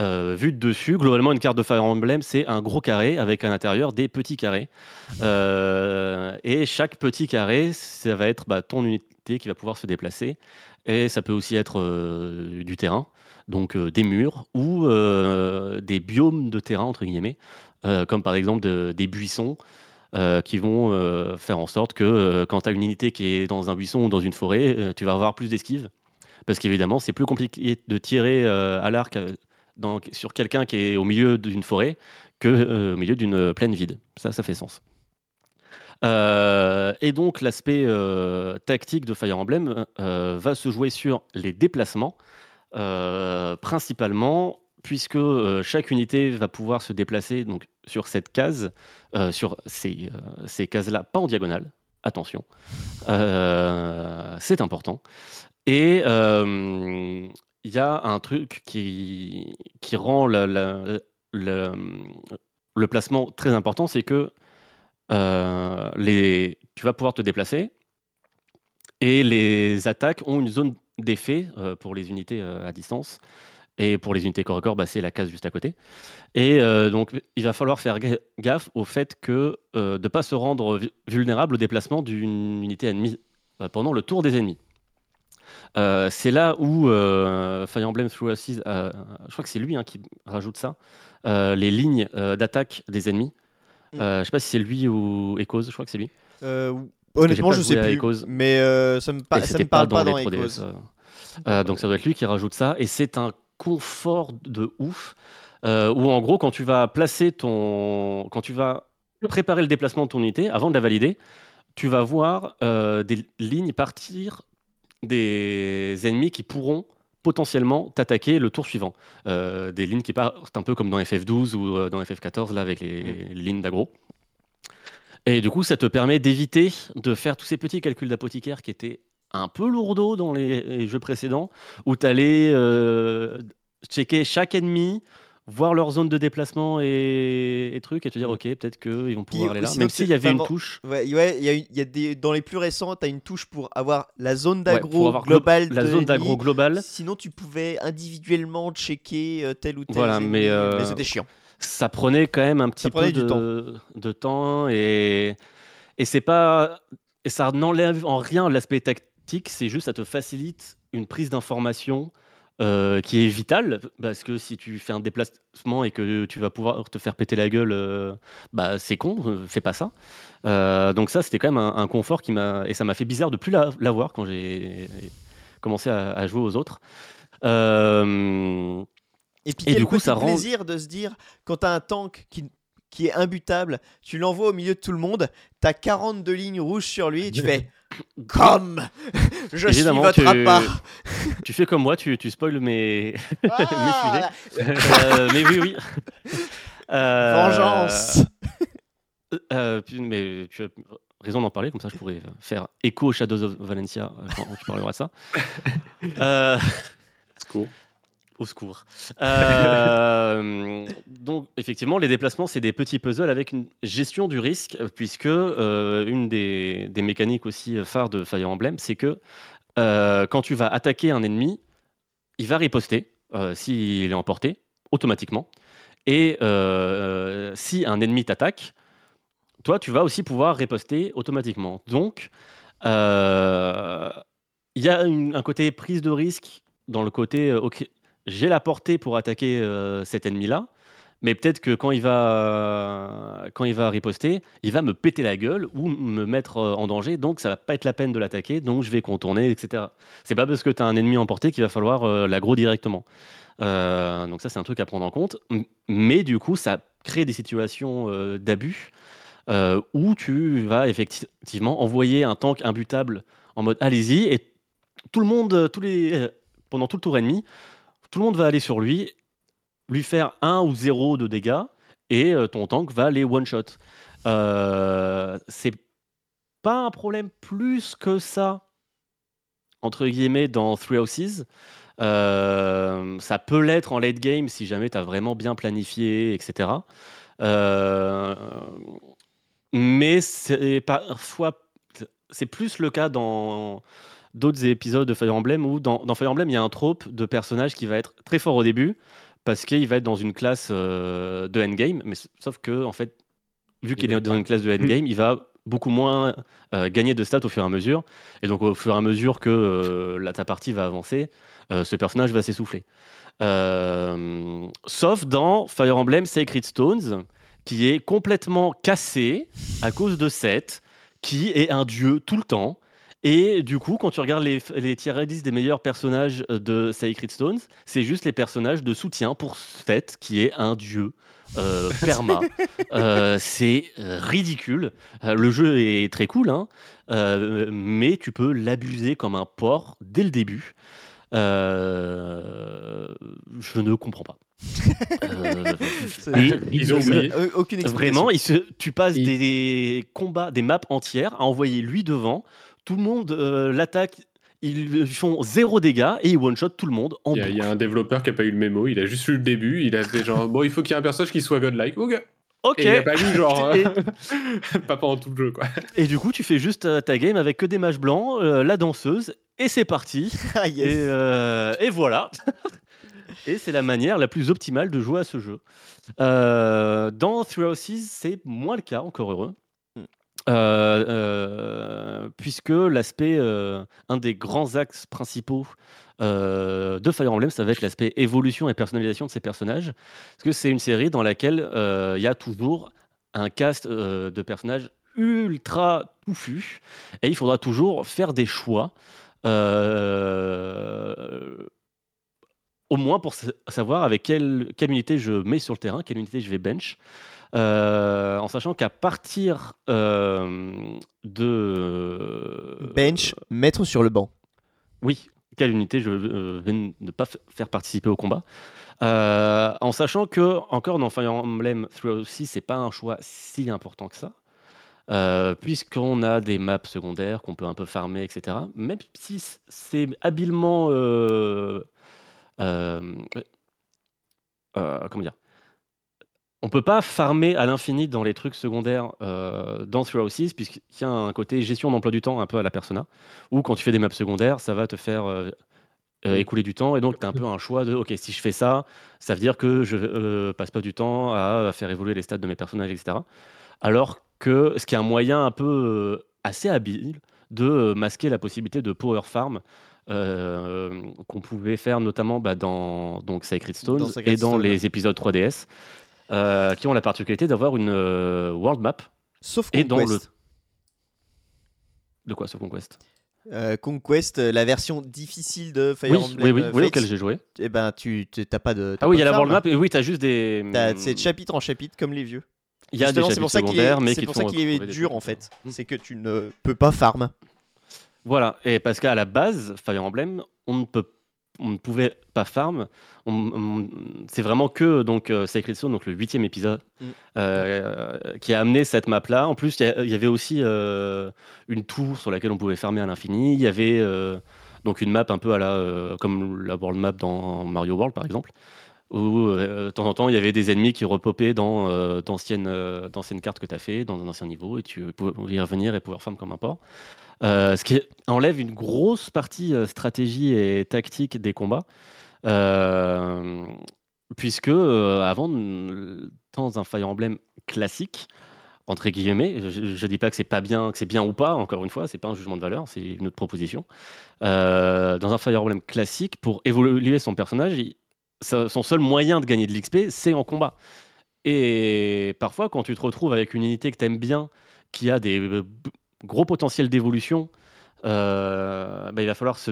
euh, vues de dessus. Globalement, une carte de Fire Emblem, c'est un gros carré avec à l'intérieur des petits carrés. Euh, et chaque petit carré, ça va être bah, ton unité qui va pouvoir se déplacer. Et ça peut aussi être du terrain, donc des murs ou des biomes de terrain, entre guillemets, comme par exemple de- des buissons. Euh, qui vont euh, faire en sorte que euh, quand tu as une unité qui est dans un buisson ou dans une forêt, tu vas avoir plus d'esquive. Parce qu'évidemment, c'est plus compliqué de tirer à l'arc sur quelqu'un qui est au milieu d'une forêt que au milieu d'une plaine vide. Ça, ça fait sens. Et donc l'aspect tactique de Fire Emblem va se jouer sur les déplacements, principalement puisque chaque unité va pouvoir se déplacer donc, sur cette case, euh, sur ces, euh, ces cases-là, pas en diagonale, attention, Euh, c'est important. Et il y a un truc qui, rend le placement très important, c'est que tu vas pouvoir te déplacer et les attaques ont une zone d'effet pour les unités à distance. Et pour les unités corps à corps, bah, c'est la case juste à côté. Et euh, donc, il va falloir faire ga- gaffe au fait que euh, de ne pas se rendre vu- vulnérable au déplacement d'une unité ennemie euh, pendant le tour des ennemis. Euh, c'est là où Fire Emblem Through euh, je crois que c'est lui hein, qui rajoute ça, les lignes d'attaque des ennemis. Mm. Je sais pas si c'est lui ou Echoes, je crois que c'est lui. Honnêtement, je pas sais plus. Echoes. Mais ça me, pa- Et ça c'était me parle pas, dans 3DS, Echoes. Euh, donc ça doit être lui qui rajoute ça. Et c'est un confort de ouf. euh, où en gros, quand tu vas placer ton. Quand tu vas préparer le déplacement de ton unité, avant de la valider, tu vas voir euh, des lignes partir des ennemis qui pourront potentiellement t'attaquer le tour suivant. Euh, des lignes qui partent un peu comme dans FF12 ou dans FF14, là, avec les, les lignes d'aggro. Et du coup, ça te permet d'éviter de faire tous ces petits calculs d'apothicaire qui étaient un peu lourdeaux dans les, les jeux précédents, où tu allais euh, checker chaque ennemi, voir leur zone de déplacement et, et trucs, et te dire, ok, peut-être qu'ils vont pouvoir Puis, aller là. Même s'il y avait une touche, Ouais, ouais, il y a, y a des, dans les plus récents, tu as une touche pour avoir la zone ouais, avoir glo- globale. la zone l'ennemi. globale, Sinon, tu pouvais individuellement checker euh, tel ou tel. Voilà, ennemi, mais, euh, mais c'était chiant. ça prenait quand même un petit peu du de, de temps et, et c'est pas et ça n'enlève en rien l'aspect c'est juste ça te facilite une prise d'information euh, qui est vitale parce que si tu fais un déplacement et que tu vas pouvoir te faire péter la gueule, euh, bah c'est con, euh, fais pas ça. Donc ça c'était quand même un, un confort qui m'a et ça m'a fait bizarre de plus la- l'avoir quand j'ai commencé à, à jouer aux autres. Et puis, et du coup, ça rend- plaisir de se dire, quand tu as un tank qui, qui est imbutable, tu l'envoies au milieu de tout le monde, tu as 42 lignes rouges sur lui et tu fais Comme Je suis Évidemment, votre tu- appât tu fais comme moi, tu, tu spoil mes, Ah, Euh, mais oui, oui. Euh, Vengeance euh, mais tu as raison d'en parler, comme ça je pourrais faire écho au Shadows of Valencia quand tu parleras de ça. Euh, Secours. Au secours. Euh, donc, effectivement, les déplacements, c'est des petits puzzles avec une gestion du risque, puisque euh, une des, mécaniques aussi euh, phares de Fire Emblem, c'est que quand tu vas attaquer un ennemi, il va riposter s'il est emporté, automatiquement. Et si un ennemi t'attaque, toi, tu vas aussi pouvoir riposter automatiquement. Donc, il y a un côté prise de risque dans le côté, j'ai la portée pour attaquer euh, cet ennemi-là, mais peut-être que quand il va quand il va riposter, il va me péter la gueule ou me mettre euh, en danger, donc ça va pas être la peine de l'attaquer, donc je vais contourner, etc. C'est pas parce que tu as un ennemi emporté qu'il va falloir euh, l'aggro directement. Euh, donc ça, c'est un truc à prendre en compte. Mais du coup, ça crée des situations d'abus où tu vas effectivement envoyer un tank imbutable en mode allez-y et tout le monde, tous les, pendant tout le tour ennemi, tout le monde va aller sur lui, lui faire 1 ou 0 de dégâts et euh, ton tank va les one-shot. Euh, c'est pas un problème plus que ça, entre guillemets, dans Three Houses. Euh, ça peut l'être en late game si jamais tu as vraiment bien planifié, etc. Euh, mais c'est parfois c'est plus le cas dans d'autres épisodes de Fire Emblem où dans, dans Fire Emblem il y a un trope de personnage qui va être très fort au début parce qu'il va être dans une classe euh, de endgame, mais sauf que en fait vu qu'il est dans une classe de endgame, il va beaucoup moins euh, gagner de stats au fur et à mesure, et donc au fur et à mesure que euh, la, ta partie va avancer, ce personnage va s'essouffler. Sauf dans Fire Emblem Sacred Stones, qui est complètement cassé à cause de Seth, qui est un dieu tout le temps. Et du coup, quand tu regardes les, les tier des meilleurs personnages euh, de Sacred Stones, c'est juste les personnages de soutien pour Seth, qui est un dieu euh, perma. Euh, c'est euh, ridicule. Euh, le jeu est très cool, hein, euh, mais tu peux l'abuser comme un porc dès le début. Euh, je ne comprends pas. Euh, Ils ont oublié. Aucune. Vraiment, il se, tu passes Il- des combats, des maps entières à envoyer lui devant. Tout le monde euh, l'attaque. Ils font zéro dégâts et il one-shot tout le monde en Il y, a, il y a boucle. un développeur qui a pas eu le mémo, il a juste lu le début, il a fait genre bon il faut qu'il y ait un personnage qui soit godlike. Ok. Ok. Et il a pas mis genre. Et- pas pendant tout le jeu, quoi. Et du coup, tu fais juste euh, ta game avec que des mages blancs, euh, la danseuse, et c'est parti. Ah, yes. Et, euh, et voilà. et c'est la manière la plus optimale de jouer à ce jeu. Euh, dans Three Houses, c'est moins le cas, encore heureux. Euh, euh, puisque l'aspect, euh, un des grands axes principaux de Fire Emblem, ça va être l'aspect évolution et personnalisation de ces personnages. Parce que c'est une série dans laquelle il y a toujours un cast de personnages ultra touffu et il faudra toujours faire des choix au moins pour sa- savoir avec quelle, quelle unité je mets sur le terrain, quelle unité je vais bench. Euh, en sachant qu'à partir euh, de Bench, mettre sur le banc. oui, quelle unité je euh, vais ne pas faire participer au combat. Euh, en sachant que, encore dans Fire Emblem Three aussi, c'est pas un choix si important que ça. Euh, Puisqu'on a des maps secondaires qu'on peut un peu farmer, etc. Même si c'est habilement. euh, euh, euh, comment dire on peut pas farmer à l'infini dans les trucs secondaires euh, dans Three Houses, puisqu'il y a un côté gestion d'emploi du temps un peu à la persona, où quand tu fais des maps secondaires, ça va te faire euh, euh, écouler du temps, et donc tu as un peu un choix de, ok, si je fais ça, ça veut dire que je euh, passe pas du temps à faire évoluer les stats de mes personnages, etc. Alors que ce qui est un moyen un peu euh, assez habile de masquer la possibilité de power farm qu'on pouvait faire notamment bah, dans donc, Sacred Stones Dans Sacred et dans Stone. les épisodes 3DS, euh, qui ont la particularité d'avoir une euh, world map. Sauf Et dans le- Conquest. De quoi ce Conquest Euh, Conquest, la version difficile de Fire Oui, Emblem oui, oui, euh, oui, Fates, auquel j'ai joué. eh ben, tu t'as pas de. t'as Ah oui, il pas y a la world map, et oui, tu as juste des. T'as- C'est chapitre en chapitre comme les vieux. Il y a des c'est chapitres pour ça qu'il secondaires, est, mais pour ça qu'il est dur en fait. Mm. C'est que tu ne peux pas farm. Voilà, et parce qu'à la base, Fire Emblem, on ne peut on ne pouvait pas farm. C'est vraiment que donc euh, Sacred Stone, donc le huitième épisode, Mm. euh, qui a amené cette map-là. En plus, il y avait aussi euh, une tour sur laquelle on pouvait farmer à l'infini. Il y avait euh, donc une map un peu à la comme la world map dans Mario World par exemple, où de temps en temps il y avait des ennemis qui repopaient dans d'anciennes cartes que tu as fait dans un ancien niveau et tu pouvais y revenir et pouvoir farm comme un porc. Euh, ce qui enlève une grosse partie euh, stratégie et tactique des combats. Euh, puisque avant, dans un Fire Emblem classique, entre guillemets, je ne dis pas que c'est pas bien, que c'est bien ou pas, encore une fois, c'est pas un jugement de valeur, c'est une autre proposition. Dans un Fire Emblem classique, pour évoluer son personnage, son seul moyen de gagner de l'XP, c'est en combat. Et parfois, quand tu te retrouves avec une unité que tu aimes bien, qui a des gros potentiels d'évolution, euh, bah, il va falloir se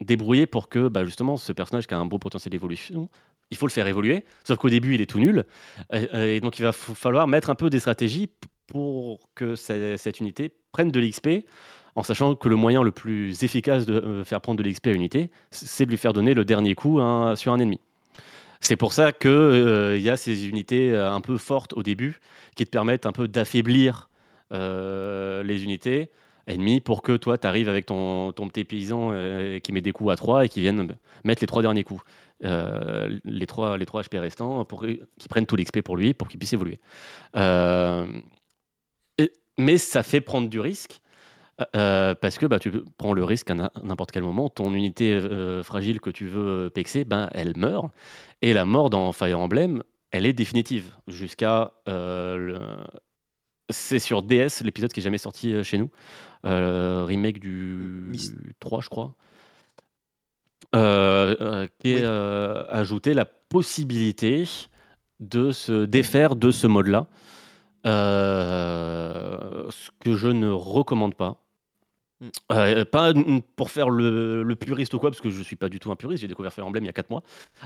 débrouiller pour que bah, justement ce personnage qui a un beau potentiel d'évolution, il faut le faire évoluer. Sauf qu'au début, il est tout nul. Et, et donc, il va falloir mettre un peu des stratégies pour que ce- cette unité prenne de l'XP, en sachant que le moyen le plus efficace de euh, faire prendre de l'XP à une unité, c'est de lui faire donner le dernier coup hein, sur un ennemi. C'est pour ça qu'il y a ces unités euh, un peu fortes au début qui te permettent un peu d'affaiblir euh, les unités ennemies pour que toi, tu arrives avec ton, ton petit paysan euh, qui met des coups à 3 et qui viennent mettre les trois derniers coups. Euh, les, trois, les trois HP restants pour qu'ils prennent tout l'XP pour lui pour qu'il puisse évoluer. Euh, mais ça fait prendre du risque. euh, parce que bah, tu prends le risque à n'importe quel moment, ton unité euh, fragile que tu veux pexer, ben, elle meurt. Et la mort dans Fire Emblem, elle est définitive. Jusqu'à. C'est sur DS, l'épisode qui est jamais sorti euh, chez nous. Euh, remake du Mis- 3, je crois. Euh, qui est Oui. ajouté la possibilité de se défaire de ce mode-là. Ce que je ne recommande pas. Mm. Euh, pas pour faire le, le puriste ou quoi, parce que je suis pas du tout un puriste, j'ai découvert Fire Emblem il y a 4 mois.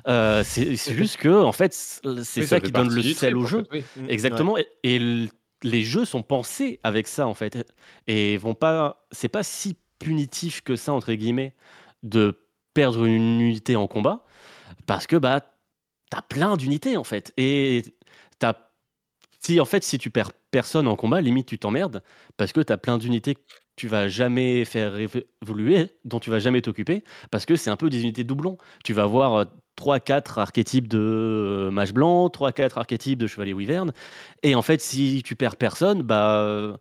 Euh, c'est juste que, en fait, c'est Oui, ça, fait qui donne le sel au jeu. oui. Mm, Exactement. Et, les jeux sont pensés avec ça en fait, et vont pas. C'est pas si punitif que ça entre guillemets de perdre une unité en combat, parce que bah t'as plein d'unités en fait, et t'as si en fait si tu perds personne en combat, limite tu t'emmerdes parce que t'as plein d'unités que tu vas jamais faire évo- évoluer, dont tu vas jamais t'occuper, parce que c'est un peu des unités doublons. Tu vas avoir euh, 3-4 archétypes de mage blanc, 3-4 archétypes de chevalier wyvern. Et en fait, si tu perds personne, bah, euh,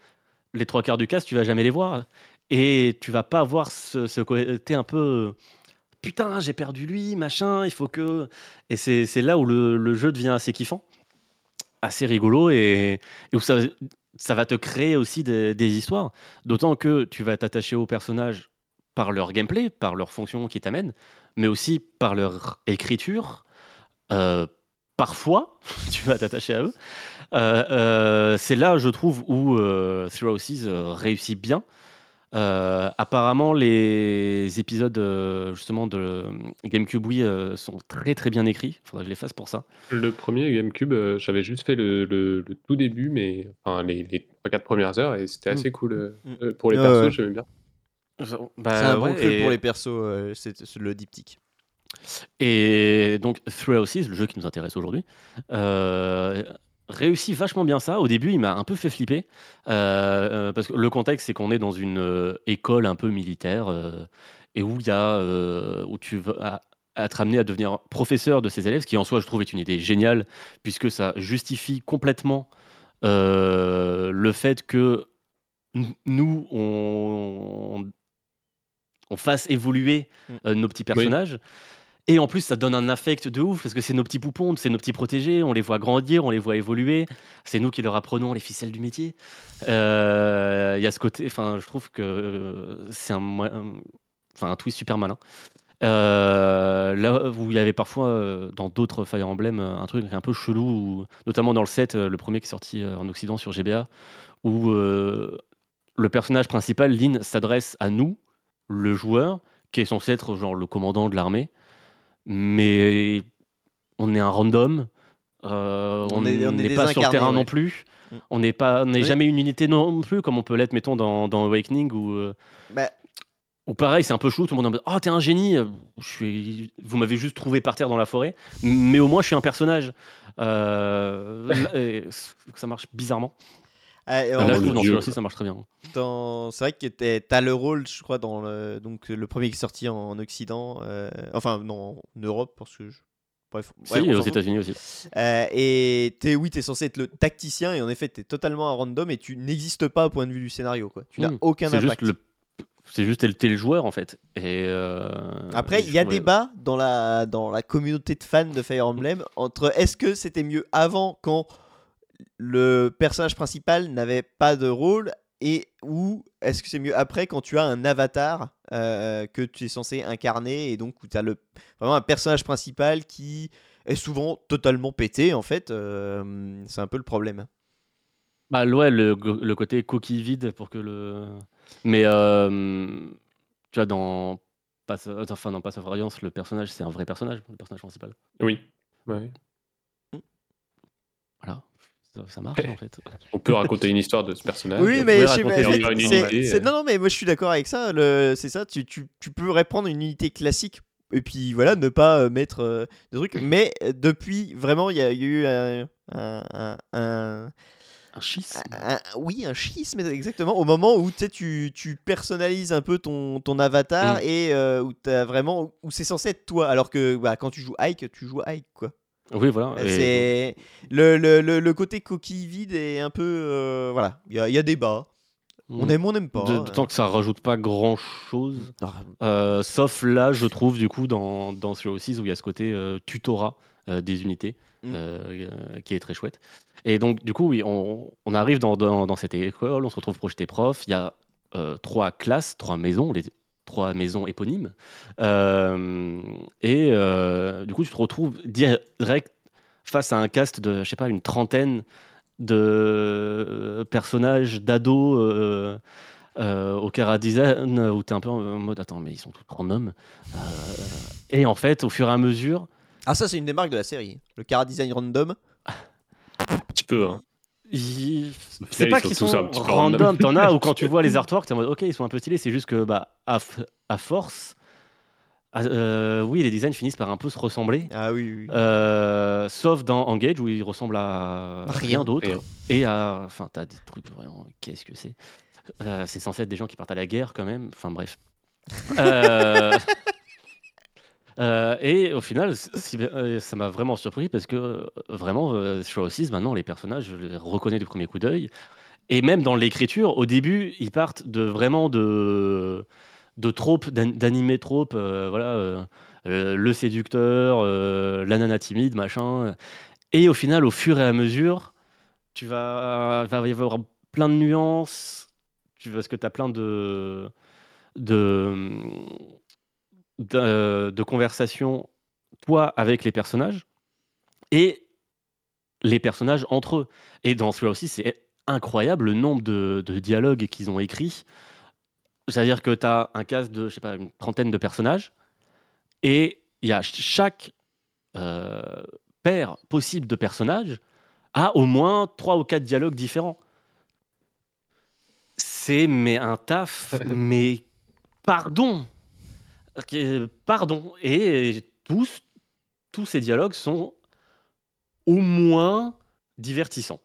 les trois quarts du cast, tu vas jamais les voir. Et tu vas pas avoir ce, ce côté un peu euh, putain, j'ai perdu lui, machin, il faut que. Et c'est là où le, le jeu devient assez kiffant, assez rigolo et, et où ça, ça va te créer aussi des, des histoires. D'autant que tu vas t'attacher aux personnages par leur gameplay, par leur fonction qui t'amène, mais aussi par leur écriture. Euh, parfois, tu vas t'attacher à eux. Euh, euh, c'est là, je trouve, où euh, Zero Seas euh, réussit bien. Euh, apparemment, les épisodes euh, justement de GameCube Wii euh, sont très très bien écrits. Faudrait que je les fasse pour ça. Le premier GameCube, euh, j'avais juste fait le, le- le tout début, mais enfin les, les 3-4 premières heures, et c'était Mm. assez cool. euh, Mm. pour les persos, j'aimais bien. Bah, c'est un bon ouais, et- pour les persos, euh, c'est le diptyque. Et donc, Thrill Seas, le jeu qui nous intéresse aujourd'hui, euh, réussit vachement bien ça. Au début, il m'a un peu fait flipper. euh, parce que le contexte, c'est qu'on est dans une école un peu militaire et où, y a, où tu vas être amené à devenir professeur de ces élèves, ce qui en soi, je trouve, est une idée géniale, puisque ça justifie complètement le fait que nous, on, on fasse évoluer Mm. euh, nos petits personnages. Et en plus, ça donne un affect de ouf parce que c'est nos petits poupons, c'est nos petits protégés. On les voit grandir, on les voit évoluer. C'est nous qui leur apprenons les ficelles du métier. Euh, Il y a ce côté, enfin, je trouve que euh, c'est un, enfin, un twist super malin. Euh, là où il y avait parfois euh, dans d'autres Fire Emblem euh, un truc un peu chelou, où- notamment dans le 7, euh, le premier qui est sorti euh, en Occident sur GBA, où euh, le personnage principal, Lynn, s'adresse à nous, le joueur, qui est censé être genre le commandant de l'armée, mais on est un random. euh, On on est- on est n'est pas sur le terrain ouais. non plus. Mm. On n'est pas, on n'est Oui. jamais une unité non plus comme on peut l'être, mettons dans, dans Awakening où, euh, Bah, où pareil, c'est un peu chelou. Tout le monde est en mode, oh t'es un génie. euh, Je suis, vous m'avez juste trouvé par terre dans la forêt, mais au moins je suis un personnage. Euh, ça marche bizarrement. Ah, en Là, je trouve dans ça marche très bien. dans- c'est vrai que t'es- t'as le rôle, je crois, dans le, donc, le premier qui est sorti en Occident, euh, enfin non, en Europe, parce que je... Bref, Si, ouais, on aux. États-Unis aussi. Euh, et t'es, oui, t'es censé être le tacticien, et en effet, t'es totalement un random, et tu n'existes pas au point de vue du scénario, quoi. Tu n'as Mm. aucun C'est juste impact. le, c'est juste t'es le- joueur en fait. Et euh, Après, il y a je trouvais- débat dans la, dans la communauté de fans de Fire Emblem entre est-ce que c'était mieux avant quand le personnage principal n'avait pas de rôle et ou est-ce que c'est mieux après quand tu as un avatar euh, que tu es censé incarner et donc où tu as le, vraiment un personnage principal qui est souvent totalement pété en fait. euh, c'est un peu le problème. Bah ouais, le, le côté coquille vide pour que le. Mais euh, tu vois, dans Pass, enfin, dans Pass of Radiance, le personnage, c'est un vrai personnage, le personnage principal. Oui. Ouais. Ça, marche en fait. On peut raconter une histoire de ce personnage. Oui, mais c'est- euh. non, non, mais moi je suis d'accord avec ça. le- C'est ça, tu, tu, tu peux reprendre une unité classique et puis voilà, ne pas euh, mettre euh, des trucs. Mais euh, depuis, vraiment, il y a eu un, un, un- un- Un schisme. un- oui, un schisme exactement. Au moment où tu tu, personnalises un peu ton, ton avatar Mm. et euh, où t'as vraiment où c'est censé être toi, alors que bah, quand tu joues Ike, tu joues Ike quoi. Oui, voilà. et- C'est le, le, le, le côté coquille vide est un peu euh, voilà. Il y y a débat. On Mm. aime, on n'aime pas. De- hein. D'autant que ça rajoute pas grand chose. Euh, sauf là, je trouve, du coup, dans, dans Zero Six, où il y a ce côté euh, tutorat des unités, Mm. qui est très chouette. Et donc, du coup, oui, on, on arrive dans, dans, dans cette école, on se retrouve projeté prof. Il y a trois classes, trois maisons, les trois maisons éponymes. Euh, et euh, du coup, tu te retrouves direct face à un cast de, je sais pas, une trentaine de euh, personnages, d'ados. euh, euh, au Cara Design où tu es un peu en mode attends mais ils sont tous random Euh, et en fait au fur et à mesure Ah ça c'est une des marques de la série. Le cara design random. Un petit peu. Hein. Ils- c'est pas ils qu'ils sont sont petit peu random. t'en as ou quand tu vois les artworks t'es en mode ok ils sont un peu stylés c'est juste que bah à, force à- euh, oui les designs finissent par un peu se ressembler. Ah oui. oui. Euh, sauf dans Engage où ils ressemblent à Rien. rien. d'autre. Et à enfin t'as des trucs vraiment qu'est-ce que c'est? Euh, c'est censé être des gens qui partent à la guerre quand même. Enfin bref Euh, et au final, euh, ça m'a vraiment surpris parce que euh, vraiment, sur o maintenant, les personnages, je les reconnais du premier coup d'œil. Et même dans l'écriture, au début, ils partent vraiment de, de tropes, d'an- d'animés tropes, voilà, le séducteur, la nana timide, machin. Et au final, au fur et à mesure, tu vas, va y avoir plein de nuances, parce que tu as plein de, de, de, de conversations, toi, avec les personnages, et les personnages entre eux. Et dans celui-là aussi, c'est incroyable le nombre de, de dialogues qu'ils ont écrits. C'est-à-dire que tu as un cast de, je sais pas, une trentaine de personnages, et il y a ch- chaque euh, paire possible de personnages a au moins trois ou quatre dialogues différents. C'est mais un taf, mais pardon, pardon. Et tous, tous ces dialogues sont au moins divertissants.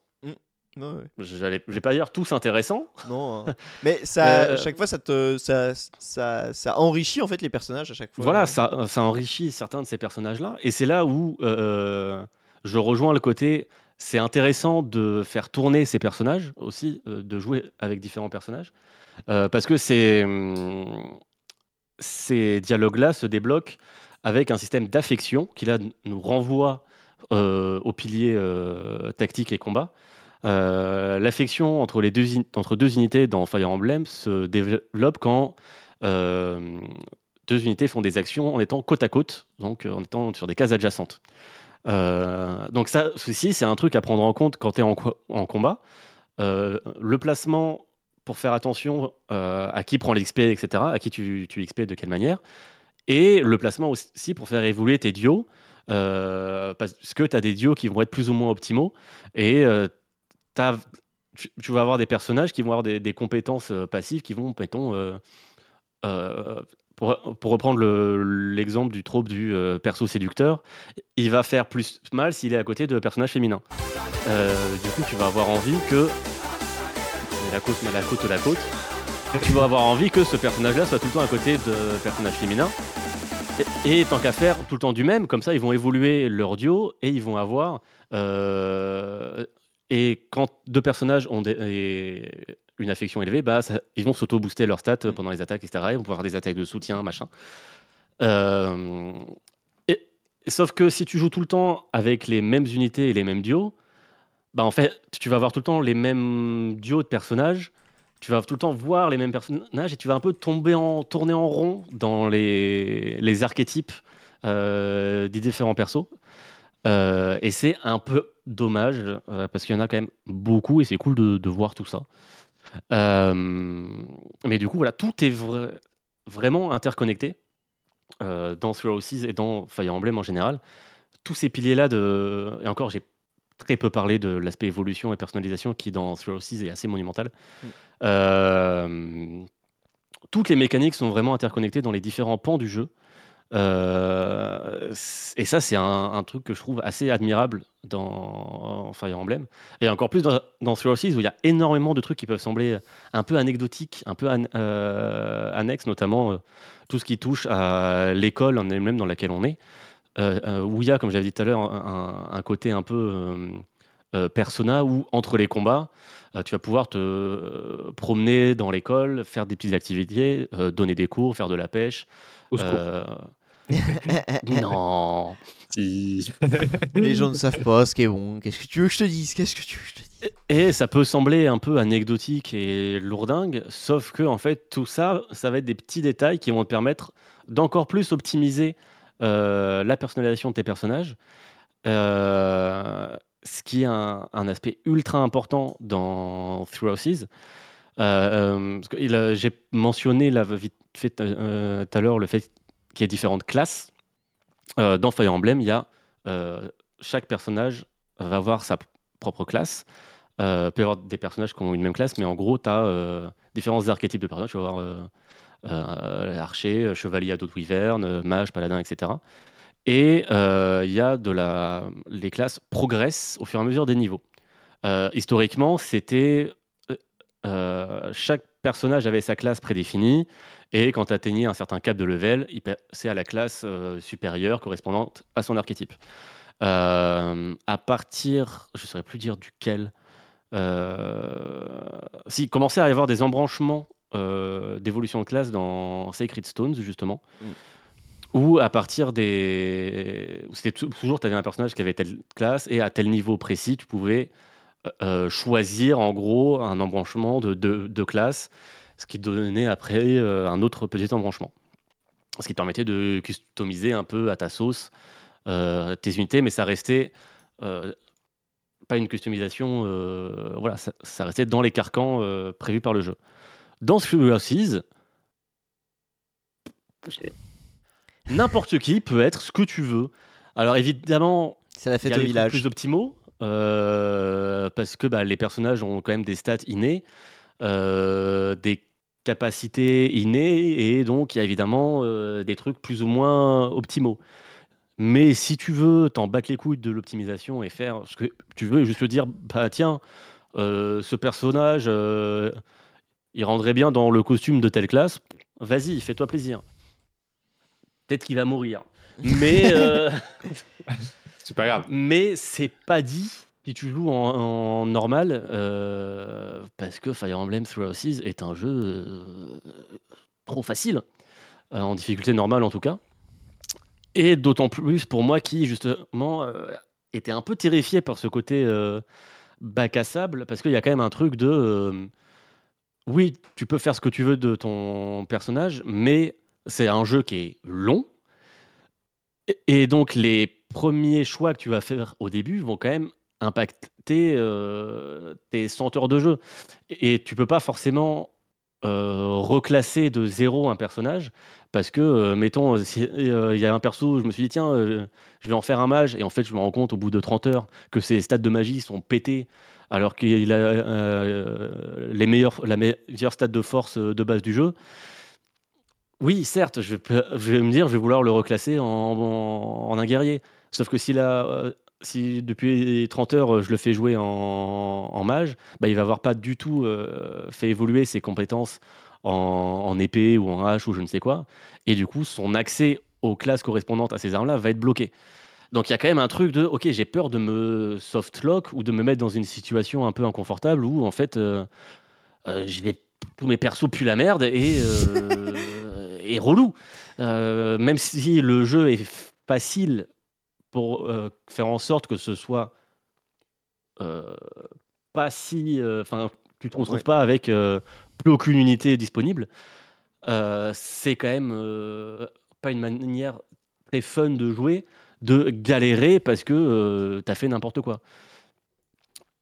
Non, ouais. J'allais, je vais pas dire tous intéressants. Non, hein. mais ça, Euh, à chaque fois, ça te, ça, ça, ça enrichit en fait les personnages à chaque fois. Voilà, ça, ça enrichit certains de ces personnages-là. Et c'est là où euh, je rejoins le côté. C'est intéressant de faire tourner ces personnages aussi, euh, de jouer avec différents personnages, euh, parce que ces, hum, ces dialogues-là se débloquent avec un système d'affection qui là nous renvoie euh, au pilier euh, tactique et combat. Euh, L'affection entre les deux, unités dans Fire Emblem se développe quand euh, deux unités font des actions en étant côte à côte, donc en étant sur des cases adjacentes. Donc ça, ceci, c'est un truc à prendre en compte quand tu es en, en combat. Le placement pour faire attention euh, à qui prend l'XP, etc., à qui tu, tu XP de quelle manière. Et le placement aussi pour faire évoluer tes dios, euh, parce que tu as des dios qui vont être plus ou moins optimaux. Et euh, tu, vas avoir des personnages qui vont avoir des, compétences euh, passives qui vont, mettons, pour, reprendre le- l'exemple du trope du perso séducteur, il va faire plus mal s'il est à côté de personnages féminins. Du coup, tu vas avoir envie que. La côte, la côte, la côte. Tu vas avoir envie que ce personnage-là soit tout le temps à côté de personnages féminins. Et, tant qu'à faire, tout le temps du même, comme ça, ils vont évoluer leur duo et ils vont avoir. euh, et quand deux personnages ont une affection élevée, bah, ils vont s'auto-booster leurs stats pendant les attaques, etc. Ils vont pouvoir avoir des attaques de soutien, machin. Euh, sauf que si tu joues tout le temps avec les mêmes unités et les mêmes duos, bah en fait, tu vas avoir tout le temps les mêmes duos de personnages. Tu vas tout le temps voir les mêmes personnages et tu vas un peu tomber en tourner en rond dans les, les archétypes euh, des différents persos. Euh, et c'est un peu dommage euh, parce qu'il y en a quand même beaucoup et c'est cool de, voir tout ça. Mais du coup, voilà, tout est vra- vraiment interconnecté dans Three Houses et dans Fire Emblem en général. Tous ces piliers-là, de... et encore, j'ai très peu parlé de l'aspect évolution et personnalisation qui, dans Three Houses, est assez monumental. Mm. Euh, toutes les mécaniques sont vraiment interconnectées dans les différents pans du jeu. Euh, et ça, c'est un, un truc que je trouve assez admirable dans Fire Emblem. Et encore plus dans, dans Three Houses, où il y a énormément de trucs qui peuvent sembler un peu anecdotiques, un peu an- euh, annexes, notamment tout ce qui touche à l'école en elle-même dans laquelle on est. Où il y a, comme j'avais dit tout à l'heure, un, un côté un peu euh, euh, persona où, entre les combats, euh, tu vas pouvoir te promener dans l'école, faire des petites activités, euh, donner des cours, faire de la pêche. Au. Euh, non. Si. Les gens ne savent pas ce qui est bon. Qu'est-ce que tu veux que je te dise Qu'est-ce que tu veux que je te dise Et ça peut sembler un peu anecdotique et lourdingue, sauf que en fait tout ça, ça va être des petits détails qui vont te permettre d'encore plus optimiser euh, la personnalisation de tes personnages. Euh, ce qui est un, aspect ultra important dans Three Houses. Euh, euh, J'ai mentionné vite fait euh, tout à l'heure le fait qu'il y ait différentes classes. Euh, dans Fire Emblem, il y a euh, chaque personnage va avoir sa propre classe. Euh, peut y avoir des personnages qui ont une même classe, mais en gros, tu as différents archétypes de personnages. Euh, euh, archer, euh, chevalier à dos de mage, paladin, etc. Et euh, il y a de la... les classes progressent au fur et à mesure des niveaux. Euh, historiquement, c'était chaque personnage avait sa classe prédéfinie Et quand tu atteignais un certain cap de level, il passait à la classe supérieure correspondante à son archétype. À partir, je ne saurais plus dire duquel, euh, si, commençait à y avoir des embranchements d'évolution de classe dans Sacred Stones, justement. Mm. Ou à partir des. C'était tou- toujours, tu avais un personnage qui avait telle classe, et à tel niveau précis, tu pouvais euh, choisir, en gros, un embranchement de deux de classes, ce qui donnait après euh, un autre petit embranchement. Ce qui te permettait de customiser un peu à ta sauce euh, tes unités, mais ça restait euh, pas une customisation, euh, voilà, ça, ça restait dans les carcans euh, prévus par le jeu. Dans Furiouses, n'importe qui peut être ce que tu veux. Alors évidemment, C'est la il fête y a au village. plus optimaux, euh, parce que bah, les personnages ont quand même des stats innées, euh, des capacités innées, et donc il y a évidemment euh, des trucs plus ou moins optimaux. Mais si tu veux t'en battre les couilles de l'optimisation et faire ce que tu veux, et juste te dire, bah tiens, euh, ce personnage, euh, il rendrait bien dans le costume de telle classe, vas-y, fais-toi plaisir. Peut-être qu'il va mourir. Mais, euh, C'est pas grave. mais c'est pas dit si tu joues en, en normal, euh, parce que Fire Emblem Three Houses est un jeu euh, trop facile, en difficulté normale en tout cas. Et d'autant plus pour moi qui, justement, était un peu terrifié par ce côté bac à sable, parce qu'il y a quand même un truc de... oui, tu peux faire ce que tu veux de ton personnage, mais c'est un jeu qui est long. Et- donc, les premiers choix que tu vas faire au début vont quand même impacter euh, tes 100 heures de jeu. Et tu peux pas forcément euh, reclasser de zéro un personnage parce que, euh, mettons, il y a un perso, je me suis dit, tiens, je vais en faire un mage, et en fait, je me rends compte au bout de 30 heures que ses stats de magie sont pétés alors qu'il a euh, les meilleurs, la meilleure de force euh, de base du jeu. Oui, certes, je vais, me dire, je vais vouloir le reclasser en, un guerrier. Sauf que euh, si depuis 30 heures, je le fais jouer en, mage, bah, il va avoir pas du tout euh, fait évoluer ses compétences en, en épée ou en hache ou je ne sais quoi. Et du coup, son accès aux classes correspondantes à ces armes-là va être bloqué. Donc il y a quand même un truc de, ok, j'ai peur de me softlock ou de me mettre dans une situation un peu inconfortable où en fait, euh, euh, je vais tous mes persos puent la merde et, euh, et relou. Même si le jeu est facile pour faire en sorte que ce soit pas si. Enfin, tu te retrouves Ouais. pas avec plus aucune unité disponible. c'est quand même pas une manière très fun de jouer, de galérer parce que tu as fait n'importe quoi.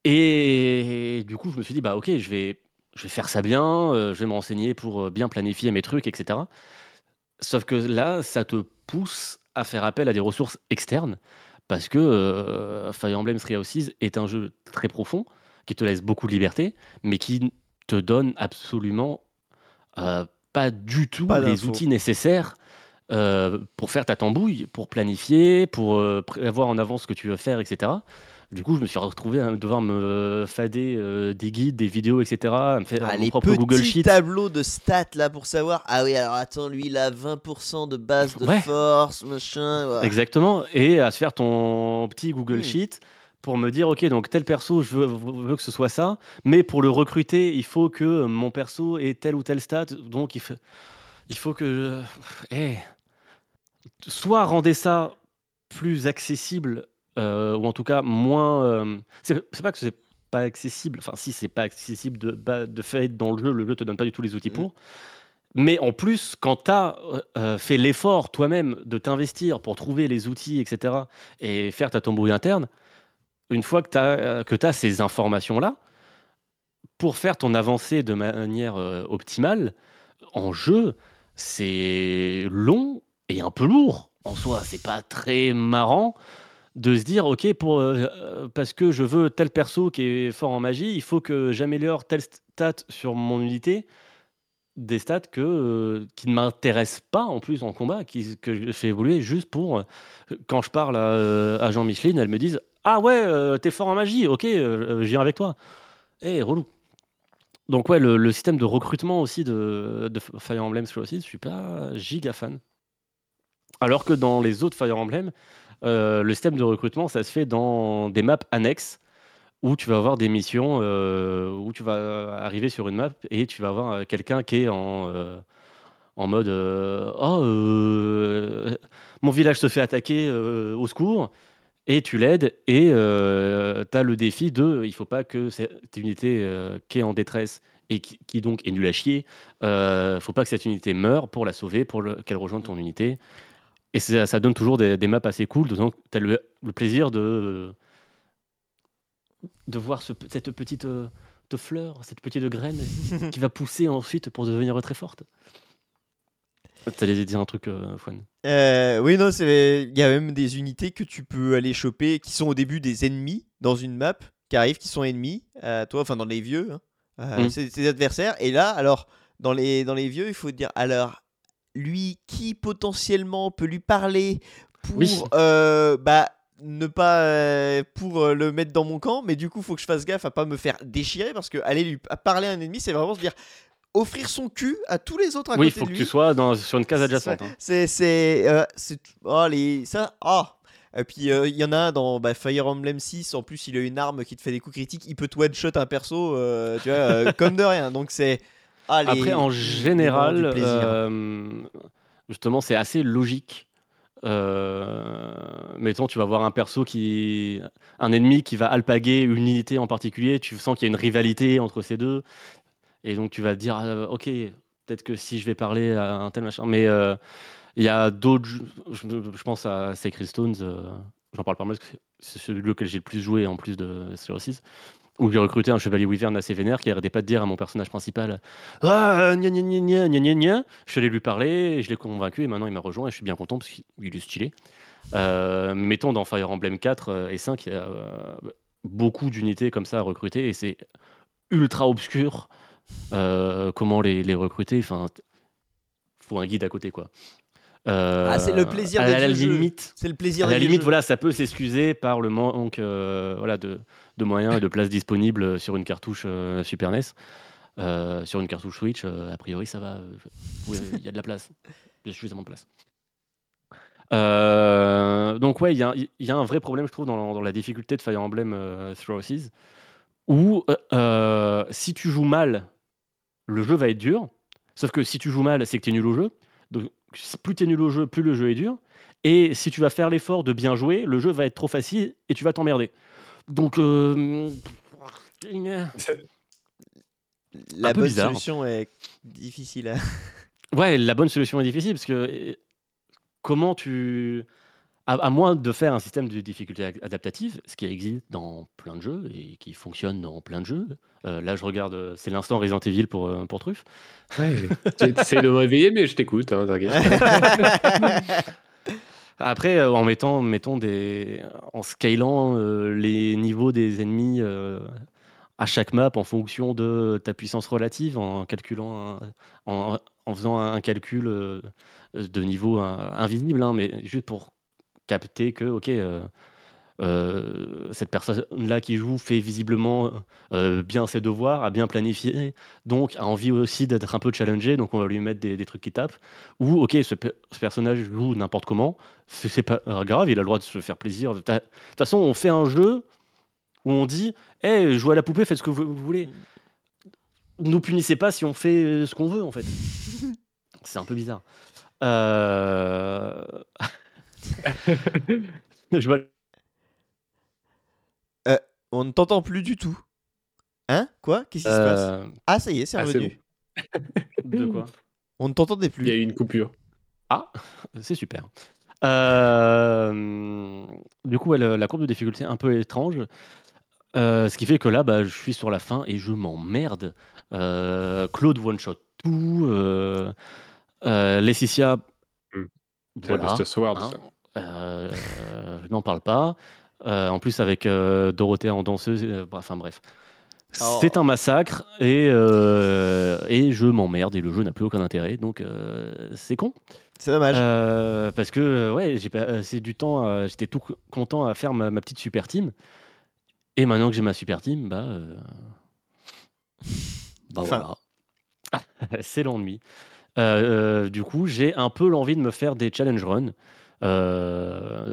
Et du coup, je me suis dit, bah ok, je vais, je vais faire ça bien, euh, je vais me renseigner pour euh, bien planifier mes trucs, etc. Sauf que là, ça te pousse à faire appel à des ressources externes parce que euh, Fire Emblem Three Houses est un jeu très profond qui te laisse beaucoup de liberté, mais qui te donne absolument euh, pas du tout Pas les outils nécessaires euh, pour faire ta tambouille, pour planifier, pour euh, prévoir en avance ce que tu veux faire, etc. Du coup, je me suis retrouvé à devoir me fader euh, des guides, des vidéos, etc. À me faire Ah, mon les propre Google Sheet. tableaux de stats là pour savoir. Ah oui, alors attends, lui il a 20% de base de Ouais. force, machin. Exactement, et à se faire ton petit Google Hmm. Sheet pour me dire, ok, donc tel perso, je veux, veux que ce soit ça, mais pour le recruter, il faut que mon perso ait tel ou tel stat, donc il faut, il faut que... eh, soit rendez ça plus accessible, euh, ou en tout cas moins... euh, c'est pas que c'est pas accessible, enfin si c'est pas accessible de, de fait dans le jeu, le jeu te donne pas du tout les outils Mhm. pour, mais en plus, quand tu as fait l'effort toi-même de t'investir pour trouver les outils, etc., et faire ta tambouille interne, une fois que tu as, que as ces informations-là, pour faire ton avancée de manière euh, optimale, en jeu, c'est long un peu lourd en soi. C'est pas très marrant de se dire, ok, pour, euh, euh, parce que je veux tel perso qui est fort en magie, il faut que j'améliore telle stat sur mon unité des stats que, euh, qui ne m'intéressent pas en plus en combat, qui, que je fais évoluer juste pour. quand je parle à, Jean Micheline, elles me disent Ah ouais, t'es fort en magie, ok, viens avec toi. Eh, relou. Donc ouais, le, système de recrutement aussi de, Fire Emblem Three Houses, je suis pas giga fan. Alors que dans les autres Fire Emblem, euh, le système de recrutement, ça se fait dans des maps annexes où tu vas avoir des missions euh, où tu vas arriver sur une map et tu vas avoir euh, quelqu'un qui est en, en mode Oh, mon village se fait attaquer, au secours. Et tu l'aides et tu as le défi de il faut pas que cette unité qui est en détresse et qui, donc est nulle à chier, euh, faut pas que cette unité meure pour la sauver, pour le- qu'elle rejoigne ton unité. Et ça donne toujours des, des maps assez cool, donc tu as le, le plaisir de, de voir ce, cette petite euh, de fleur, cette petite graine qui va pousser ensuite pour devenir très forte. T'allais dire un truc, euh, Fouane? Euh, oui, non, il y a même des unités que tu peux aller choper qui sont au début des ennemis dans une map qui arrivent, qui sont ennemis, euh, toi, enfin dans les vieux, hein. Euh, Mm. c'est tes adversaires. Et là, alors dans les dans les vieux, il faut dire alors lui qui potentiellement peut lui parler pour Oui. euh, bah ne pas euh, pour euh, le mettre dans mon camp, mais du coup, faut que je fasse gaffe à pas me faire déchirer parce que aller lui parler à un ennemi, c'est vraiment se dire offrir son cul à tous les autres à Oui, il faut que tu sois dans, sur une case adjacente. hein. C'est c'est euh, c'est oh les ça ah et puis il y en a un dans bah, Fire Emblem 6 en plus il a une arme qui te fait des coups critiques il peut te one shot un perso tu vois comme de rien donc c'est après, en général, euh, justement, c'est assez logique. Euh, mettons, tu vas voir un perso qui. un ennemi qui va alpaguer une unité en particulier, tu sens qu'il y a une rivalité entre ces deux. Et donc, tu vas te dire, euh, ok, peut-être que si je vais parler à un tel machin. Mais il y a d'autres. Je, pense à Sacred Stones, j'en parle pas mal parce que c'est celui auquel j'ai le plus joué en plus de Zero 6. Ou lui recruter un chevalier wyvern assez vénère qui arrêtait pas de dire à mon personnage principal Ah, euh, gna gna gna gna gna Je suis allé lui parler, je l'ai convaincu et maintenant il m'a rejoint et je suis bien content parce qu'il est stylé. Euh, mettons dans Fire Emblem 4 euh, et 5, il y a euh, beaucoup d'unités comme ça à recruter et c'est ultra obscur euh, comment les, les, recruter. Enfin, faut un guide à côté quoi. Euh, ah, c'est le plaisir à la, limite. C'est le plaisir. À la limite, jeux. voilà, ça peut s'excuser par le manque, euh, voilà, de de moyens et de places disponibles sur une cartouche euh, Super NES. Euh, sur une cartouche Switch, euh, a priori, ça va. Il y a de la place. Il y a suffisamment de place. Donc, ouais, il y, a- un vrai problème, je trouve, dans, la difficulté de Fire Emblem Houses, où si tu joues mal, le jeu va être dur. Sauf que si tu joues mal, c'est que tu es nul au jeu. Donc, plus tu es nul au jeu, plus le jeu est dur. Et si tu vas faire l'effort de bien jouer, le jeu va être trop facile et tu vas t'emmerder. Donc, euh, la un bonne bizarre. solution est difficile à... ouais, la bonne solution est difficile parce que euh, comment tu. À, à moins de faire un système de difficulté ad- adaptative, ce qui existe dans plein de jeux et qui fonctionne dans plein de jeux. Euh, là, je regarde, c'est l'instant Resident Evil pour, euh, pour Truffe. Ouais, J'essaie de me réveiller, mais je t'écoute, hein, t'inquiète. Après, euh, en mettant, mettons des, en scalant euh, les niveaux des ennemis euh, à chaque map en fonction de ta puissance relative, en calculant, en, en faisant un calcul de niveau invisible, hein, mais juste pour capter que, ok, cette personne-là qui joue fait visiblement bien ses devoirs, a bien planifié, donc a envie aussi d'être un peu challengé, donc on va lui mettre des, des trucs qui tapent. Ou, ok, ce personnage joue n'importe comment, c'est pas euh, grave, il a le droit de se faire plaisir. De toute façon, on fait un jeu où on dit Hé, jouez à la poupée, faites ce que vous, vous voulez. Nous punissez pas si on fait euh, ce qu'on veut, en fait. C'est un peu bizarre. Euh... Je vois- on ne t'entend plus du tout hein? Quoi? Qu'est-ce qui se passe? Euh, ah ça y est c'est Ah, c'est revenu De quoi? On ne t'entendait Il y a plus eu une coupure. Ah, c'est super. Euh, Du coup, ouais, la courbe de difficulté est un peu étrange. Euh, ce qui fait que là, bah, je suis sur la fin et je m'emmerde. Euh, Claude one-shot tout. Euh, euh, Laetitia, Hmm. voilà. Hein. Euh, je n'en parle pas. Euh, en plus, avec euh, Dorothée en danseuse, euh, bah, enfin bref. Oh. C'est un massacre et, euh, et je m'emmerde et le jeu n'a plus aucun intérêt, donc euh, c'est con. C'est dommage Euh, parce que euh, ouais, j'ai passé du temps, j'étais tout co- content à faire ma, ma petite super team. Et maintenant que j'ai ma super team, bah, euh, Bah voilà. C'est l'ennui. Euh, euh, du coup, j'ai un peu l'envie de me faire des challenge runs. euh,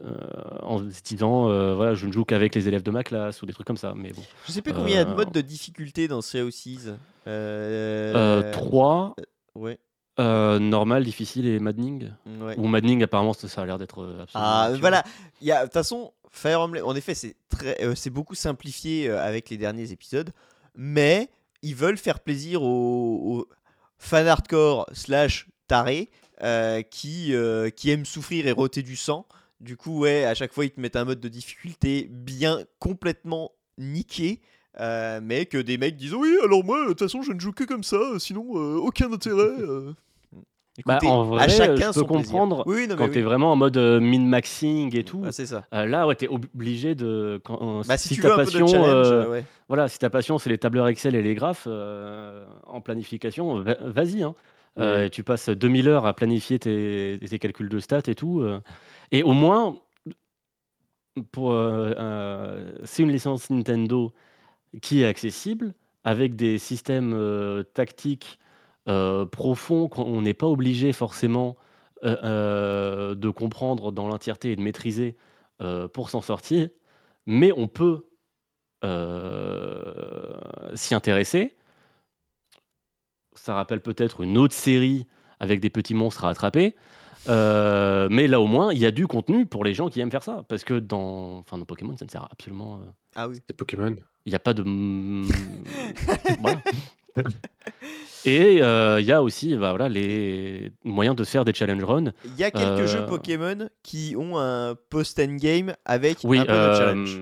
en se disant, euh, voilà, je ne joue qu'avec les élèves de ma classe ou des trucs comme ça. Mais bon. Je sais plus combien il y a de Euh, modes de difficulté dans. Euh... Euh, 3, Ouais. Euh, normal, difficile et maddening. ouais. Ou maddening, apparemment, ça, ça a l'air d'être absolument. Ah, ridicule. voilà. De toute façon, Fire Emblem, en effet, c'est très, euh, c'est beaucoup simplifié euh, avec les derniers épisodes, mais ils veulent faire plaisir aux, aux fans hardcore slash tarés qui, qui aiment souffrir et roter du sang. Du coup, ouais, à chaque fois, ils te mettent un mode de difficulté bien complètement niqué. euh, mais que des mecs disent oui alors moi de toute façon je ne joue que comme ça sinon euh, aucun intérêt euh. Bah, en vrai, à chacun je peux comprendre oui, non, mais Quand oui. tu es vraiment en mode euh, min-maxing et tout, Ah, c'est ça euh, là, ouais, tu es obligé de. Quand, bah, si, si tu ta veux un peu passion, de challenge euh, euh, ouais. Voilà, si ta passion c'est les tableurs Excel et les graphes euh, en planification, va- vas-y. hein. Euh, Ouais. tu passes 2000 heures à planifier tes, tes calculs de stats et tout. euh. et au moins, pour, euh, euh, c'est une licence Nintendo qui est accessible avec des systèmes euh, tactiques euh, profonds qu'on n'est pas obligé forcément euh, euh, de comprendre dans l'entièreté et de maîtriser euh, pour s'en sortir. Mais on peut euh, s'y intéresser. Ça rappelle peut-être une autre série avec des petits monstres à attraper. Euh, mais là au moins, il y a du contenu pour les gens qui aiment faire ça. Parce que dans, enfin, dans Pokémon, ça ne sert absolument. euh, ah oui C'est Pokémon. Il n'y a pas de. voilà. Et euh, il y a aussi bah, voilà, les moyens de faire des challenge runs. Il y a quelques Euh, jeux Pokémon qui ont un post-endgame avec Oui, un peu de euh, challenge.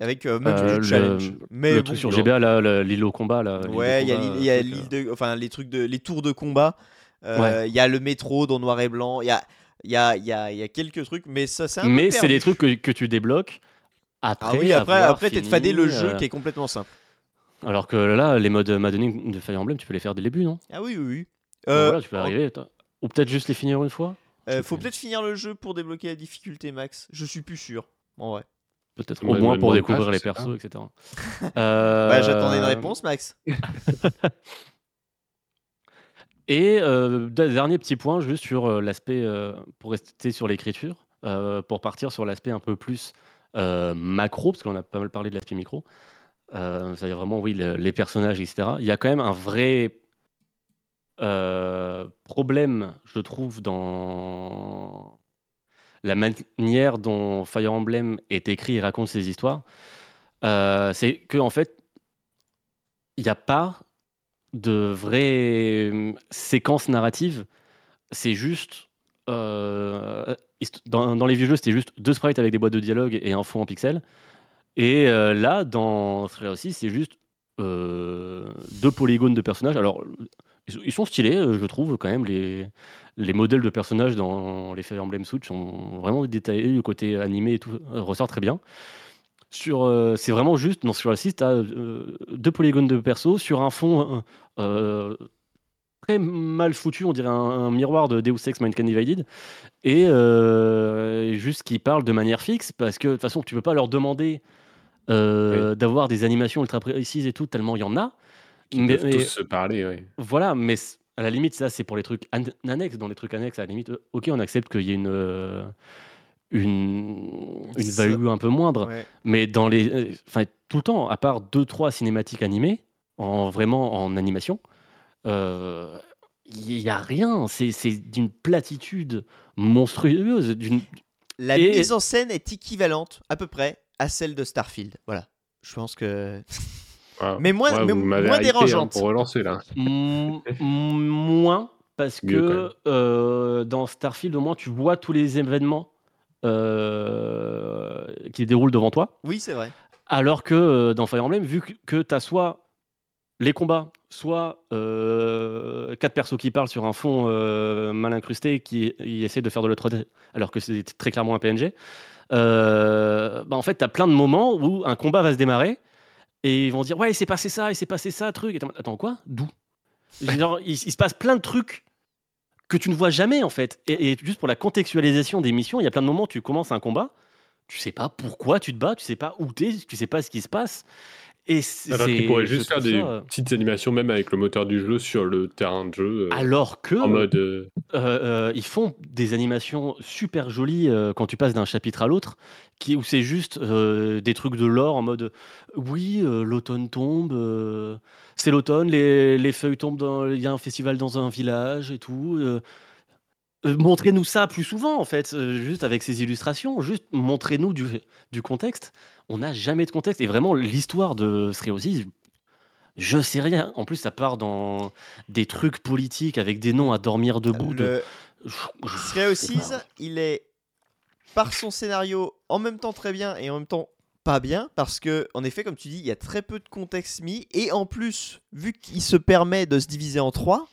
Avec euh, même euh, du le- challenge. Mais le bon, truc sur. GBA, l'île au combat. Là, Ouais, il y a, l'île- de, enfin les trucs de, les tours de combat. Euh, Ouais. Il y a le métro dans noir et blanc. Il y a, y a, y a, y a quelques trucs, mais ça c'est un Mais c'est des trucs que, que tu débloques après. Ah oui, après, après t'es fadé le jeu euh, qui est complètement simple. Alors que là, les modes maddening de Fire Emblem, tu peux les faire dès le début, non? Ah oui, oui, oui. Euh, voilà, tu peux arriver. Ou peut-être juste les finir une fois euh, faut peut-être finir le jeu pour débloquer la difficulté max. Je suis plus sûr. En vrai. Peut-être au moins pour découvrir les persos, etc. Euh, Bah, j'attendais une réponse, Max. Et euh, dernier petit point, juste sur euh, l'aspect, euh, pour rester sur l'écriture, euh, pour partir sur l'aspect un peu plus euh, macro, parce qu'on a pas mal parlé de l'aspect micro, euh, c'est-à-dire vraiment, oui, le- les personnages, etc. Il y a quand même un vrai euh, problème, je trouve, dans la manière dont Fire Emblem est écrit et raconte ses histoires. Euh, c'est que, en fait, il n'y a pas de vraies euh, séquences narratives. C'est juste. dans, dans les vieux jeux, c'était juste deux sprites avec des boîtes de dialogue et un fond en pixels. Et euh, là, dans Thriller aussi, c'est juste euh, deux polygones de personnages. Alors, ils sont- stylés, euh, je trouve, quand même. Les, les modèles de personnages dans les Fire Emblem Switch sont vraiment détaillés. Le côté animé et tout ressort très bien. Sur, c'est vraiment juste, dans sur le site, tu as deux polygones de perso sur un fond très mal foutu, on dirait un, miroir de Deus Ex Mankind Divided, et juste qui parle de manière fixe, parce que de toute façon, tu peux pas leur demander euh, d'avoir des animations ultra précises et tout, tellement il y en a. Ils Mais- peuvent mais- tous se parler, oui. voilà, mais à la limite, ça, c'est pour les trucs an- annexes. Dans les trucs annexes, à la limite, euh, ok, on accepte qu'il y ait une, euh, une, une value un peu moindre. Ouais. Mais dans les, euh, enfin, tout le temps, à part deux, trois cinématiques animées, en vraiment en animation, euh, il n'y a rien. C'est c'est d'une platitude monstrueuse. D'une, La Et- mise en scène est équivalente, à peu près, à celle de Starfield. Voilà. Je pense que. Wow. Mais moins- Ouais, mais moins hein, dérangeante. pour relancer là. M- moins parce Mieux, que euh, dans Starfield, au moins, tu vois tous les événements euh, qui se déroulent devant toi. Oui, c'est vrai. Alors que euh, dans Fire Emblem, vu que, tu as soit les combats, soit euh, quatre persos qui parlent sur un fond euh, mal incrusté qui, qui essaie de faire de l'autre alors que c'est très clairement un PNG, euh, bah en fait, tu as plein de moments où un combat va se démarrer et ils vont dire Ouais, il s'est passé ça, il s'est passé ça, truc. Et Attends, quoi? D'où? Il, il se passe plein de trucs que tu ne vois jamais en fait. Et, et juste pour la contextualisation des missions, il y a plein de moments où tu commences un combat, tu sais pas pourquoi tu te bats, tu sais pas où t'es, tu sais pas ce qui se passe. Et. Alors qu'ils pourraient juste faire des ça- petites animations, même avec le moteur du jeu, sur le terrain de jeu, euh, Alors que. en mode. euh, Euh, euh, ils font des animations super jolies euh, quand tu passes d'un chapitre à l'autre, qui où c'est juste euh, des trucs de lore en mode oui, euh, l'automne tombe, euh, c'est l'automne, les, les feuilles tombent, il y a un festival dans un village et tout. euh, euh, montrez-nous ça plus souvent en fait, euh, juste avec ces illustrations, juste montrez-nous du, du contexte. On n'a jamais de contexte et vraiment l'histoire de Sreosis, je sais rien. En plus, ça part dans des trucs politiques avec des noms à dormir debout. de- Le Seas, il est par son scénario en même temps très bien et en même temps pas bien parce que en effet comme tu dis il y a très peu de contexte mis et en plus vu qu'il se permet de se diviser en trois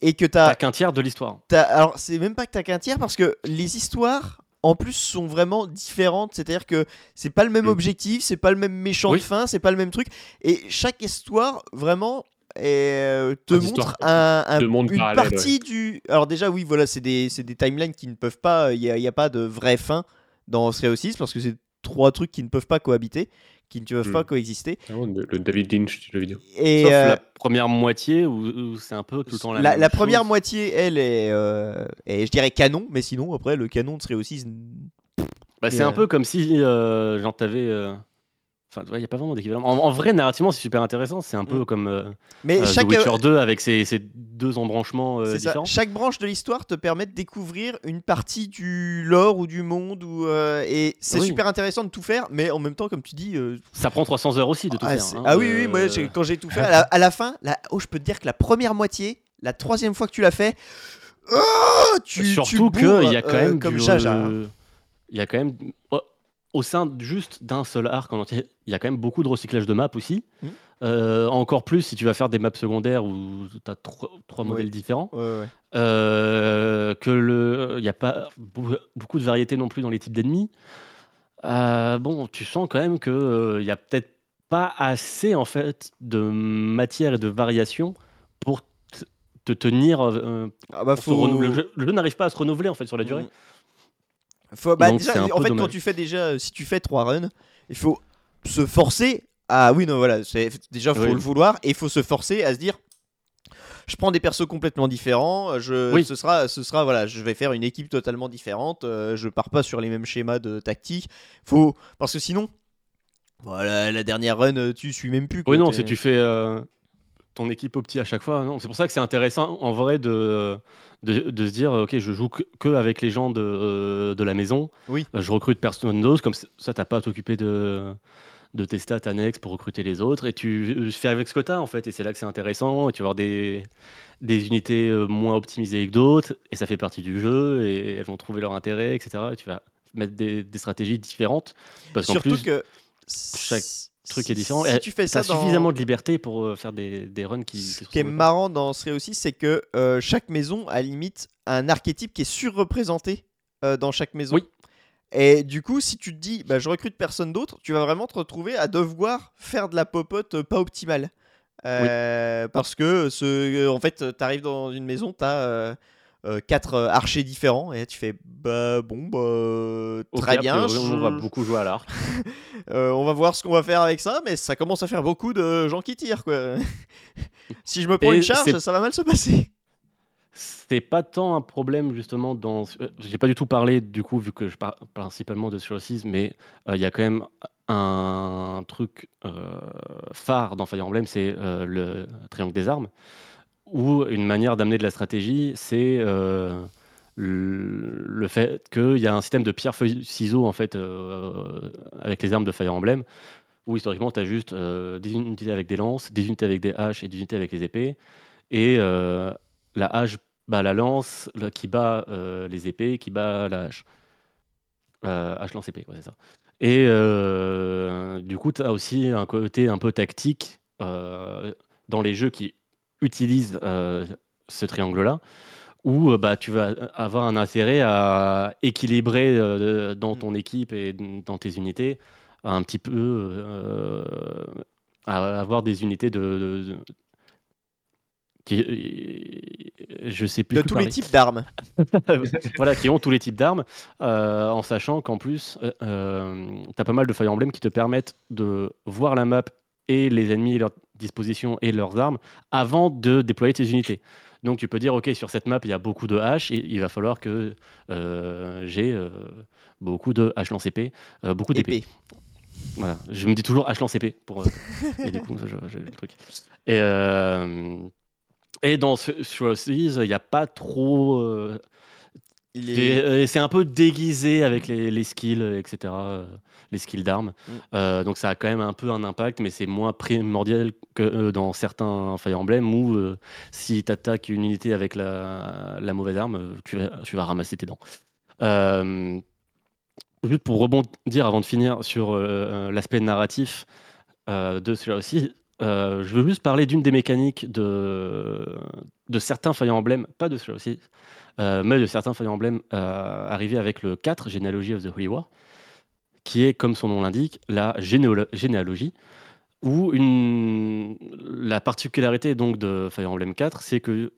et que T'as t'as qu'un tiers de l'histoire. Alors c'est même pas que t'as qu'un tiers parce que les histoires en plus sont vraiment différentes. C'est à dire que c'est pas le même objectif c'est pas le même méchant Oui. de fin c'est pas le même truc. Et chaque histoire vraiment euh, te montre un, un- de mondes une partie du alors déjà oui voilà c'est des, c'est des timelines qui ne peuvent pas il n'y a, a pas de vraie fin dans Stereo 6 parce que c'est trois trucs qui ne peuvent pas cohabiter qui ne peuvent Mm. pas coexister vraiment le le David Lynch du jeu vidéo. et Sauf euh, la première moitié où, où c'est un peu tout le temps la, la, même la première chose. moitié, elle est, euh, est, je dirais canon, mais sinon après le canon serait aussi. Bah, c'est un euh, peu comme si euh, genre t'avais. Euh, Enfin, il n'y a pas vraiment d'équivalent. En, en vrai, narrativement, c'est super intéressant. C'est un peu Mm. comme euh, Mais euh, chaque, The Witcher 2 avec ses, ses deux embranchements euh, ça, différents. chaque branche de l'histoire te permet de découvrir une partie du lore ou du monde ou euh, et c'est Oui. super intéressant de tout faire, mais en même temps, comme tu dis. euh, Ça prend 300 heures aussi de tout ah, faire. hein. ah oui, oui, moi Euh, quand j'ai tout fait, à la, à la fin, la, oh, je peux te dire que la première moitié, la troisième fois que tu l'as fait, oh, tu, Surtout qu'il y a quand euh, même comme du, euh, Il y a quand même oh, au sein juste d'un seul arc en entier, il y a quand même beaucoup de recyclage de maps aussi. Mhm. Euh, encore plus si tu vas faire des maps secondaires où tu as trois, modèles différents. Ouais, ouais. Euh, que le, il n'y a pas beaucoup de variété non plus dans les types d'ennemis. Euh, bon, tu sens quand même que il y a peut-être pas assez en fait de matière et de variation pour te tenir. Ah bah pour se faut renouveler. Le jeu, n'arrive pas à se renouveler en fait sur la durée. Mm. Faut, bah, Donc, déjà, en fait, quand tu fais déjà, si tu fais trois runs, il faut se forcer à. Oui, non, voilà, c'est déjà faut Oui. le vouloir et il faut se forcer à se dire. Je prends des persos complètement différents. Je, Oui. ce sera, ce sera, voilà, je vais faire une équipe totalement différente. euh, je pars pas sur les mêmes schémas de tactique. Faut, parce que sinon, voilà, la dernière run, euh, tu suis même plus. quoi, Oui, non, si tu fais euh, ton équipe au petit à chaque fois, non. C'est pour ça que c'est intéressant en vrai de, de, de se dire, ok, je joue que, que avec les gens de, euh, de la maison. Oui. Euh, Je recrute personne d'autre, comme ça, t'as pas à t'occuper de, de tes stats annexes pour recruter les autres. Et tu euh, fais avec ce que t'as, en fait. Et c'est là que c'est intéressant. Et tu vas avoir des, des unités moins optimisées que d'autres. Et ça fait partie du jeu. Et elles vont trouver leur intérêt, etc. Et tu vas mettre des, des stratégies différentes. Parce qu'en Surtout plus, que chaque truc est différent. Si tu fais ça dans... suffisamment de liberté pour euh, faire des, des runs qui. Ce qui est marrant dans ce aussi, c'est que euh, chaque maison a limite un archétype qui est surreprésenté euh, dans chaque maison. Oui. Et du coup, si tu te dis, bah, je recrute personne d'autre, tu vas vraiment te retrouver à devoir faire de la popote pas optimale. Euh, Parce que, ce, en fait, tu arrives dans une maison, tu as quatre euh, archers différents, et tu fais, bah bon, bah, euh, très a bien. On va beaucoup jouer à l'arc. euh, on va voir ce qu'on va faire avec ça, mais ça commence à faire beaucoup de gens qui tirent, quoi. si je me prends Et une charge, ça va mal se passer. C'est pas tant un problème justement dans. euh, J'ai pas du tout parlé du coup vu que je parle principalement de Surcease, mais euh, il y a quand même un truc euh, phare dans Fire Emblem, c'est euh, le triangle des armes, où une manière d'amener de la stratégie, c'est euh, le fait qu'il y a un système de pierre feuille ciseaux en fait euh, avec les armes de Fire Emblem, où historiquement tu as juste euh, des unités avec des lances, des unités avec des haches et des unités avec les épées, et euh, la hache bat la lance, le- qui bat les épées, qui bat la hache. Hache lance épée, ouais, c'est ça. Et du coup, tu as aussi un côté un peu tactique dans les jeux qui utilisent euh, ce triangle-là, où euh, bah, tu vas avoir un intérêt à équilibrer euh, dans ton équipe et dans tes unités, un petit peu euh, à avoir des unités de, de- de- qui, je sais plus De tous les types d'armes. voilà, qui ont tous les types d'armes, euh, en sachant qu'en plus, tu as pas mal de Fire Emblem qui te permettent de voir la map et les ennemis et leur disposition et leurs armes avant de déployer tes unités. Donc tu peux dire, ok, sur cette map, il y a beaucoup de haches, et il va falloir que euh, j'ai euh, beaucoup de haches lance épée, euh, beaucoup d'épées. Épée. Voilà. Je me dis toujours hache lance épée pour. euh, et du coup, j'ai le truc. Et, et dans ce, sur il n'y a pas trop. Est... euh, c'est un peu déguisé avec les, les skills, euh, etc. euh, les skills d'armes. Mm. Euh, donc ça a quand même un peu un impact, mais c'est moins primordial que euh, dans certains Fire Emblem où euh, si tu attaques une unité avec la, la mauvaise arme, tu vas, tu vas ramasser tes dents. Juste pour rebondir avant de finir sur l'aspect narratif de celui-là aussi, euh, je veux juste parler d'une des mécaniques de, de certains Fire Emblem, pas de celui-là aussi, euh, mais de certains Fire Emblem euh, arrivés avec le 4, Genealogy of the Holy War, qui est, comme son nom l'indique, la généalo- généalogie, où une... la particularité donc de Fire Emblem 4, c'est que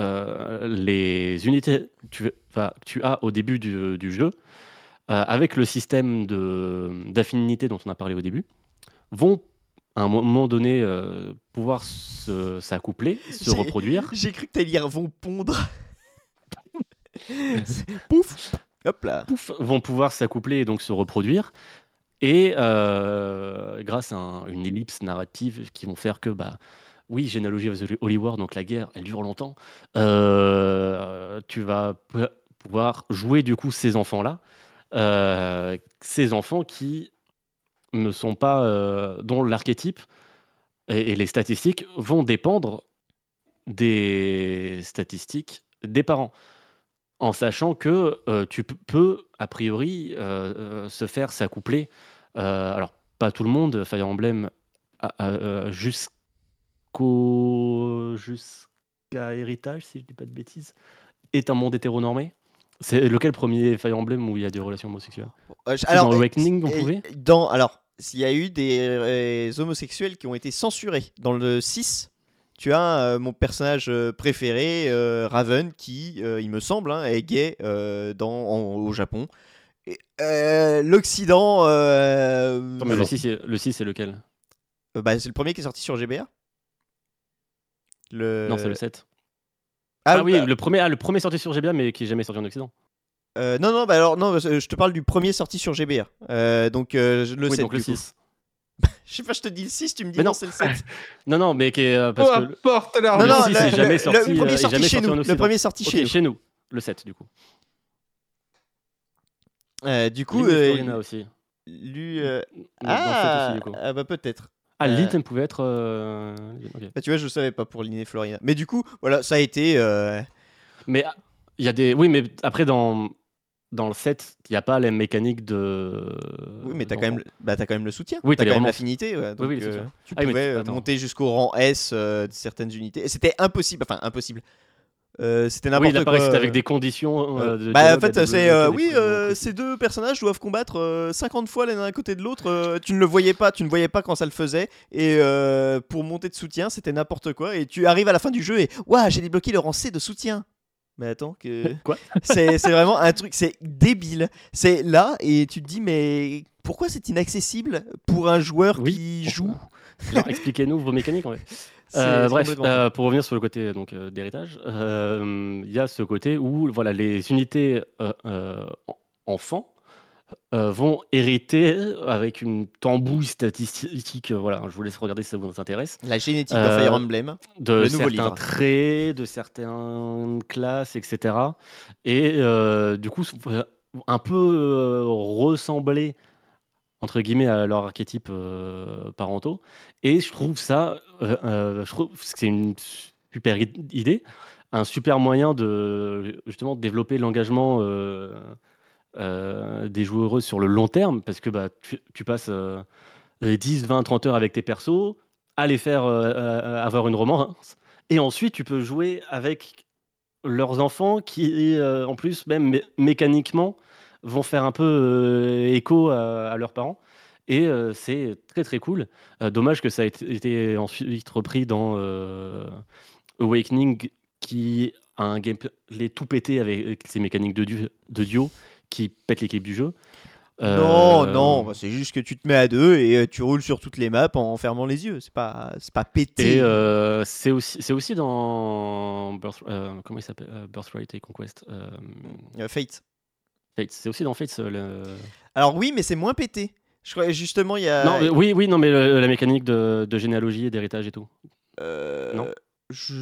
euh, les unités que tu, enfin, que tu as au début du, du jeu, avec le système d'affinité dont on a parlé au début, vont à un moment donné euh, pouvoir s'accoupler, se reproduire. J'ai cru que t'allais dire vont pondre. Pouf Hop là. pouf, vont pouvoir s'accoupler et donc se reproduire. Et euh, grâce à un- une ellipse narrative qui vont faire que, bah, oui, Genealogy of the donc la guerre, elle dure longtemps. euh, tu vas pou- pouvoir jouer du coup ces enfants-là, euh, ces enfants qui ne sont pas, dont l'archétype et les statistiques vont dépendre des statistiques des parents en sachant que euh, tu peux, a priori, euh, euh, se faire s'accoupler. alors, pas tout le monde, Fire Emblem, jusqu'au jusqu'à Héritage, si je dis pas de bêtises, est un monde hétéronormé. C'est lequel premier Fire Emblem où il y a des relations homosexuelles? Euh, je- dans Awakening, on pouvait dans, Alors, s'il y a eu des euh, homosexuels qui ont été censurés dans le 6, tu as euh, mon personnage euh, préféré, euh, Raven, qui, il me semble, hein, est gay dans, en- au Japon. Et, L'Occident. le 6, c'est- le 6, c'est lequel? Bah, c'est le premier qui est sorti sur GBA. Le... Non, c'est le 7. Ah, Ah, oui, bah, le premier, ah, le premier sorti sur GBA, mais qui est jamais sorti en Occident. euh, non, non, bah alors, non, je te parle du premier sorti sur GBA. Euh, donc, euh, le oui, 7. donc le du coup. 6. Je sais pas, je te dis le 6, tu me dis Mais non, non. c'est le 7. Non, non, mais qui est. euh, parce que... importe la Non, le non, six, le, c'est jamais le- sorti, le euh, premier est sorti jamais chez nous. Le premier sorti chez nous. chez nous, le 7 du coup. Euh, du coup, euh, Florina aussi. lui. euh, Dans le 7 Ah, aussi, du coup. ah, bah peut-être. Ah, euh, elle pouvait être. euh, ok. Bah, tu vois, je savais pas pour Lynn et Florina. Mais du coup, voilà, ça a été. euh, Mais ah, il y a des. Oui, mais après, dans, dans le 7, il n'y a pas les mécaniques de. Oui, mais t'as quand, même... bah, t'as quand même le soutien. Oui, t'as quand même l'affinité. ouais, oui, euh, tu Ah oui, pouvais tu- euh, monter jusqu'au rang S euh, de certaines unités. C'était impossible. Enfin, impossible. Euh, c'était Oui, n'importe là, quoi. c'était avec des conditions. Euh, de bah, en fait, c'est euh, oui, ces deux personnages doivent combattre euh, 50 fois l'un à côté de l'autre. tu ne le voyais pas, tu ne voyais pas quand ça le faisait. Et pour monter de soutien, c'était n'importe quoi. Et tu arrives à la fin du jeu et waouh, j'ai débloqué le rang C de soutien. Mais attends, que Quoi? c'est vraiment un truc, c'est débile. C'est là et tu te dis mais pourquoi c'est inaccessible pour un joueur Oui. qui joue? Expliquez-nous vos mécaniques en fait. Euh, bref, euh, pour revenir sur le côté donc euh, d'héritage, il y a ce côté où voilà les unités en- enfants euh, vont hériter avec une tambouille statistique. euh, voilà, je vous laisse regarder si ça vous intéresse. la génétique de Euh, Fire Emblem. De Le nouveau certains livre. traits, de certaines classes, etc. Et du coup, un peu ressembler entre guillemets à leur archétype euh, parentaux. Et je trouve ça, euh, euh, je trouve que c'est une super idée, un super moyen de justement développer l'engagement euh, des joueurs sur le long terme, parce que bah, tu, passes euh, les 10, 20, 30 heures avec tes persos, à les faire euh, euh, avoir une romance, et ensuite tu peux jouer avec leurs enfants qui, en plus, même mé- mécaniquement, vont faire un peu écho à, leurs parents. Et c'est très très cool. Dommage que ça ait été- ensuite repris dans Awakening, qui a un gameplay tout pété avec ses mécaniques de, de duo qui pète l'équipe du jeu. Non, Euh, non, bah, c'est juste que tu te mets à deux et euh, tu roules sur toutes les maps en fermant les yeux. C'est pas, c'est pas pété. Euh, c'est aussi, c'est aussi dans Birth- euh, comment il s'appelle Birthright et Conquest. Fate. Fate. C'est aussi dans Fate. le... Alors oui, mais c'est moins pété. Je crois justement il y a. Non, mais oui, oui, non, mais le- la mécanique de, de généalogie et d'héritage et tout. Non. Je...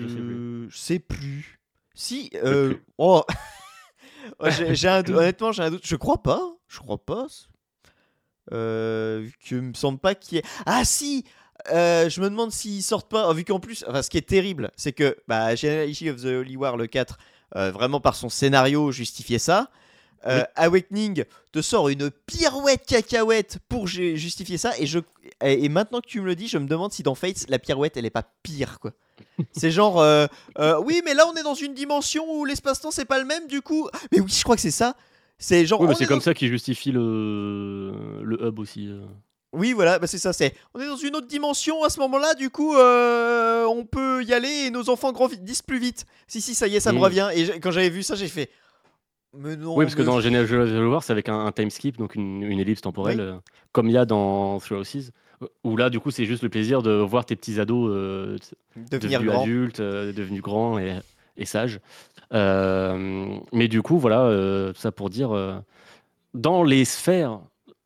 Je sais plus. Je sais plus. Si. plus. Oh. Ouais, j'ai j'ai un doute. Honnêtement, j'ai un doute. Je crois pas. Je crois pas. Euh, que me semble pas qu'il y ait. Ah si. Euh, je me demande s'ils sortent pas. Vu qu'en plus, enfin, ce qui est terrible, c'est que bah, Genealogy of the Holy War le 4, euh, vraiment par son scénario, justifiait ça. Euh, Awakening te sort une pirouette cacahuète pour ju- justifier ça. Et, je, et maintenant que tu me le dis, je me demande si dans Fates, la pirouette, elle est pas pire, quoi. c'est genre, euh, euh, oui, mais là, on est dans une dimension où l'espace-temps, c'est pas le même, du coup. Mais oui, je crois que c'est ça. C'est genre. Oui, mais on c'est est comme dans- ça qu'il justifie le, le hub aussi. Oui, voilà, bah c'est ça. C'est. On est dans une autre dimension à ce moment-là, du coup, on peut y aller et nos enfants grandissent plus vite. Si, si, ça y est, ça me Mm. revient. Et quand j'avais vu ça, j'ai fait. Oui, parce que dans Genealogy War, c'est avec un, un time skip, donc une, une ellipse temporelle, Oui. euh, comme il y a dans Through Houses, où là, du coup, c'est juste le plaisir de voir tes petits ados euh, devenir devenus grand. adultes, euh, devenus grands et, et sages. Euh, mais du coup, voilà, tout ça pour dire, dans les sphères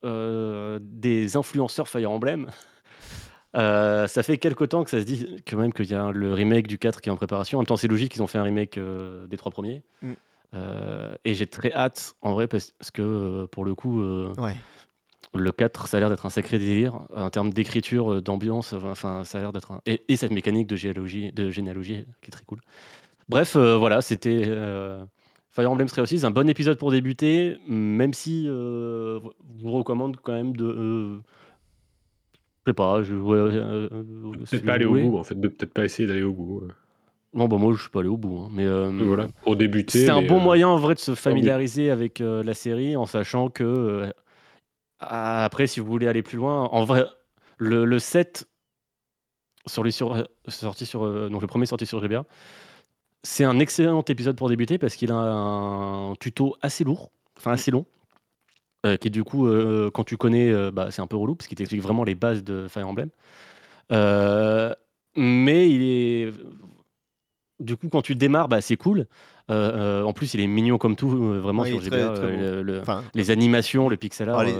des influenceurs Fire Emblem, ça fait quelque temps que ça se dit quand même qu'il y a le remake du 4 qui est en préparation. En même temps, c'est logique qu'ils ont fait un remake des trois premiers. Mm. Euh, et j'ai très hâte, en vrai, parce que euh, pour le coup, euh, Ouais. le 4, ça a l'air d'être un sacré délire en termes d'écriture, d'ambiance. Enfin, ça a l'air d'être un... et, et cette mécanique de généalogie, de généalogie qui est très cool. Bref, euh, voilà, c'était euh, Fire Emblem Three Houses, un bon épisode pour débuter, même si euh, je vous recommande quand même de. euh, je sais pas, je. Peut-être pas aller au bout, en fait, de peut-être pas essayer d'aller au bout. Non, bah moi je suis pas allé au bout, hein, mais. euh, Voilà, pour débuter. c'est un bon euh, moyen en vrai de se familiariser avec euh, la série en sachant que après si vous voulez aller plus loin, en vrai le, le 7 sur les sur, sorti sur donc le premier sorti sur GBA, c'est un excellent épisode pour débuter parce qu'il a un tuto assez lourd, enfin assez long. qui du coup, quand tu connais, bah, c'est un peu relou parce qu'il t'explique vraiment les bases de Fire Emblem. Euh, mais il est du coup, quand tu démarres, bah, c'est cool. Euh, euh, en plus, il est mignon comme tout, euh, vraiment Ouais, sur très- GBA. très beau. le- le- Enfin, les animations, le pixel art, Oh, les-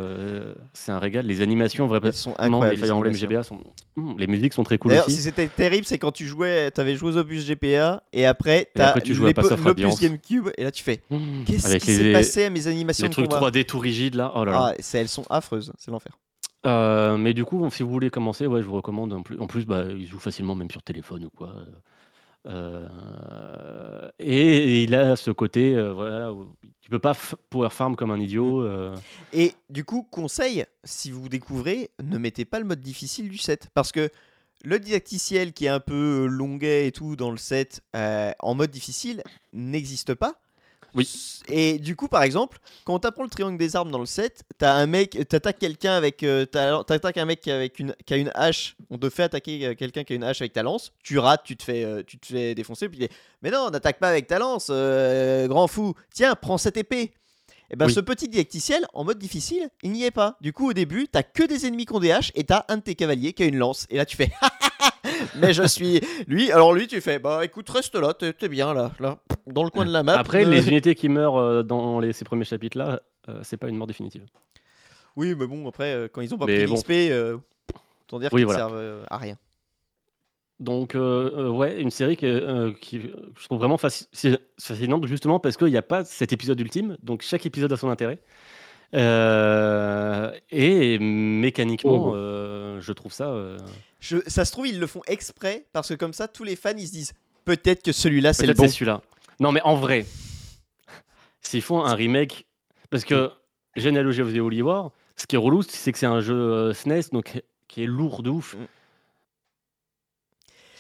c'est un régal. Les animations, vraiment, elles sont les incroyables. Fire les Emblem animations. GBA sont. Les musiques sont très cool aussi. si c'était terrible, c'est quand tu jouais, t'avais joué aux opus GPA et après, t'as tu à Path of l'opus. GameCube et là tu fais Hum, Qu'est-ce qui s'est passé à mes animations les de trucs combat 3D tout rigides là. Oh là là. Ah, elles sont affreuses, c'est l'enfer. Mais du coup, si vous voulez commencer, ouais, je vous recommande. En plus, en plus bah, il joue facilement même sur téléphone ou quoi. Euh, et il a ce côté, euh, voilà, où tu peux pas power farm comme un idiot. euh. Et du coup, conseil, si vous découvrez, ne mettez pas le mode difficile du set. Parce que le didacticiel qui est un peu longuet et tout dans le set, en mode difficile, n'existe pas. Oui. Et du coup, par exemple, quand t'apprends le triangle des armes dans le set, t'as un mec, t'attaques quelqu'un avec, euh, ta- t'attaques un mec avec une, qui a une hache. On te fait attaquer euh, quelqu'un qui a une hache avec ta lance. Tu rates, tu te fais, euh, tu te fais défoncer. Puis mais non, n'attaque pas avec ta lance, euh, grand fou. Tiens, prends cette épée. Et ben Oui. ce petit didacticiel, en mode difficile, il n'y est pas. Du coup, au début, t'as que des ennemis qui ont des haches et t'as un de tes cavaliers qui a une lance. Et là, tu fais, mais je suis lui. Alors lui, tu fais, bah écoute, reste là, t'es bien là, là, dans le coin de la map. Après, Euh, les unités qui meurent euh, dans les, ces premiers chapitres là, euh, c'est pas une mort définitive. Oui, mais bon, après, euh, quand ils ont pas Mais pris bon. l'XP, euh, autant dire Oui, qu'ils voilà. servent euh, à rien. Donc, euh, euh, ouais, une série que, euh, qui euh, je trouve vraiment fascinante, justement parce qu'il n'y a pas cet épisode ultime, donc chaque épisode a son intérêt. Euh, et mécaniquement, Oh. euh, je trouve ça. euh, Je, ça se trouve, ils le font exprès parce que comme ça, tous les fans, ils se disent, peut-être que celui-là, c'est le Peut-être bon. c'est celui-là. Non, mais en vrai, s'ils font un remake, parce que Genealogy of the Holy War, ce qui est relou, c'est que c'est un jeu SNES, donc qui est lourd de ouf. Mm.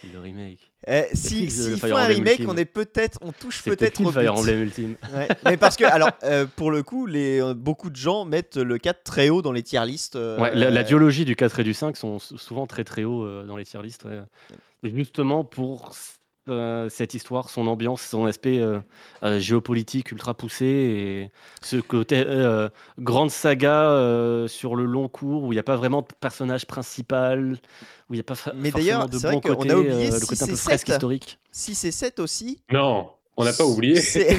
C'est le remake. Eh, si s'ils euh, font un remake, Ultime. on est peut-être, on touche peut-être peut-être au Fire. Emblem Ultime. Ouais, mais parce que, alors, euh, pour le coup, les, euh, beaucoup de gens mettent le 4 très haut dans les tier lists. euh, Ouais, la, la duologie du 4 et du 5 sont souvent très très hauts euh, dans les tier lists. ouais. Justement pour euh, cette histoire, son ambiance, son aspect euh, euh, géopolitique ultra poussé et ce côté euh, grande saga euh, sur le long cours où il n'y a pas vraiment de personnage principal, où il n'y a pas fa- Mais forcément d'ailleurs, de bon qu'on a côté, oublié euh, le si côté un peu fresque historique. 6 et 7 aussi. Non, on n'a pas oublié. C'est-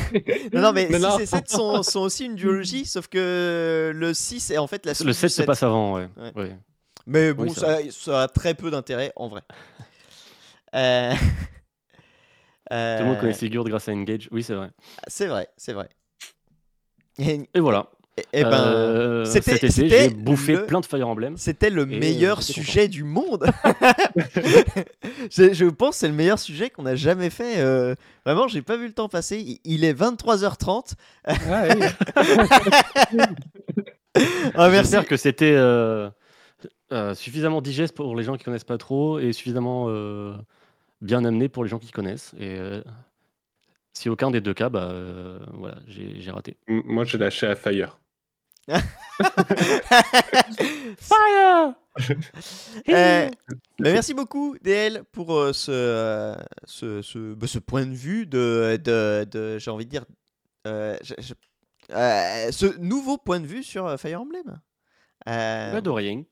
non, non, mais Non, 6 non. et 7 sont, sont aussi une duologie, sauf que le 6 est en fait la suite. Le du 7 se 7. passe avant, ouais. Ouais. ouais. Mais bon, Oui, ça, ça a très peu d'intérêt en vrai. Euh, Tout le monde euh, connaît Sigurd grâce à Engage, oui c'est vrai. C'est vrai, c'est vrai. Et, Et voilà. et- et ben, Euh, c'était- cet été, c'était j'ai bouffé le- plein de Fire Emblem. c'était le meilleur sujet du monde. je, je pense que c'est le meilleur sujet qu'on a jamais fait. euh, Vraiment, j'ai pas vu le temps passer. Il- Il est 23h30. Ah, oui. Ah, merci. J'espère que c'était euh, euh, suffisamment digeste pour les gens qui connaissent pas trop et suffisamment euh, bien amené pour les gens qui connaissent. Et euh, si aucun des deux cas, bah euh, voilà, j'ai raté. Moi, j'ai lâché à Fire. Fire Euh, bah, merci beaucoup, DL, pour euh, ce, euh, ce, ce, bah, ce point de vue de, de, de- j'ai envie de dire, euh, je- je- euh, ce nouveau point de vue sur Fire Emblem. Euh, Pas de rien.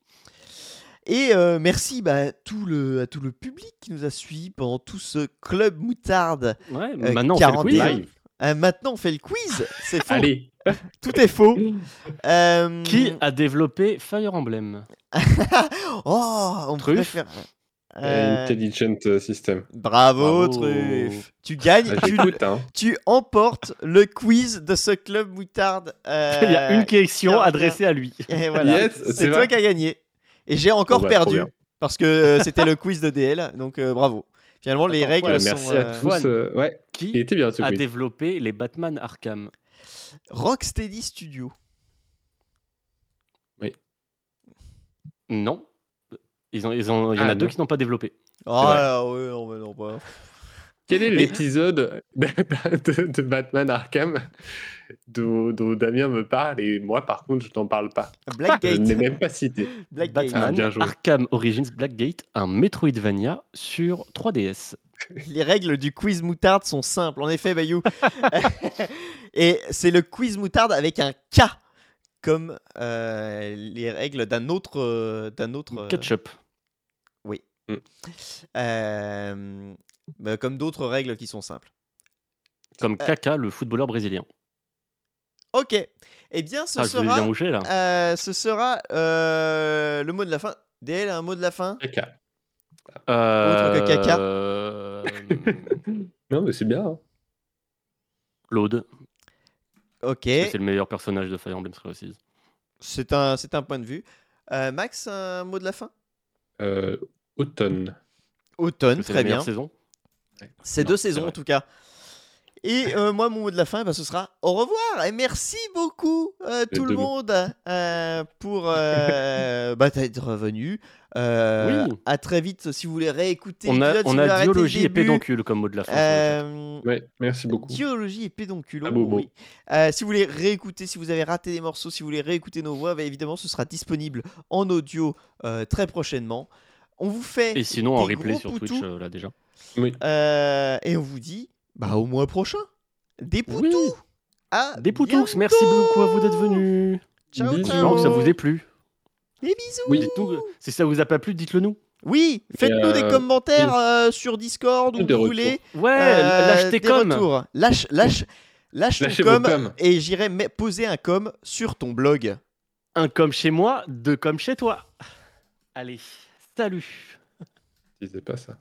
Et euh, merci bah, à, tout le, à tout le public qui nous a suivis pendant tout ce club moutarde. Ouais, Euh, maintenant on fait le 41. quiz. Live. Euh, maintenant, on fait le quiz. C'est faux. Allez. Tout est faux. Euh, Qui a développé Fire Emblem oh, on Truffe. préfère. Euh, Intelligent System. Bravo, Bravo. Truffe. Tu gagnes, Ah, tu, hein. tu emportes le quiz de ce club moutarde. euh, Il y a une question 41. adressée à lui. Et voilà. Yes, c'est toi qui as gagné. Et j'ai encore Bon, bah, perdu parce que euh, c'était le quiz de DL. Donc euh, bravo. Finalement, les règles Ouais, sont. merci à tous. euh, ouais, il Qui était bien ce a quiz. développé les Batman Arkham Rocksteady Studio. Non. Ils ont, ils ont, il y en Ah, a deux qui n'ont pas développé. Ah là, ouais, non, mais non, pas. Quel est l'épisode de, de- de Batman Arkham? Dont, dont Damien me parle et moi, par contre, je n'en parle pas Je Blackgate. ne l'ai même pas cité. Blackgate. Ah, Batman bien joué. Arkham Origins Blackgate, un Metroidvania sur 3DS. Les règles du quiz moutarde sont simples, en effet, Bayou. Et c'est le quiz moutarde avec un K, comme euh, les règles d'un autre, euh, d'un autre, euh, Ketchup. euh, bah, comme d'autres règles qui sont simples. Comme Euh, Kaka, le footballeur brésilien. Ok. Eh bien, ce Ah, sera, bien mouché là. euh, ce sera euh, le mot de la fin. DL a un mot de la fin. Caca. autre que Kaka. Euh, Non, mais c'est bien. hein. Claude, Ok. c'est le meilleur personnage de Fire Emblem Three C'est un, c'est un point de vue. Euh, Max, un mot de la fin? Euh, automne. Automne, C'est très bien. saison? Non, deux saisons vrai. en tout cas. Et euh, moi, mon mot de la fin, bah, ce sera au revoir. Et merci beaucoup euh, tout le monde euh, pour euh, bah, revenu. Euh, Oui. À très vite si vous voulez réécouter On a, on a biologie et pédoncule comme mot de la fin. Euh, Ouais, merci beaucoup. Diologie et. Ah, oui. Euh, si vous voulez réécouter, si vous avez raté des morceaux, si vous voulez réécouter nos voix, bah, évidemment, ce sera disponible en audio euh, très prochainement. On vous fait Et sinon en replay sur poutous. Twitch euh, là déjà. Euh, et on vous dit bah, au mois prochain. Des poutous. Oui. À Des poutous, bientôt. merci beaucoup à vous d'être venus. Ciao. J'espère que ça vous ait plu. Des bisous. Oui. Dites-nous, si ça vous a pas plu, dites-le nous. Oui, faites-nous euh, des commentaires euh, sur Discord où Des vous retours. voulez. Ouais, Euh, lâche tes retours. Lâche, lâche, lâche ton Lâchez com coms. et j'irai poser un com sur ton blog. Un comme chez moi, deux comme chez toi. Allez, salut. Disais pas ça.